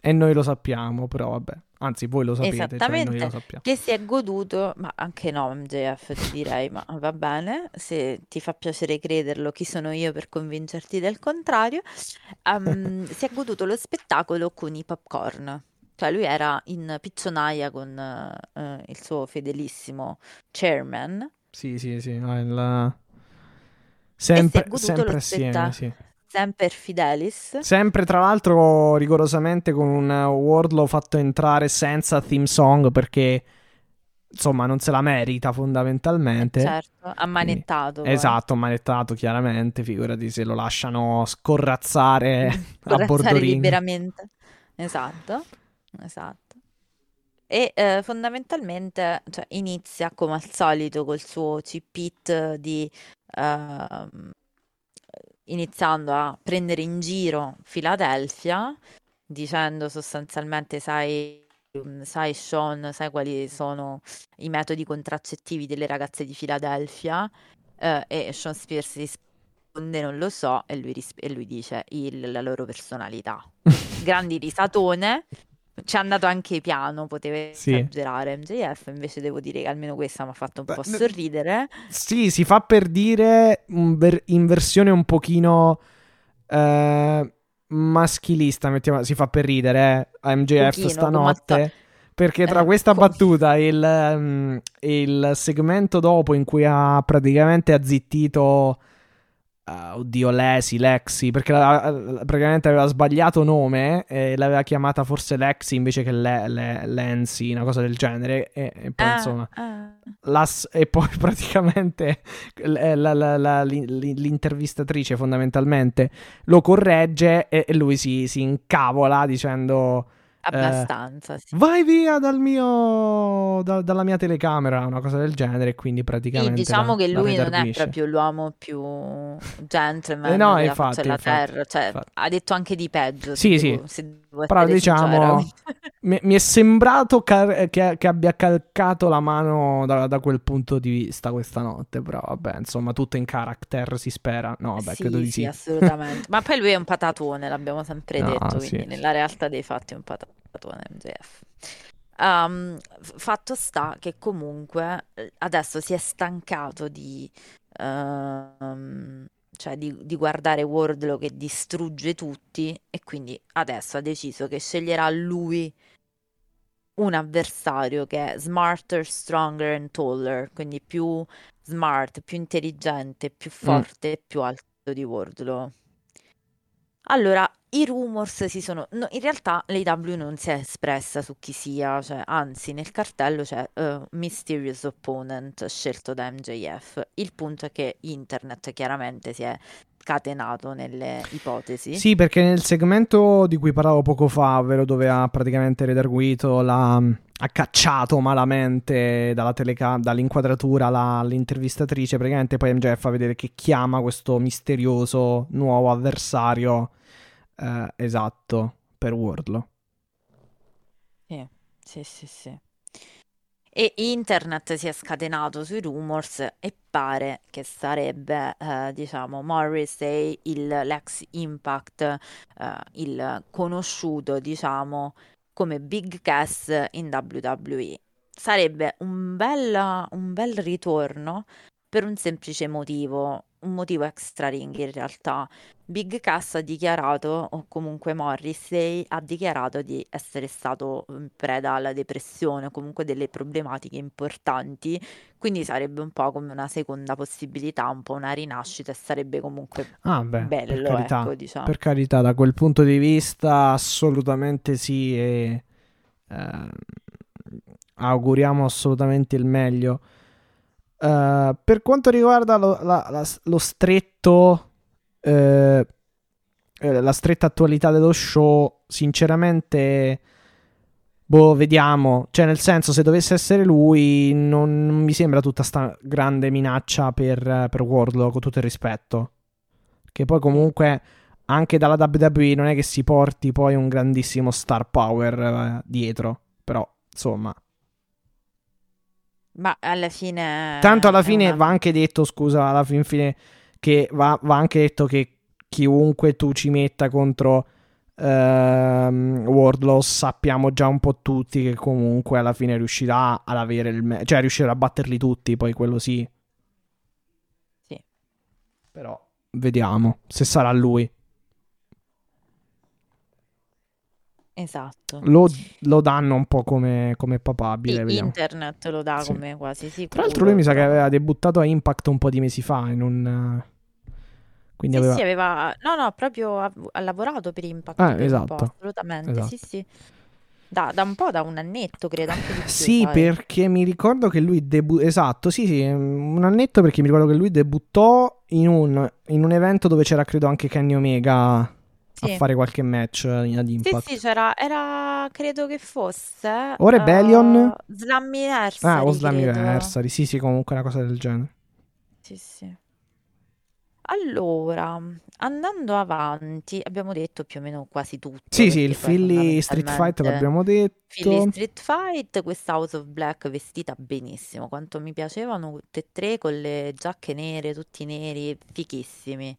E noi lo sappiamo, però vabbè. Anzi, voi lo sapete, cioè noi Esattamente. lo sappiamo. Che si è goduto, ma anche no, MJF ti direi, ma va bene, se ti fa piacere crederlo, chi sono io per convincerti del contrario, Ehm, si è goduto lo spettacolo con i popcorn. Cioè lui era in piccionaia con eh, il suo fedelissimo chairman, Sì, sì, sì. no, il- Sempre, sempre assieme, spetta- sì. Semper Fidelis. Sempre tra l'altro rigorosamente con un Wardlow fatto entrare senza theme song perché insomma non se la merita fondamentalmente. Certo, ammanettato. poi. Esatto, manettato chiaramente, figurati se lo lasciano scorrazzare a Corazzare bordo ring. liberamente. Esatto, esatto. E eh, fondamentalmente cioè, inizia come al solito col suo cheap di ehm, iniziando a prendere in giro Philadelphia, dicendo sostanzialmente sai, mm, sai Sean, sai quali sono i metodi contraccettivi delle ragazze di Philadelphia? Eh, e Sean Spears risponde non lo so e lui, ris- e lui dice il- la loro personalità. Grandi risatone. Ci è andato anche piano, poteva Sì. esagerare MJF, invece devo dire che almeno questa mi ha fatto un Beh, po' sorridere. Sì, si fa per dire in versione un pochino eh, maschilista, mettiamo- si fa per ridere eh, a MJF Pochino, stanotte. Perché tra Eh, questa battuta e il, e il segmento dopo in cui ha praticamente azzittito eh, oddio, Lesi, Lexi, perché la- la- praticamente aveva sbagliato nome e l'aveva chiamata forse Lexi invece che Le- Le- Lenzi, una cosa del genere. E, e poi Ah, insomma, ah. E poi praticamente la- la- la- la- l'in- l'intervistatrice fondamentalmente lo corregge e, e lui si, si incavola dicendo abbastanza, sì. vai via dal mio da- dalla mia telecamera una cosa del genere quindi Sì, praticamente diciamo la- che lui non è proprio l'uomo più gentleman Eh no, della infatti, della infatti, terra, cioè infatti. ha detto anche di peggio, Sì, devo, sì. se Però diciamo, mi, mi, è sembrato car- che, che, abbia calcato la mano da, da, quel punto di vista questa notte. Però vabbè, insomma, tutto in character si spera. No, vabbè, sì, credo di sì. sì. assolutamente. Ma poi lui è un patatone, l'abbiamo sempre No, detto. sì. Quindi nella realtà dei fatti è un patatone MJF. Um, f- fatto sta che comunque eh, adesso si è stancato di, ehm, cioè di, di guardare Wardlow che distrugge tutti e quindi adesso ha deciso che sceglierà lui un avversario che è smarter, stronger and taller, quindi più smart, più intelligente, più forte e più alto di Wardlow. Allora, i rumors si sono... no, in realtà l'AEW non si è espressa su chi sia, cioè, anzi nel cartello c'è eh, Mysterious Opponent scelto da MJF. Il punto è che internet chiaramente si è scatenato nelle ipotesi. Sì, perché nel segmento di cui parlavo poco fa, ovvero dove ha praticamente redarguito la... ha cacciato malamente teleca- dall'inquadratura la- l'intervistatrice, praticamente poi MJF fa vedere che chiama questo misterioso nuovo avversario eh, esatto per Wardlow. Sì, sì, sì, sì. E internet si è scatenato sui rumors e pare che sarebbe, eh, diciamo, Morrissey, il, l'ex Impact, eh, il conosciuto, diciamo, come Big Cass in WWE. Sarebbe un bel, un bel ritorno per un semplice motivo, un motivo extra ring in realtà. Big Cass ha dichiarato, o comunque Morrissey ha dichiarato di essere stato preda alla depressione o comunque delle problematiche importanti, quindi sarebbe un po' come una seconda possibilità, un po' una rinascita e sarebbe comunque Ah, beh, per bello, carità, ecco, diciamo. per carità, da quel punto di vista assolutamente sì e eh, auguriamo assolutamente il meglio. Eh, per quanto riguarda lo, la- la- lo stretto, eh, eh, la stretta attualità dello show, sinceramente, boh, vediamo. Cioè, nel senso, se dovesse essere lui, non, non mi sembra tutta sta grande minaccia per, per Wardlow, con tutto il rispetto. Che poi comunque anche dalla WWE non è che si porti poi un grandissimo star power eh, dietro. Però, insomma. Ma alla fine... Tanto alla fine una- va anche detto, scusa, alla fin fine che va, va anche detto che chiunque tu ci metta contro ehm, Wardlow sappiamo già un po' tutti che comunque alla fine riuscirà ad avere il me- cioè riuscirà a batterli tutti, poi quello sì. Sì. Però vediamo se sarà lui. Esatto. Lo, lo danno un po' come, come papabile, Sì, internet lo dà Sì. come quasi sicuro. Tra l'altro lui mi sa che aveva debuttato a Impact un po' di mesi fa in un... Quindi Sì, aveva... sì, aveva... No, no, proprio ha, ha lavorato per Impact Eh, per esatto. assolutamente, Esatto. sì, sì. Da, da un po', da un annetto, credo, più, Sì, sai. perché mi ricordo che lui debuttò. Esatto, sì, sì, un annetto perché mi ricordo che lui debuttò in un, in un evento dove c'era, credo, anche Kenny Omega Sì. a fare qualche match in- ad Sì, Impact. sì, c'era, era, credo che fosse... O Rebellion? eh, Slammiversary, ah, o. Slammiversary, sì, sì, comunque una cosa del genere. Sì, sì. Allora, andando avanti, abbiamo detto più o meno quasi tutto. Sì, sì, il Philly Street Fight l'abbiamo detto. Philly Street Fight, questa House of Black vestita benissimo, quanto mi piacevano tutte e tre con le giacche nere, tutti neri, fichissimi.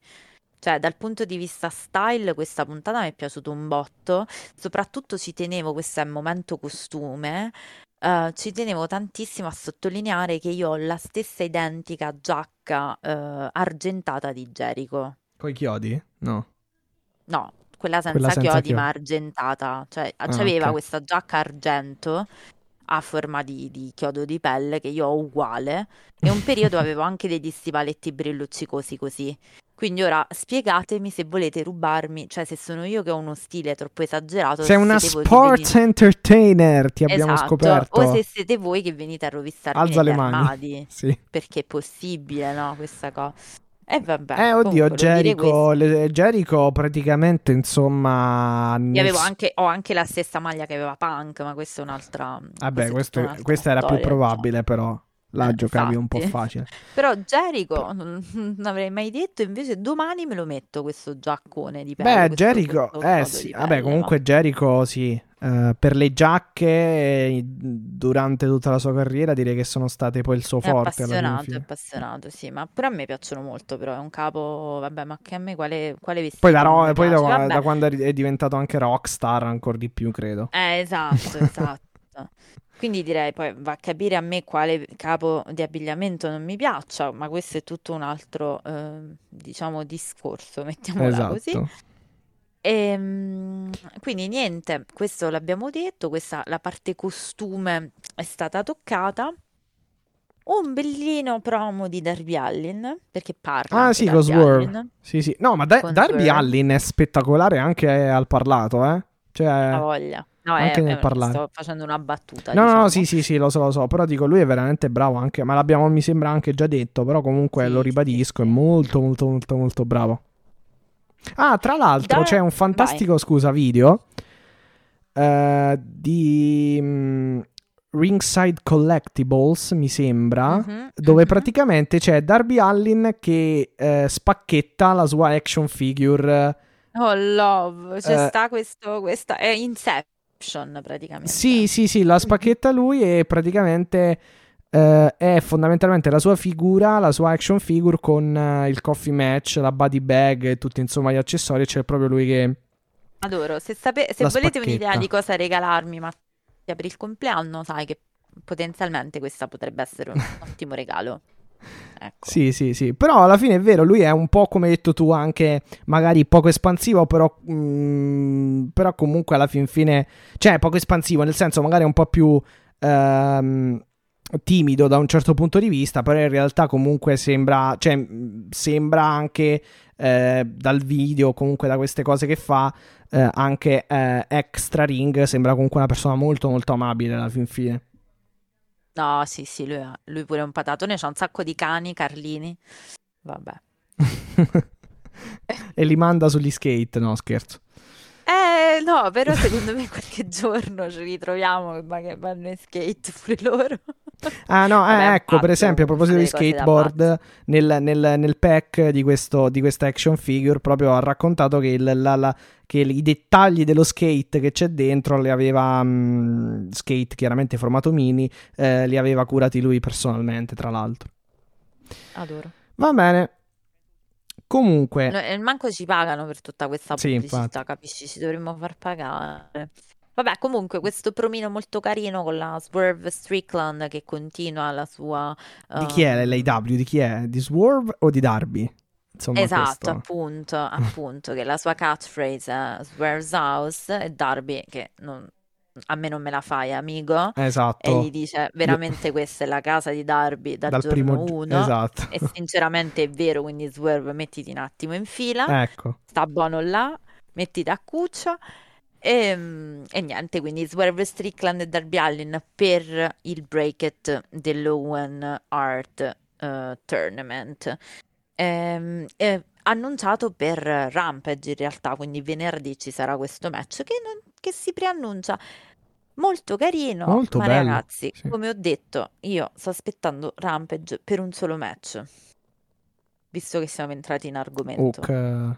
Cioè, dal punto di vista style, questa puntata mi è piaciuto un botto. Soprattutto ci tenevo, questo è il momento costume, eh, ci tenevo tantissimo a sottolineare che io ho la stessa identica giacca eh, argentata di Jericho. Coi chiodi? No. No, quella senza Quella senza chiodi, chiodi. ma argentata. Cioè, Ah, aveva ok. questa giacca argento a forma di, di chiodo di pelle che io ho uguale. E un periodo avevo anche degli stivaletti brilluccicosi così. Quindi ora spiegatemi se volete rubarmi, cioè se sono io che ho uno stile troppo esagerato, Sei se una sports venite- entertainer, ti abbiamo Esatto, scoperto. o se siete voi che venite a rovissarmi Alza le mani. armadi, Sì. perché è possibile, no, questa cosa. E vabbè, Eh, oddio. Jericho, le- Jericho praticamente, insomma... Io nel avevo s- anche, ho anche la stessa maglia che aveva Punk, ma questa è un'altra. Vabbè, questa è questo- tutta un'altra questa era più diciamo. probabile, però. La Eh, giocavi un po' facile. Però Jericho non, non avrei mai detto, invece domani me lo metto questo giaccone di pelle. Beh, Jericho, eh sì, di vabbè, pelle, comunque Jericho sì, eh, per le giacche eh, durante tutta la sua carriera direi che sono state poi il suo È forte appassionato, è appassionato, sì, ma pure a me piacciono molto, però è un capo, vabbè, ma che a me quale, quale vestito Poi, da, ro- mi poi da, da quando è è diventato anche rockstar ancora di più, credo. Eh, esatto, esatto. Quindi direi poi va a capire a me quale capo di abbigliamento non mi piaccia, ma questo è tutto un altro, eh, diciamo, discorso, mettiamola così. Esatto. Ehm, quindi niente, questo l'abbiamo detto, questa, la parte costume è stata toccata. Un bellino promo di Darby Allin, perché parla Ah sì, Darby Swerve. Allin. Sì, sì. No, ma Da- Darby Swerve. Allin è spettacolare anche al parlato, eh. Ha Cioè... voglia. No, anche è- nel è- parlare. sto facendo una battuta, No, no, no, diciamo. sì, sì, sì, lo so, lo so, però dico, lui è veramente bravo anche, ma l'abbiamo, mi sembra, anche già detto, però comunque Sì, lo ribadisco, sì. è molto, molto, molto, molto bravo. Ah, tra l'altro Da- c'è un fantastico, scusa, video eh, di mm, Ringside Collectibles, mi sembra, Mhm, dove mhm. praticamente c'è Darby Allin che eh, spacchetta la sua action figure. Oh, love, c'è Eh, sta questo, questa, è Inception praticamente. Sì, sì, sì, la spacchetta lui e praticamente eh, è fondamentalmente la sua figura, la sua action figure con eh, il coffee match, la body bag e tutti insomma gli accessori. C'è proprio lui che... Adoro, se, sape- se volete un'idea spacchetta. di cosa regalarmi ma per il compleanno, sai che potenzialmente questa potrebbe essere un ottimo regalo. Ecco. Sì, sì, sì. Però alla fine è vero, lui è un po' come hai detto tu, anche magari poco espansivo, però, mm, però comunque alla fin fine... Cioè, poco espansivo, nel senso magari un po' più... ehm, timido da un certo punto di vista, però in realtà comunque sembra, cioè, mh, sembra anche eh, dal video, comunque da queste cose che fa, eh, anche eh, extra ring, sembra comunque una persona molto molto amabile alla fin fine. No, sì, sì, lui, è- lui pure è un patatone, c'ha un sacco di cani, Carlini. Vabbè. e li manda sugli skate, no scherzo. Eh, no, però secondo me qualche giorno ci ritroviamo ma che vanno in skate pure loro. Ah no, eh, Vabbè, ecco, per esempio, a proposito di skateboard, nel, nel- nel pack di, questo, di questa action figure proprio ha raccontato che, il- la- la- che i dettagli dello skate che c'è dentro li aveva, mm, skate chiaramente formato mini, eh, li aveva curati lui personalmente, tra l'altro. Adoro. Va bene. Comunque, No, manco ci pagano per tutta questa Sì, pubblicità, infatti. capisci? Ci dovremmo far pagare. Vabbè, comunque questo promino molto carino con la Swerve Strickland che continua la sua... di chi è l'AW? Di chi è? Di Swerve o di Darby? Insomma, Esatto, questo. appunto, appunto, che la sua catchphrase è Swerve's House e Darby che non- a me non me la fai, amico. E Esatto. gli dice, veramente questa è la casa di Darby dal Dal giorno primo uno. Esatto. E sinceramente è vero, quindi Swerve mettiti un attimo in fila. Ecco. sta buono là, mettiti a cuccia e, mm, e niente, quindi Swerve Strickland e Darby Allin per il bracket dell'Owen Art eh, Tournament. Ehm, è annunciato per Rampage in realtà, quindi venerdì ci sarà questo match che, non- che si preannuncia molto carino, Molto ma bello, ragazzi, sì. come ho detto, io sto aspettando Rampage per un solo match, visto che siamo entrati in argomento. Hook, eh,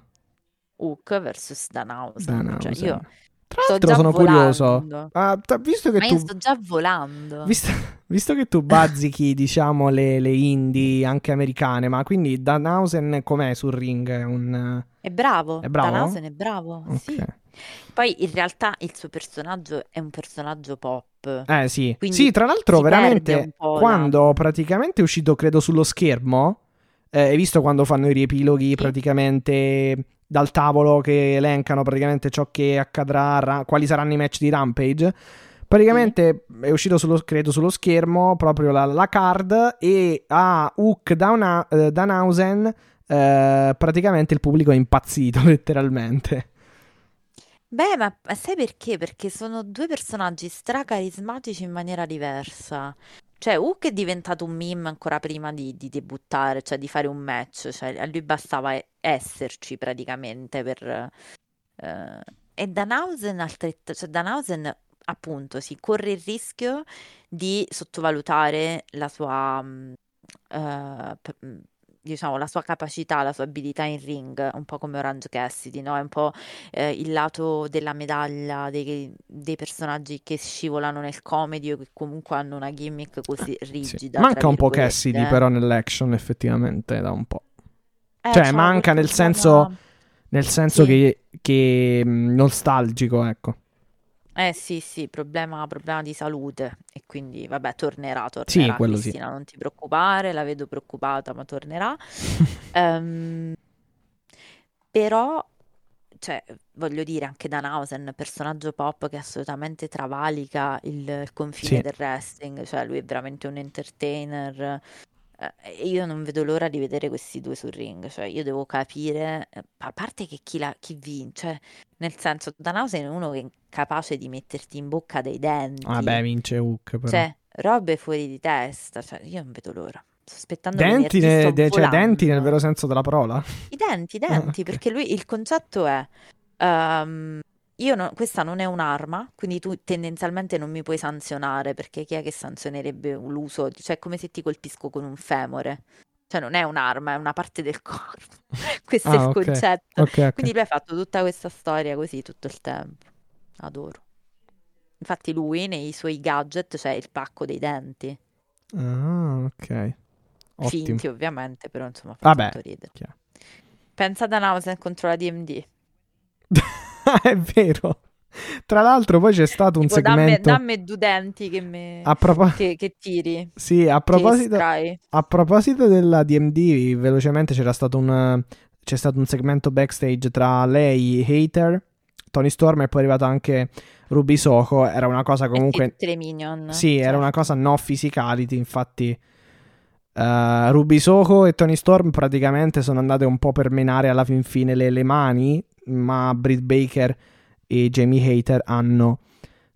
Hook versus Danhausen. Danhausen. Cioè io Tra sto l'altro sono curioso. Ah, t- visto che Ma tu io sto già volando. Visto, visto che tu bazzichi, diciamo, le, le indie anche americane, ma quindi Danhausen com'è sul ring? È un... È bravo. È bravo? Danhausen è bravo. ok. Sì. Poi in realtà il suo personaggio è un personaggio pop. Eh sì. Sì, tra l'altro veramente quando praticamente è uscito, credo, sullo schermo, eh, hai visto quando fanno i riepiloghi Sì. praticamente dal tavolo che elencano praticamente ciò che accadrà, ra- quali saranno i match di Rampage? Praticamente è uscito sullo, credo sullo schermo proprio la, la card e a Hook Down, eh, Danhausen eh, praticamente il pubblico è impazzito letteralmente. Beh, ma sai perché? Perché sono due personaggi stracarismatici in maniera diversa. Cioè, Hook è diventato un meme ancora prima di, di debuttare, cioè di fare un match. Cioè, a lui bastava esserci praticamente per... eh, e Danhausen, altret- cioè, Danhausen appunto si corre il rischio di sottovalutare la sua, mm, eh, mm, diciamo, la sua capacità, la sua abilità in ring, un po' come Orange Cassidy, no? È un po' eh, il lato della medaglia dei, dei personaggi che scivolano nel comedy o che comunque hanno una gimmick così Sì. rigida. Manca tra un po' Cassidy, eh. però, nell'action, effettivamente, da un po'. Eh, cioè, manca nel senso- Nel senso Sì. che, che mh, nostalgico, ecco. Eh sì, sì, problema, problema di salute e quindi vabbè, tornerà, tornerà. Sì, quello sì. Cristina, non ti preoccupare, la vedo preoccupata, ma tornerà. Ehm, però, cioè, voglio dire, anche Danhausen, personaggio pop che assolutamente travalica il, il confine Sì. del wrestling, cioè lui è veramente un entertainer. eh, E io non vedo l'ora di vedere questi due sul ring, cioè io devo capire, eh, a parte che chi, la, chi vince, nel senso, Danhausen è uno che capace di metterti in bocca dei denti, Vabbè, vince Hook, però. cioè, robe fuori di testa, cioè, io non vedo l'ora. Sto aspettando denti, ne- de- cioè, denti nel vero senso della parola. I denti, i Ah, denti, ok. perché lui il concetto è ehm, io non- questa non è un'arma, quindi tu tendenzialmente non mi puoi sanzionare perché chi è che sanzionerebbe l'uso? Cioè, è come se ti colpisco con un femore. Cioè, non è un'arma, è una parte del corpo. Questo è Ah, il ok. concetto. Ok, ok. Quindi lui ha fatto tutta questa storia così tutto il tempo. Adoro. Infatti lui nei suoi gadget c'è il pacco dei denti. Ah, ok. Ottimo. Finti ovviamente, però insomma fa Vabbè, tanto ridere. chiaro. Pensa a Danhausen contro la DMD. è vero. Tra l'altro poi c'è stato un Tipo, dammi, segmento... dammi due denti che, me- A, propo- che, che tiri, sì, a proposito... A proposito della DMD, velocemente c'era stato un, c'è stato un segmento backstage tra lei, Hater, Tony Storm e poi è arrivato anche Ruby Soho. Era una cosa comunque. tutte le minion. Sì, era certo. una cosa no physicality. Infatti, eh, Ruby Soho e Tony Storm praticamente sono andate un po' per menare alla fin fine le, le mani. Ma Britt Baker e Jamie Hater hanno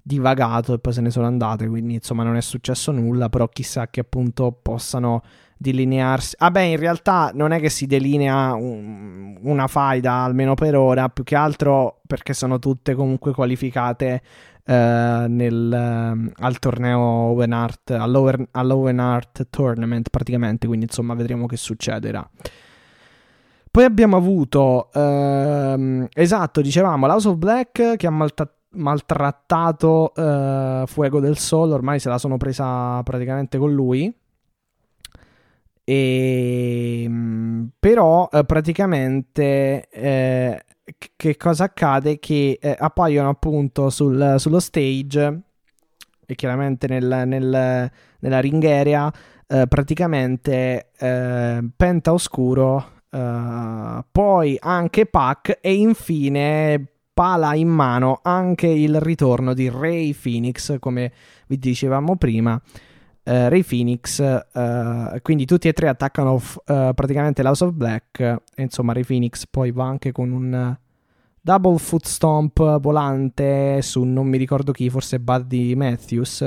divagato e poi se ne sono andate. Quindi, insomma, non è successo nulla. Però chissà che appunto possano delinearsi. Ah, beh, in realtà non è che si delinea un- una faida, almeno per ora. Più che altro perché sono tutte comunque qualificate eh, nel, ehm, al torneo Owen Art, all'Owen, Art Tournament praticamente. Quindi, insomma, vedremo che succederà. Poi abbiamo avuto, ehm, esatto, dicevamo, l'House of Black che ha malta- maltrattato eh, Fuego del Sol, ormai se la sono presa praticamente con lui. E, mm, però eh, praticamente eh, che cosa accade? Che eh, appaiono appunto sul- sullo stage e chiaramente nel- nel- nella ring area eh, praticamente eh, Penta Oscuro Uh, poi anche Pac e infine pala in mano anche il ritorno di Ray Phoenix come vi dicevamo prima uh, Ray Phoenix uh, quindi tutti e tre attaccano f- praticamente l'House of Black e insomma Ray Phoenix poi va anche con un double foot stomp volante su non mi ricordo chi forse Buddy Matthews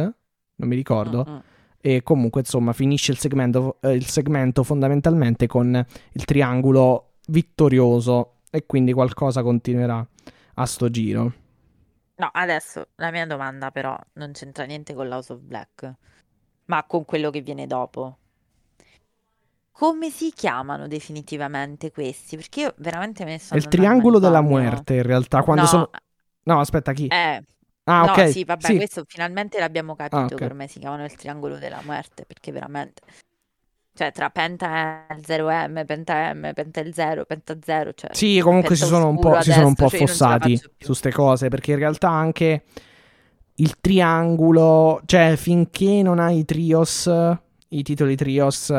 non mi ricordo Mm-mm. e comunque insomma finisce il segmento, eh, il segmento fondamentalmente con il triangolo vittorioso e quindi qualcosa continuerà a sto giro. No, adesso la mia domanda però non c'entra niente con l'House of Black, ma con quello che viene dopo. Come si chiamano definitivamente questi? Perché io veramente me ne sto È il triangolo della muerte in realtà quando No, sono... No, aspetta, chi? eh, ah, no, ok. sì, vabbè, sì. questo finalmente l'abbiamo capito Ah, ok. che ormai si chiamano il triangolo della muerte, perché veramente... Cioè, tra Penta il 0M, Penta M, Penta il 0, Penta 0, cioè... Sì, comunque si sono un po', a si sono un po' cioè io non ce la fossati faccio più. su ste cose perché in realtà anche il triangolo, cioè finché non hai i trios, i titoli trios,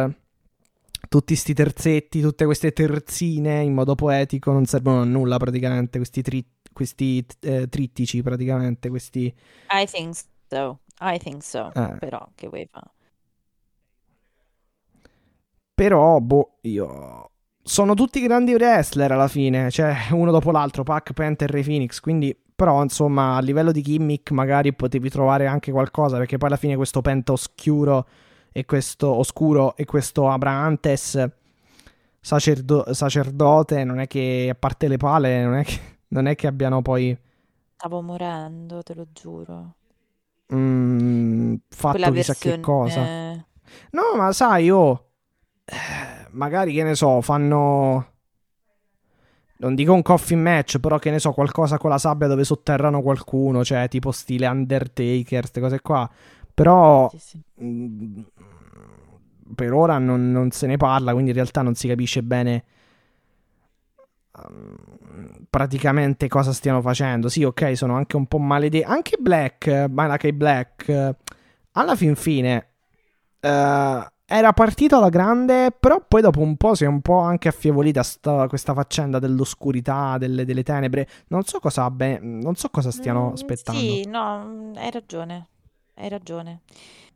tutti sti terzetti, tutte queste terzine in modo poetico non servono a nulla praticamente, questi, tri- questi eh, trittici praticamente, questi... I think so, I think so, Eh. però che vuoi fare? Però, boh, io... Sono tutti grandi wrestler alla fine, cioè uno dopo l'altro, Pac, Panther, Ray Phoenix, quindi... Però, insomma, a livello di gimmick magari potevi trovare anche qualcosa, perché poi alla fine questo Penta oscuro e questo oscuro e questo Abrahantes sacerdo- sacerdote, non è che, a parte le pale, non è che, non è che abbiano poi... Stavo morendo, te lo giuro. mm, fatto Quella chissà che versione... cosa. No, ma sai, oh, eh, magari che ne so, fanno. Non dico un coffin match, però che ne so, qualcosa con la sabbia dove sotterrano qualcuno, cioè tipo stile Undertaker, queste cose qua. Però Sì, sì. mm, per ora non, non se ne parla, quindi in realtà non si capisce bene um, praticamente cosa stiano facendo. Sì, ok, sono anche un po' maledetti. Anche Black, eh, Malachi Black, eh, alla fin fine eh, era partito alla grande, però poi dopo un po' si è un po' anche affievolita sta- questa faccenda dell'oscurità, delle, delle tenebre. Non so cosa, abbe- non so cosa stiano Mm, aspettando. Sì, no, mm, hai ragione, hai ragione.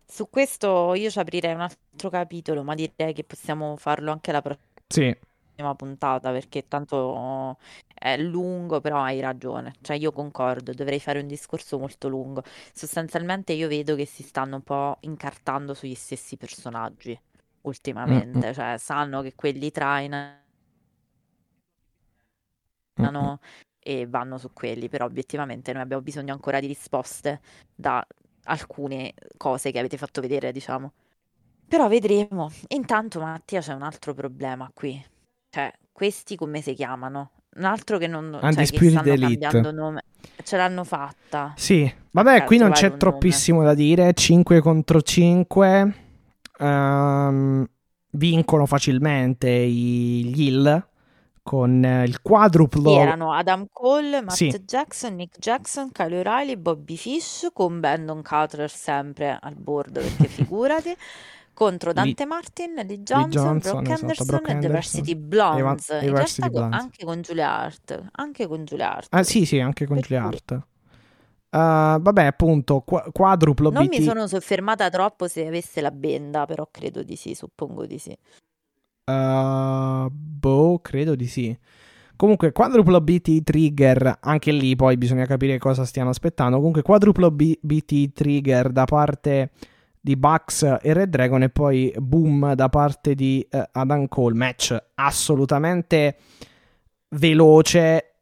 Su questo io ci aprirei un altro capitolo, ma direi che possiamo farlo anche la Sì, prossima puntata, perché tanto è lungo, però hai ragione. Cioè io concordo, dovrei fare un discorso molto lungo. Sostanzialmente io vedo che si stanno un po' incartando sugli stessi personaggi Mm, mm. ultimamente, cioè sanno che quelli trainano Mm, mm. e vanno su quelli, però obiettivamente noi abbiamo bisogno ancora di risposte da alcune cose che avete fatto vedere, diciamo. Però vedremo. Intanto, Mattia, c'è un altro problema qui. Cioè, questi come si chiamano? Un altro che non... cioè, che stanno Elite. cambiando nome. Ce l'hanno fatta. Sì, vabbè, Eh, qui non c'è un nome. troppissimo da dire. 5 contro 5. Ehm, vincono facilmente gli Hill con eh, il quadruplo. Sì, erano Adam Cole, Matt Sì. Jackson, Nick Jackson, Kyle O'Reilly, Bobby Fish, con Brandon Cutler sempre al board, perché figurati, contro Dante Martin, Lee Johnson, Johnson, Brock esatto, Anderson Brock e Eva- Blondes. realtà co- Blondes. anche con Julia Hart, anche con Julia Hart. Ah, sì, sì, anche con Per Julia cui Hart. Eh, vabbè, appunto, qua- quadruplo non BT. mi sono soffermata troppo se avesse la benda, però credo di sì, suppongo di sì. Eh, boh, credo di sì. Comunque, quadruplo BT trigger, anche lì poi bisogna capire cosa stiano aspettando. Comunque, quadruplo B- BT trigger da parte di Bucks e Red Dragon e poi boom da parte di eh, Adam Cole. Match assolutamente veloce,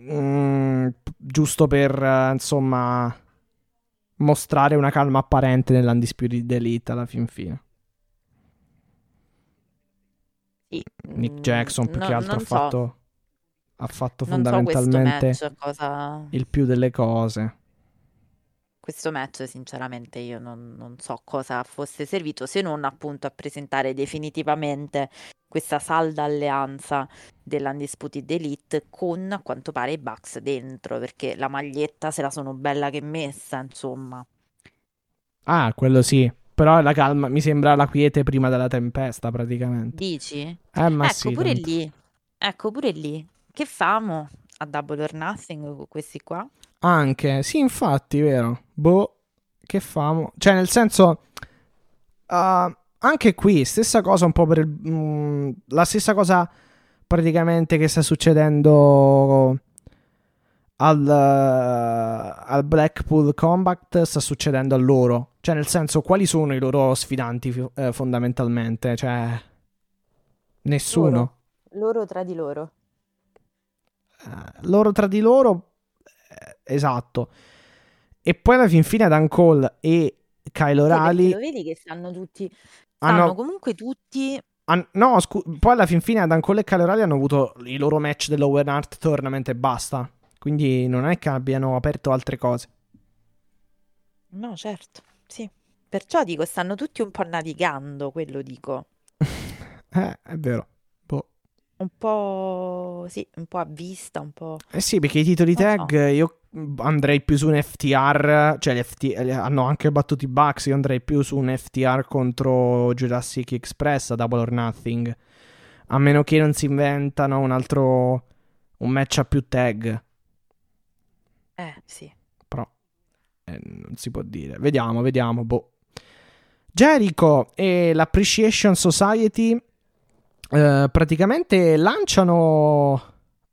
mm, giusto per eh, insomma mostrare una calma apparente nell'Undisputed Elite alla fin fine. Nick mm, Jackson più no- che altro ha non so, fatto, ha fatto so fondamentalmente match cosa... il più delle cose. Questo match, sinceramente, io non, non so cosa fosse servito se non appunto a presentare definitivamente questa salda alleanza dell'Undisputed Elite con a quanto pare i Bucks dentro, perché la maglietta se la sono bella che messa, insomma. Ah, quello sì. Però la calma mi sembra la quiete prima della tempesta, praticamente. Dici? Eh, ma ecco, sì, pure tanto. lì, ecco, pure lì. Che famo a Double or Nothing con questi qua? Anche, sì, infatti, vero. Boh, che famo? Cioè, nel senso, uh, anche qui, stessa cosa un po' per il... mm, la stessa cosa praticamente che sta succedendo al, eh, al Blackpool Combat sta succedendo a loro. Cioè, nel senso, quali sono i loro sfidanti fi- eh, fondamentalmente? Cioè, nessuno. Loro, loro tra di loro. Eh, loro tra di loro, eh, esatto. E poi alla fin fine Dan Cole e perché O'Reilly lo vedi che stanno tutti, stanno hanno, comunque tutti han- no, scu- poi alla fin fine Dan Cole e Kyle O'Reilly hanno avuto i loro match dell'Owen Art Tournament e basta. Quindi non è che abbiano aperto altre cose. No, certo, sì. Perciò dico, stanno tutti un po' navigando, quello dico. eh, è vero. Un po', sì, un po' a vista, un po'... Eh sì, perché i titoli Non tag so. io andrei più su un FTR, cioè FT eh, hanno anche battuto i Bucks, io andrei più su un FTR contro Jurassic Express a Double or Nothing. A meno che non si inventano un altro un match a più tag, Eh, sì. però eh, non si può dire. Vediamo, vediamo, boh. Jericho e l'Appreciation Society eh, praticamente lanciano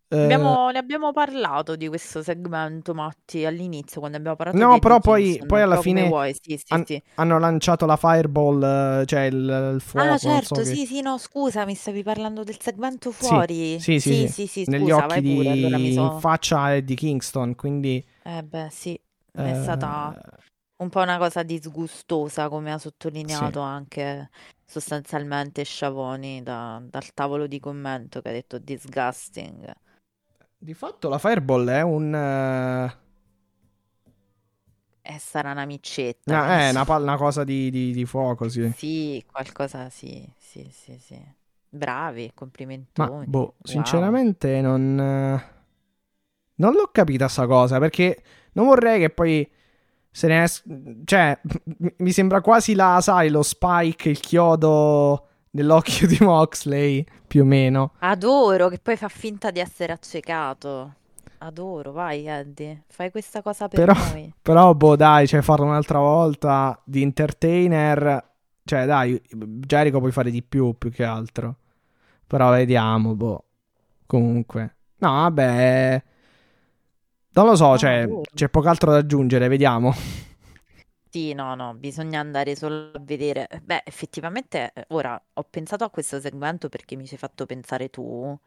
eh, Abbiamo, ne abbiamo parlato di questo segmento, Matti, all'inizio, quando abbiamo parlato No, di però poi- Kingston, poi alla fine vuoi, sì, sì, han- sì. hanno lanciato la Fireball, eh, cioè il, il fuoco, Ah, non so certo, che- sì, sì, no, scusa, mi stavi parlando del segmento Sì, fuori. sì, sì, sì. sì, sì, negli scusa, occhi vai pure, allora mi di so... in faccia Eddie Kingston, quindi Eh beh, sì, è eh, stata un po' una cosa disgustosa, come ha sottolineato Sì. anche sostanzialmente Sciavoni da- dal tavolo di commento che ha detto disgusting. Di fatto la Fireball è un... eh, E sarà una micetta. no, è penso. una, una cosa di, di- di fuoco, sì. Sì, qualcosa sì, sì, sì, sì. Bravi, Ma, complimentoni. boh, Wow. sinceramente non... eh, Non l'ho capita sta cosa, perché non vorrei che poi se ne es- Cioè, mi- sembra quasi la, sai, lo spike, il chiodo nell'occhio di Moxley, più o meno. Adoro che poi fa finta di essere accecato. Adoro, vai Eddie, fai questa cosa per Però, noi. però, boh, dai, cioè, farlo un'altra volta di entertainer. Cioè, dai, Jericho puoi fare di più, più che altro. Però vediamo, boh. Comunque. No, vabbè. Non lo so, No, cioè, c'è poco altro da aggiungere, vediamo. Sì, no, no, bisogna andare solo a vedere. Beh, effettivamente, eh, ora ho pensato a questo segmento perché mi ci hai fatto pensare tu.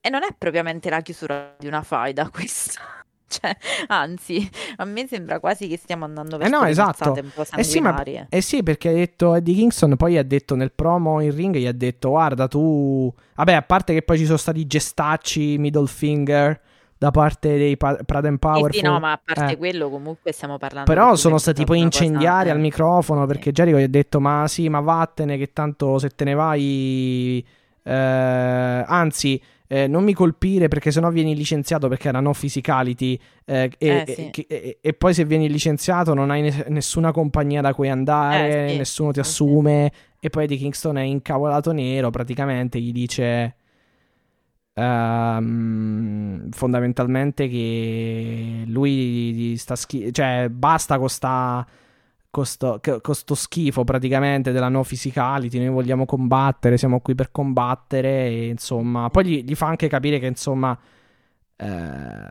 E non è propriamente la chiusura di una faida questa. Cioè, anzi, a me sembra quasi che stiamo andando Eh verso no, le esatto. un po' Eh sì, ma-. Eh sì, perché ha detto Eddie Kingston, poi ha detto nel promo in ring, gli ha detto, guarda, tu... Vabbè, a parte che poi ci sono stati gestacci, middle finger, da parte dei pa- Pride and Sì, sì, no, ma a parte Eh. quello comunque stiamo parlando Però sono stati poi cosa, incendiari al microfono Sì. perché Jericho gli ha detto: Ma sì, ma vattene, che tanto se te ne vai. eh, anzi, eh, non mi colpire perché sennò vieni licenziato perché era no physicality. eh, e, Eh, e- sì. e- e poi se vieni licenziato non hai ne- nessuna compagnia da cui andare, Eh, sì. nessuno ti Sì, sì. assume. E poi di Kingston è incavolato nero. Praticamente gli dice. Ehm, fondamentalmente che lui sta schi- cioè basta con sta con sto, che- con sto schifo praticamente della no physicality noi vogliamo combattere siamo qui per combattere e insomma poi gli, gli fa anche capire che insomma eh,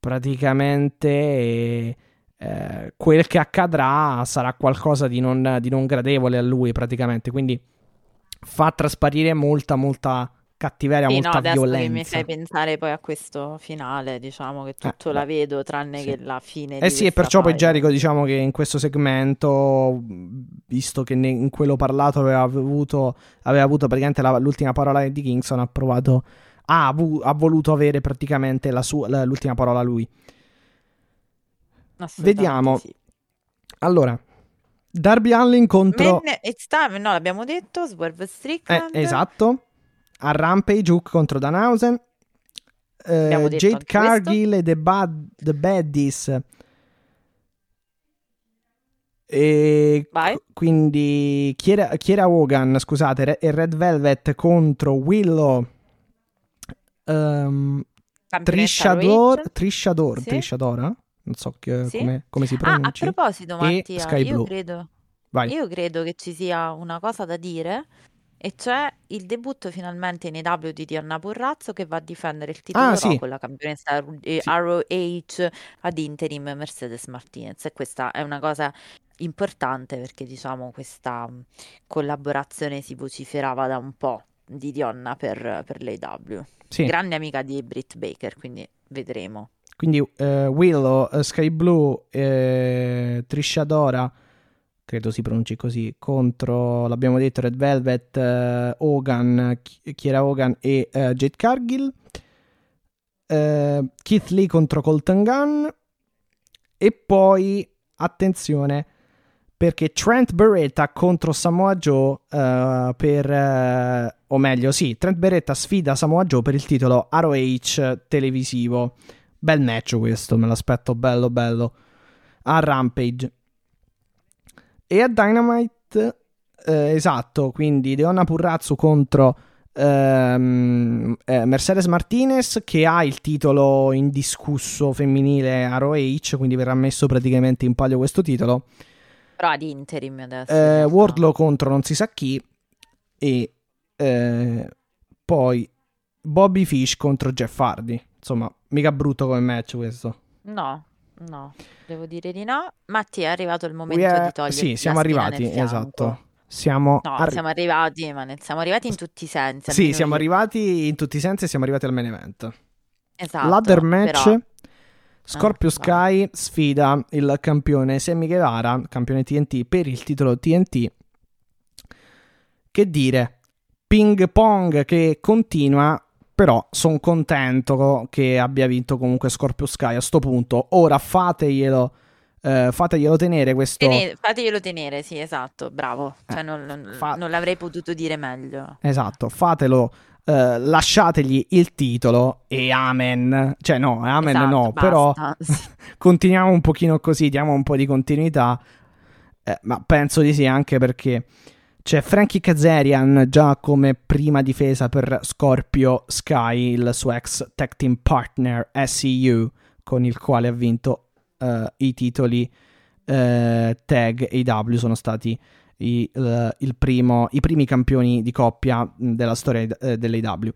praticamente eh, quel che accadrà sarà qualcosa di non, di non gradevole a lui praticamente quindi fa trasparire molta molta cattiveria Sì, no, molta adesso che mi violenza fai pensare poi a questo finale, diciamo che tutto Eh, la vedo tranne sì. che la fine Eh sì, e perciò poi. Jericho diciamo che in questo segmento, visto che ne- in quello parlato aveva avuto, aveva avuto praticamente la- l'ultima parola di Kingston, ha provato, ha, avu- ha voluto avere praticamente la sua- la- l'ultima parola lui. Vediamo. sì. Allora, Darby Allin contro... Men- it's time, no, l'abbiamo detto, Swerve Eh, Strickland. esatto. A Rampage Hook contro Danhausen. Eh, Jade. Cargill e The, Bad, The Baddies. E Vai. qu- quindi Kiera, Kiera Hogan, scusate, e Red Velvet contro Willow. ehm, Campionessa Trishador, ROH. Trishador, Sì. Trishadora? Non so che- Sì. come, come si Ah, a proposito, Mattia, io credo, io credo che ci sia una cosa da dire, e cioè il debutto finalmente in EW di Diana Purrazzo che va a difendere il titolo Ah, sì. con la campionessa eh, Sì. ROH ad interim Mercedes Martinez. E questa è una cosa importante perché, diciamo, questa mh, collaborazione si vociferava da un po' di Dionna per, per l'AW. Sì. Grande amica di Britt Baker, quindi vedremo. Quindi eh, Willow, eh, Sky Blue, eh, Trishadora, credo si pronunci così, contro, l'abbiamo detto, Red Velvet, eh, Hogan, Ki- Kiera Hogan e eh, Jade Cargill. Eh, Keith Lee contro Colton Gunn. E poi, attenzione, perché Trent Beretta contro Samoa Joe eh, per... eh, o meglio, sì, Trent Beretta sfida Samoa Joe per il titolo ROH televisivo. Bel match questo, me l'aspetto bello bello. A Rampage. E a Dynamite, eh, esatto, quindi Deonna Purrazzo contro ehm, eh, Mercedes Martinez che ha il titolo indiscusso femminile ROH, quindi verrà messo praticamente in palio questo titolo. Però ad interim adesso. Eh. Wardlow contro non si sa chi e eh, poi Bobby Fish contro Jeff Hardy. Insomma, mica brutto come match questo. No, no, devo dire di no. Matti, è arrivato il momento are- di toglierti Sì, siamo arrivati, esatto. Siamo, No, arri- siamo arrivati, ma nel- siamo arrivati in tutti i sensi. sì, siamo io. arrivati in tutti i sensi e siamo arrivati al main event. Esatto, Ladder match però- Scorpio Ah, Sky sfida il campione Sammy Guevara, campione TNT, per il titolo TNT. Che dire, ping pong che continua, però sono contento che abbia vinto comunque Scorpio Sky a sto punto. Ora fateglielo, eh, fateglielo tenere questo... Tene- fateglielo tenere, sì, esatto, bravo. Cioè, non, non- fa- non l'avrei potuto dire meglio. Esatto, fatelo, eh, lasciategli il titolo e amen. Cioè no, amen Esatto, no, basta. però continuiamo un pochino così, diamo un po' di continuità. Eh, ma penso di sì, anche perché c'è Frankie Kazarian già come prima difesa per Scorpio Sky, il suo ex tag team partner SEU, con il quale ha vinto eh, i titoli eh, tag AW. Sono stati i, il primo- i primi campioni di coppia della storia eh, dell'AW.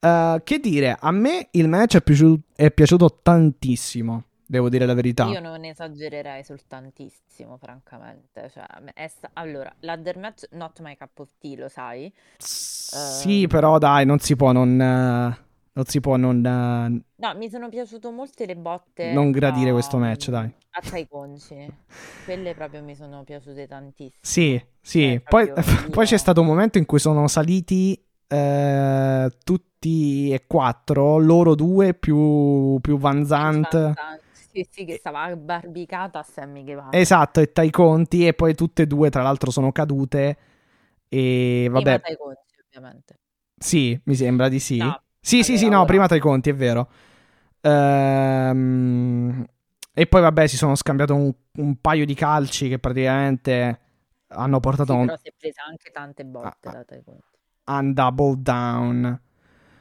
Eh, che dire, a me il match è piaciuto, è piaciuto tantissimo, devo dire la verità. Io non esagererei soltantissimo, francamente. Cioè, sta- Allora, ladder match, not my cup of tea, lo sai? Sì, Ehm. però dai, non si può non... non si può non... No, mi sono piaciute molte le botte Non gradire a- questo match, dai. A Tai Conci. Quelle proprio mi sono piaciute tantissimo. Sì, sì. Eh, Poi, poi c'è stato un momento in cui sono saliti eh, tutti e quattro, loro due più, più Van Zant. Van Zandt, sì, sì, che stava barbicata a Sammy Guevara. Esatto, e Tai Conti, e poi tutte e due, tra l'altro, sono cadute. E vabbè. Prima Tai Conti, ovviamente. Sì, mi sembra di sì. No, sì, sì, sì, no, prima Tai Conti, è vero. Ehm... E poi, vabbè, si sono scambiato un, un paio di calci che praticamente hanno portato sì, un... però si è presa anche tante botte ah, da Tai Conti. Ah, And double down.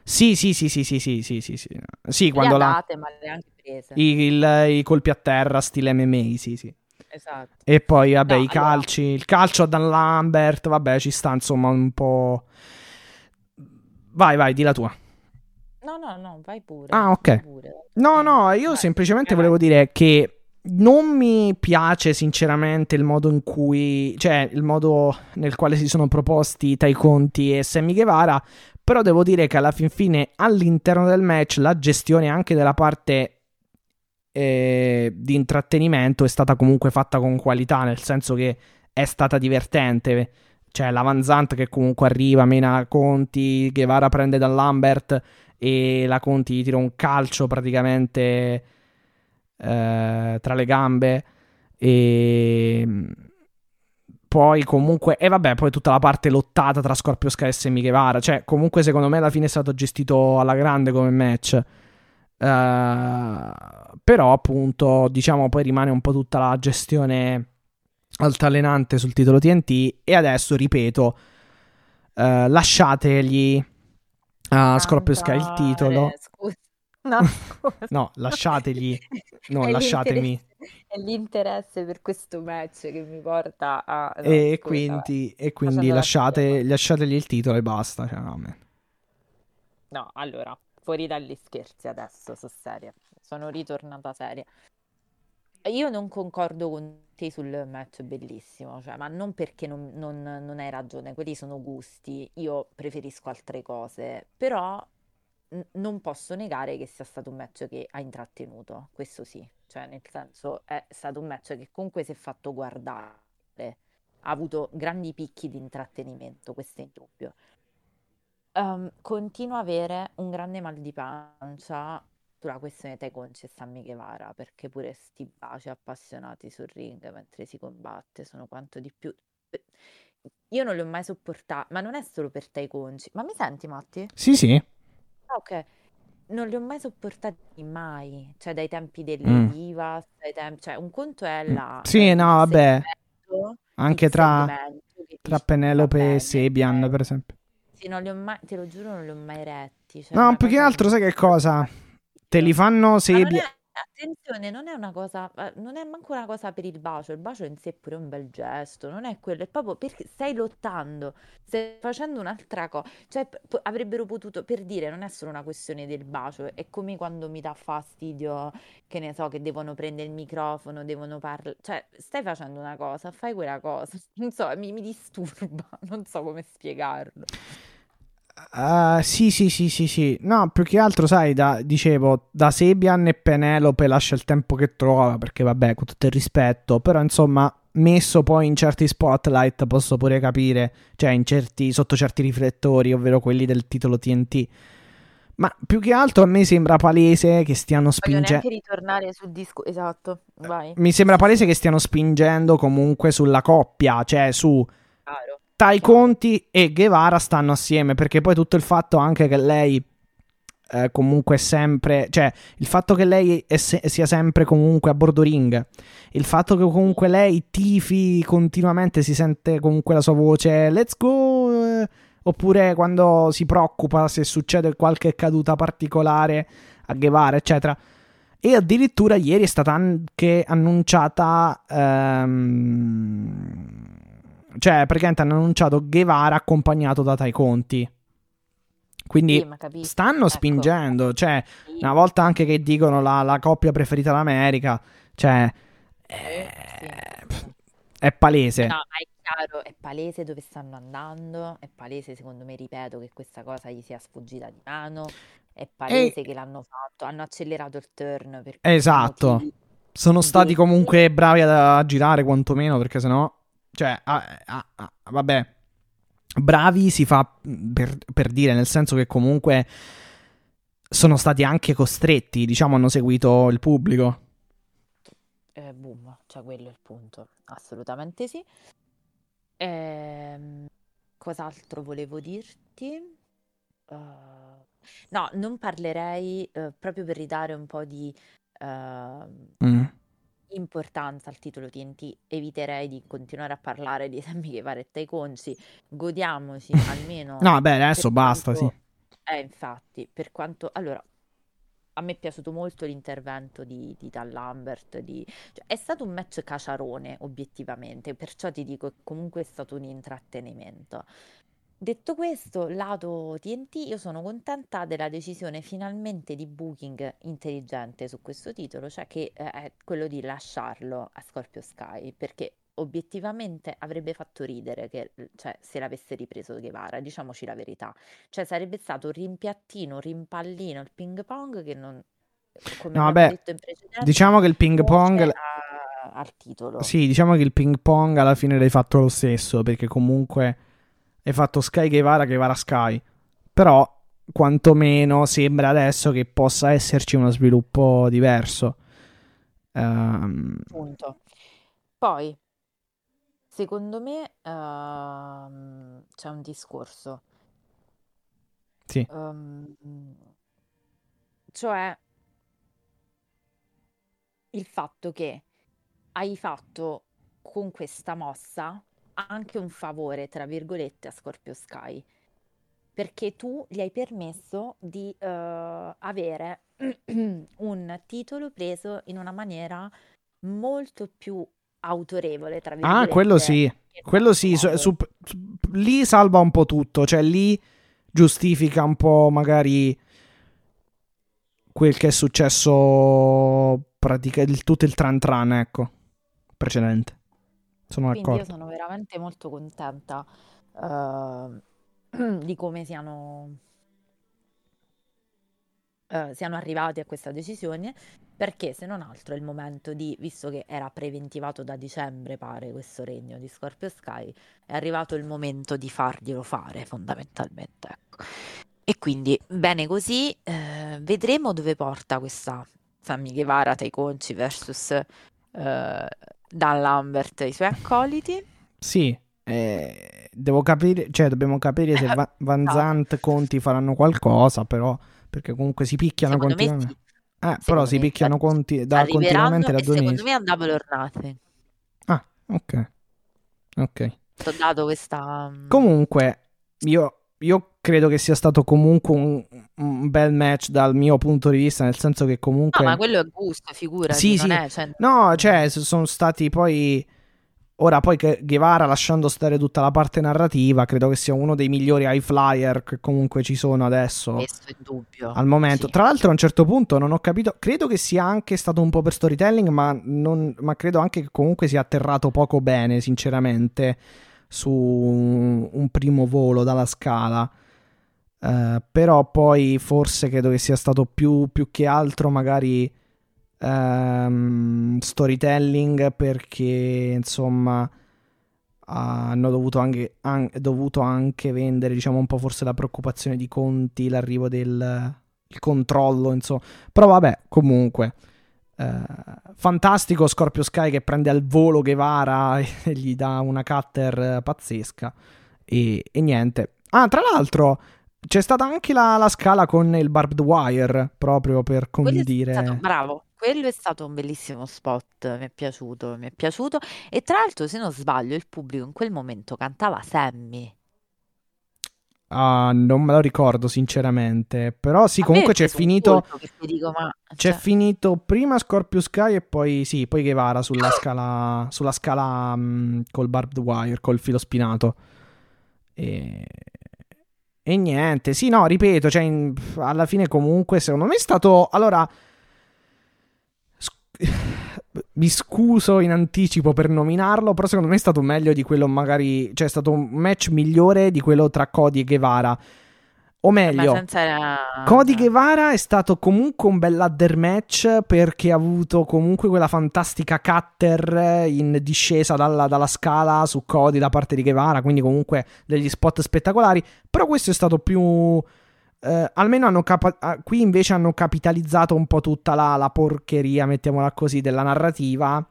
Sì, sì, sì, sì, sì, sì, sì, sì. Sì, sì quando la... Date, ma neanche i, il- i colpi a terra, stile MMA, sì, sì. Esatto. E poi, vabbè, No, i allora- calci, il calcio a Dan Lambert, vabbè, ci sta insomma un po'... Vai, vai, di la tua. No, no, no, vai pure. Ah, ok. pure. No, Eh, no, io vai, semplicemente vai, volevo dire che non mi piace sinceramente il modo in cui, cioè il modo nel quale si sono proposti Tai Conti e Sammy Guevara, però devo dire che alla fin fine all'interno del match la gestione anche della parte eh, di intrattenimento è stata comunque fatta con qualità, nel senso che è stata divertente. Cioè la Van Zant che comunque arriva, mena Conti, Guevara prende da Lambert e la Conti gli tira un calcio praticamente eh, tra le gambe. E mm, poi comunque e vabbè poi tutta la parte lottata tra Scorpio Sky e Sammy Guevara. Cioè comunque secondo me alla fine è stato gestito alla grande come match Eh, però appunto diciamo poi rimane un po' tutta la gestione altalenante sul titolo TNT e adesso ripeto eh, lasciategli a Scorpio Sky il titolo Scusa. No, scusa. No, lasciategli. No, lasciatemi. l'interesse- È l'interesse per questo match che mi porta a... no, e, scusa, quindi, e quindi lasciate, lasciategli il titolo e basta. Cioè, No, allora, fuori dagli scherzi adesso, sono seria. Sono ritornata seria. Io non concordo con te sul match bellissimo, cioè, ma non perché non, non- non hai ragione, quelli sono gusti, io preferisco altre cose, però n- non posso negare che sia stato un match che ha intrattenuto, questo sì, cioè nel senso è stato un match che comunque si è fatto guardare, ha avuto grandi picchi di intrattenimento, questo è indubbio. Ehm, continuo a avere un grande mal di pancia sulla questione Tai Conci e Sammy Guevara, perché pure sti baci appassionati sul ring mentre si combatte sono quanto di più. Io non li ho mai sopportati, ma non è solo per Conci. Ma mi senti, Matti? Sì, sì. Ah, ok. Non li ho mai sopportati mai, cioè dai tempi delle Mm. Divas, dai tempi, cioè un conto è la, Sì, no, vabbè. Anche tra, tra Penelope e Sebian, per esempio. Sì, non li ho mai, te lo giuro, non li ho mai retti. Cioè, No, più che altro, sai che cosa? Te li fanno non è, attenzione, non è una cosa, eh, non è manco una cosa per il bacio, il bacio in sé è pure un bel gesto, non è quello, è proprio perché stai lottando, stai facendo un'altra cosa, cioè p- avrebbero potuto, per dire, non è solo una questione del bacio, è come quando mi dà fastidio, che ne so, che devono prendere il microfono, devono parlare, cioè stai facendo una cosa, fai quella cosa, non so, mi, mi disturba, non so come spiegarlo. Uh, sì, sì, sì, sì, sì. No, più che altro, sai, da, dicevo, da Sebian e Penelope lascia il tempo che trova, perché vabbè, con tutto il rispetto, però insomma, messo poi in certi spotlight posso pure capire, cioè in certi, sotto certi riflettori, ovvero quelli del titolo TNT. Ma più che altro a me sembra palese che stiano spingendo. Anche ritornare sul disco, esatto, vai. Mi sembra palese che stiano spingendo comunque sulla coppia, cioè su. Tai Conti e Guevara stanno assieme, perché poi tutto il fatto anche che lei eh, comunque sempre, cioè il fatto che lei se- sia sempre comunque a bordo ring, il fatto che comunque lei tifi continuamente, si sente comunque la sua voce let's go eh, oppure quando si preoccupa se succede qualche caduta particolare a Guevara, eccetera. E addirittura ieri è stata anche annunciata. Ehm, cioè, praticamente hanno annunciato Guevara accompagnato da Tai Conti. Quindi Sì, stanno ecco. spingendo. Cioè, Sì, una volta anche che dicono la, la coppia preferita d'America. Cioè, sì. è palese. No, ma è chiaro, è palese dove stanno andando, è palese, secondo me, ripeto, che questa cosa gli sia sfuggita di mano, è palese che l'hanno fatto, hanno accelerato il turn Esatto. Sono stati comunque bravi a, a girare quantomeno, perché sennò... Cioè, ah, ah, ah, vabbè. Bravi si fa per, per dire, nel senso che comunque sono stati anche costretti, diciamo, hanno seguito il pubblico. Eh, boom, cioè quello è il punto, assolutamente sì. Ehm, cos'altro volevo dirti? Uh, no, non parlerei, eh, proprio per ridare un po' di ehm, Mm. Importanza al titolo TNT, eviterei di continuare a parlare di Sammy Guevara e Tai Conci, godiamoci almeno No, vabbè, adesso basta, quanto- sì. Eh, infatti, per quanto... Allora, a me è piaciuto molto l'intervento di, di Dan Lambert, di... cioè, è stato un match caciarone, obiettivamente, perciò ti dico che comunque è stato un intrattenimento. Detto questo, lato TNT, io sono contenta della decisione finalmente di booking intelligente su questo titolo, cioè che eh, è quello di lasciarlo a Scorpio Sky, perché obiettivamente avrebbe fatto ridere che, cioè, se l'avesse ripreso Guevara, diciamoci la verità. Cioè sarebbe stato un rimpiattino, un rimpallino, il ping pong che non, come No, vabbè, detto in precedenza, Diciamo che il ping pong... nuoce a- al titolo. Sì, diciamo che il ping pong alla fine l'hai fatto lo stesso, perché comunque hai fatto Sky Guevara, Guevara Sky. Però, quantomeno, sembra adesso che possa esserci uno sviluppo diverso. Ehm, Punto. Poi, secondo me, ehm, c'è un discorso, sì. ehm, cioè il fatto che hai fatto con questa mossa anche un favore, tra virgolette, a Scorpio Sky, perché tu gli hai permesso di eh, avere un titolo preso in una maniera molto più autorevole, tra Ah, quello sì. virgolette, che in Quello sì, su- su- su- lì salva un po' tutto, cioè lì giustifica un po' magari quel che è successo praticamente il, tutto il tran tran, ecco, precedente. Sono Quindi io d'accordo. sono veramente molto contenta eh, di come siano, eh, siano arrivati a questa decisione, perché se non altro è il momento di, visto che era preventivato da dicembre, pare, questo regno di Scorpio Sky, è arrivato il momento di farglielo fare, fondamentalmente, ecco. E quindi bene così, eh, vedremo dove porta questa Sammy Guevara Tai Conci versus eh, Dan Lambert e i suoi accoliti. Sì, eh, devo capire, cioè dobbiamo capire se Va- Van esatto. Zant Conti faranno qualcosa, però, perché comunque si picchiano Secondo me continuamente. sì, Eh, però si picchiano conti- da, continuamente da e due secondo me è un double or nothing. Ah, ok. Ok. Ho dato questa... mm, Comunque, io, io credo che sia stato comunque un, un bel match dal mio punto di vista, nel senso che No, comunque... ma quello è gusto, figurati, Sì, non sì. è... Cioè, No, cioè, sono stati poi... Ora, poi che Guevara, lasciando stare tutta la parte narrativa, credo che sia uno dei migliori high flyer che comunque ci sono adesso questo è dubbio. al momento. Sì. Tra l'altro, a un certo punto non ho capito. Credo che sia anche stato un po' per storytelling, ma, non- ma credo anche che comunque sia atterrato poco bene, sinceramente, su un, un primo volo dalla scala. Uh, però poi forse credo che sia stato più, più che altro magari um, storytelling perché insomma hanno dovuto anche, an- dovuto anche, vendere diciamo un po' forse la preoccupazione di conti, l'arrivo del controllo insomma però vabbè comunque uh, fantastico Scorpio Sky che prende al volo Guevara e gli dà una cutter pazzesca e, e niente. Ah tra l'altro c'è stata anche la, la, scala con il barbed wire, proprio per condire. Stato, bravo, quello è stato un bellissimo spot, mi è piaciuto, mi è piaciuto. E tra l'altro, se non sbaglio, il pubblico in quel momento cantava Sammy. Ah, non me lo ricordo sinceramente, però sì, A comunque c'è finito dico, ma... C'è cioè... finito prima Scorpio Sky e poi sì, poi Guevara sulla scala sulla scala mh, col barbed wire, col filo spinato. E e niente, sì, no, ripeto, cioè, in, alla fine comunque secondo me è stato... Allora, sc- mi scuso in anticipo per nominarlo, però secondo me è stato meglio di quello magari... Cioè è stato un match migliore di quello tra Cody e Guevara. O meglio, Cody Guevara è stato comunque un bel ladder match perché ha avuto comunque quella fantastica cutter in discesa dalla, dalla, scala su Cody da parte di Guevara, quindi comunque degli spot spettacolari. Però questo è stato più... Eh, almeno hanno capa- ah, qui invece hanno capitalizzato un po' tutta la, la porcheria, mettiamola così, della narrativa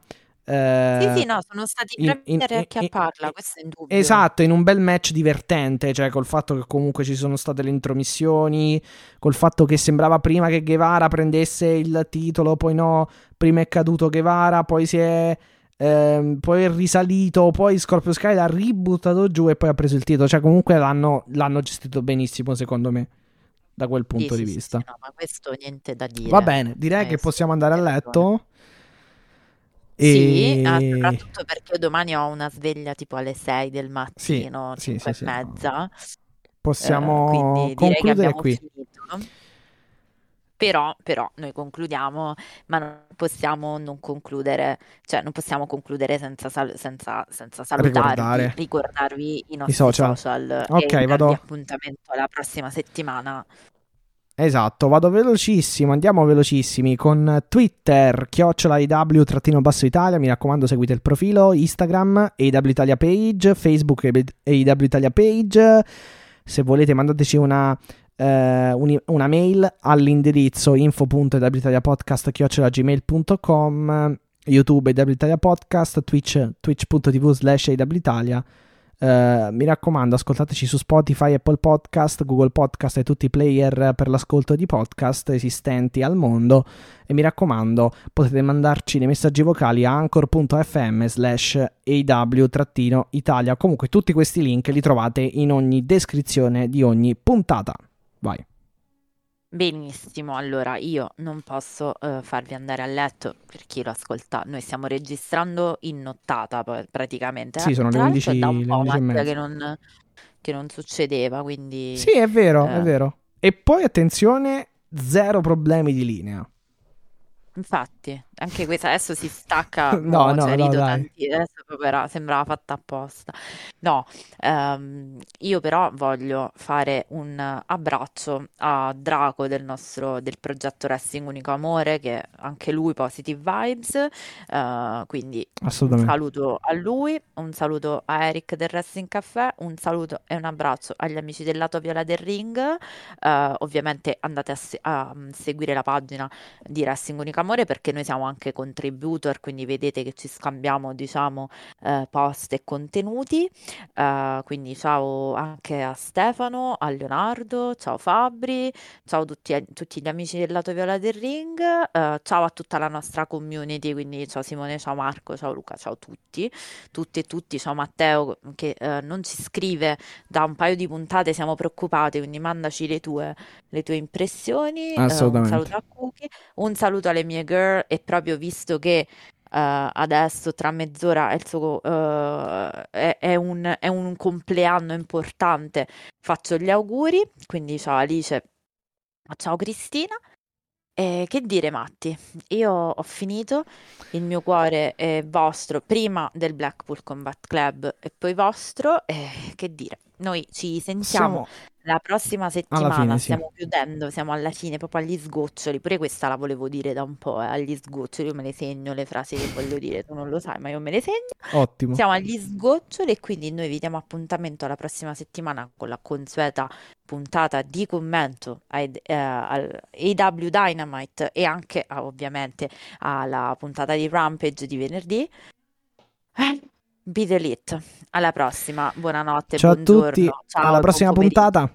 eh, sì, sì, no, sono stati bravi in, a riacchiapparla, questo è indubbio. Esatto, in un bel match divertente, cioè col fatto che comunque ci sono state le intromissioni, col fatto che sembrava prima che Guevara prendesse il titolo, poi no, prima è caduto Guevara, poi si è... Eh, poi è risalito, poi Scorpio Sky l'ha ributtato giù e poi ha preso il titolo. Cioè, comunque l'hanno, l'hanno gestito benissimo, secondo me, da quel punto sì, di sì, vista. Sì, no, ma questo niente da dire. Va bene, direi eh, che possiamo andare a letto. Sì, ah, soprattutto perché domani ho una sveglia tipo alle 6 del mattino, sì, 5 sì, e mezza. Possiamo eh, concludere qui. Finito. Però, però, noi concludiamo, ma non possiamo non concludere, cioè non possiamo concludere senza, sal- senza, senza salutarvi, ricordarvi i nostri I social, social ok, e vado. appuntamento la prossima settimana Esatto, vado velocissimo, andiamo velocissimi con Twitter, chiocciola IW trattino basso Italia, mi raccomando seguite il profilo, Instagram, AW Italia page, Facebook AW Italia page, se volete mandateci una, eh, una mail all'indirizzo info.ewitaliapodcast chiocciola gmail.com, YouTube AW Italia Podcast, Twitch, twitch.tv slash AW Italia Uh, mi raccomando, ascoltateci su Spotify, Apple Podcast, Google Podcast e tutti i player per l'ascolto di podcast esistenti al mondo. E mi raccomando, potete mandarci dei messaggi vocali a anchor.fm slash aw-italia. Comunque tutti questi link li trovate in ogni descrizione di ogni puntata. Vai. Benissimo, allora io non posso uh, farvi andare a letto per chi lo ascolta. Noi stiamo registrando in nottata praticamente. Sì, sono le 11, da un po' che non, che non succedeva, quindi... Sì, è vero, eh. è vero. E poi attenzione, zero problemi di linea. Infatti, anche questa adesso si stacca, no, no, cioè, no, rido tanti, adesso proprio sembrava fatta apposta. No, ehm, io però voglio fare un abbraccio a Draco del nostro del progetto Wrestling Unico Amore, che anche lui positive vibes, eh, quindi un saluto a lui, un saluto a Eric del Wrestling Café, un saluto e un abbraccio agli amici del lato viola del ring. Eh, ovviamente andate a, se- a mm, seguire la pagina di Wrestling Unico Amore perché noi siamo anche contributor, quindi vedete che ci scambiamo, diciamo, eh, post e contenuti. Eh, quindi ciao anche a Stefano, a Leonardo, ciao Fabri, ciao a tutti, tutti gli amici del lato viola del ring, eh, ciao a tutta la nostra community, quindi ciao Simone, ciao Marco, ciao Luca, ciao a tutti, tutti e tutti, ciao Matteo che eh, non ci scrive da un paio di puntate, siamo preoccupati, quindi mandaci le tue, le tue impressioni. Assolutamente. un saluto a Cookie, un saluto alle mie girl e proprio visto che uh, adesso tra mezz'ora è, suo, uh, è, è, un, è, un, compleanno importante, faccio gli auguri, quindi ciao Alice, ciao Cristina. E che dire Matti, io ho finito, il mio cuore è vostro prima del Blackpool Combat Club e poi vostro, e che dire. Noi ci sentiamo Siamo la prossima settimana, fine, sì. stiamo chiudendo, siamo alla fine, proprio agli sgoccioli. Pure questa la volevo dire da un po', eh, agli sgoccioli. Io me le segno le frasi che voglio dire, tu non lo sai, ma io me le segno. Ottimo. Siamo agli sgoccioli e quindi noi vi diamo appuntamento alla prossima settimana con la consueta puntata di commento ai, eh, al AW Dynamite e anche ah, ovviamente alla puntata di Rampage di venerdì. Eh, Be the Elite. Alla prossima, buonanotte, Ciao a buongiorno, tutti, ciao, alla prossima pomeriggio. puntata.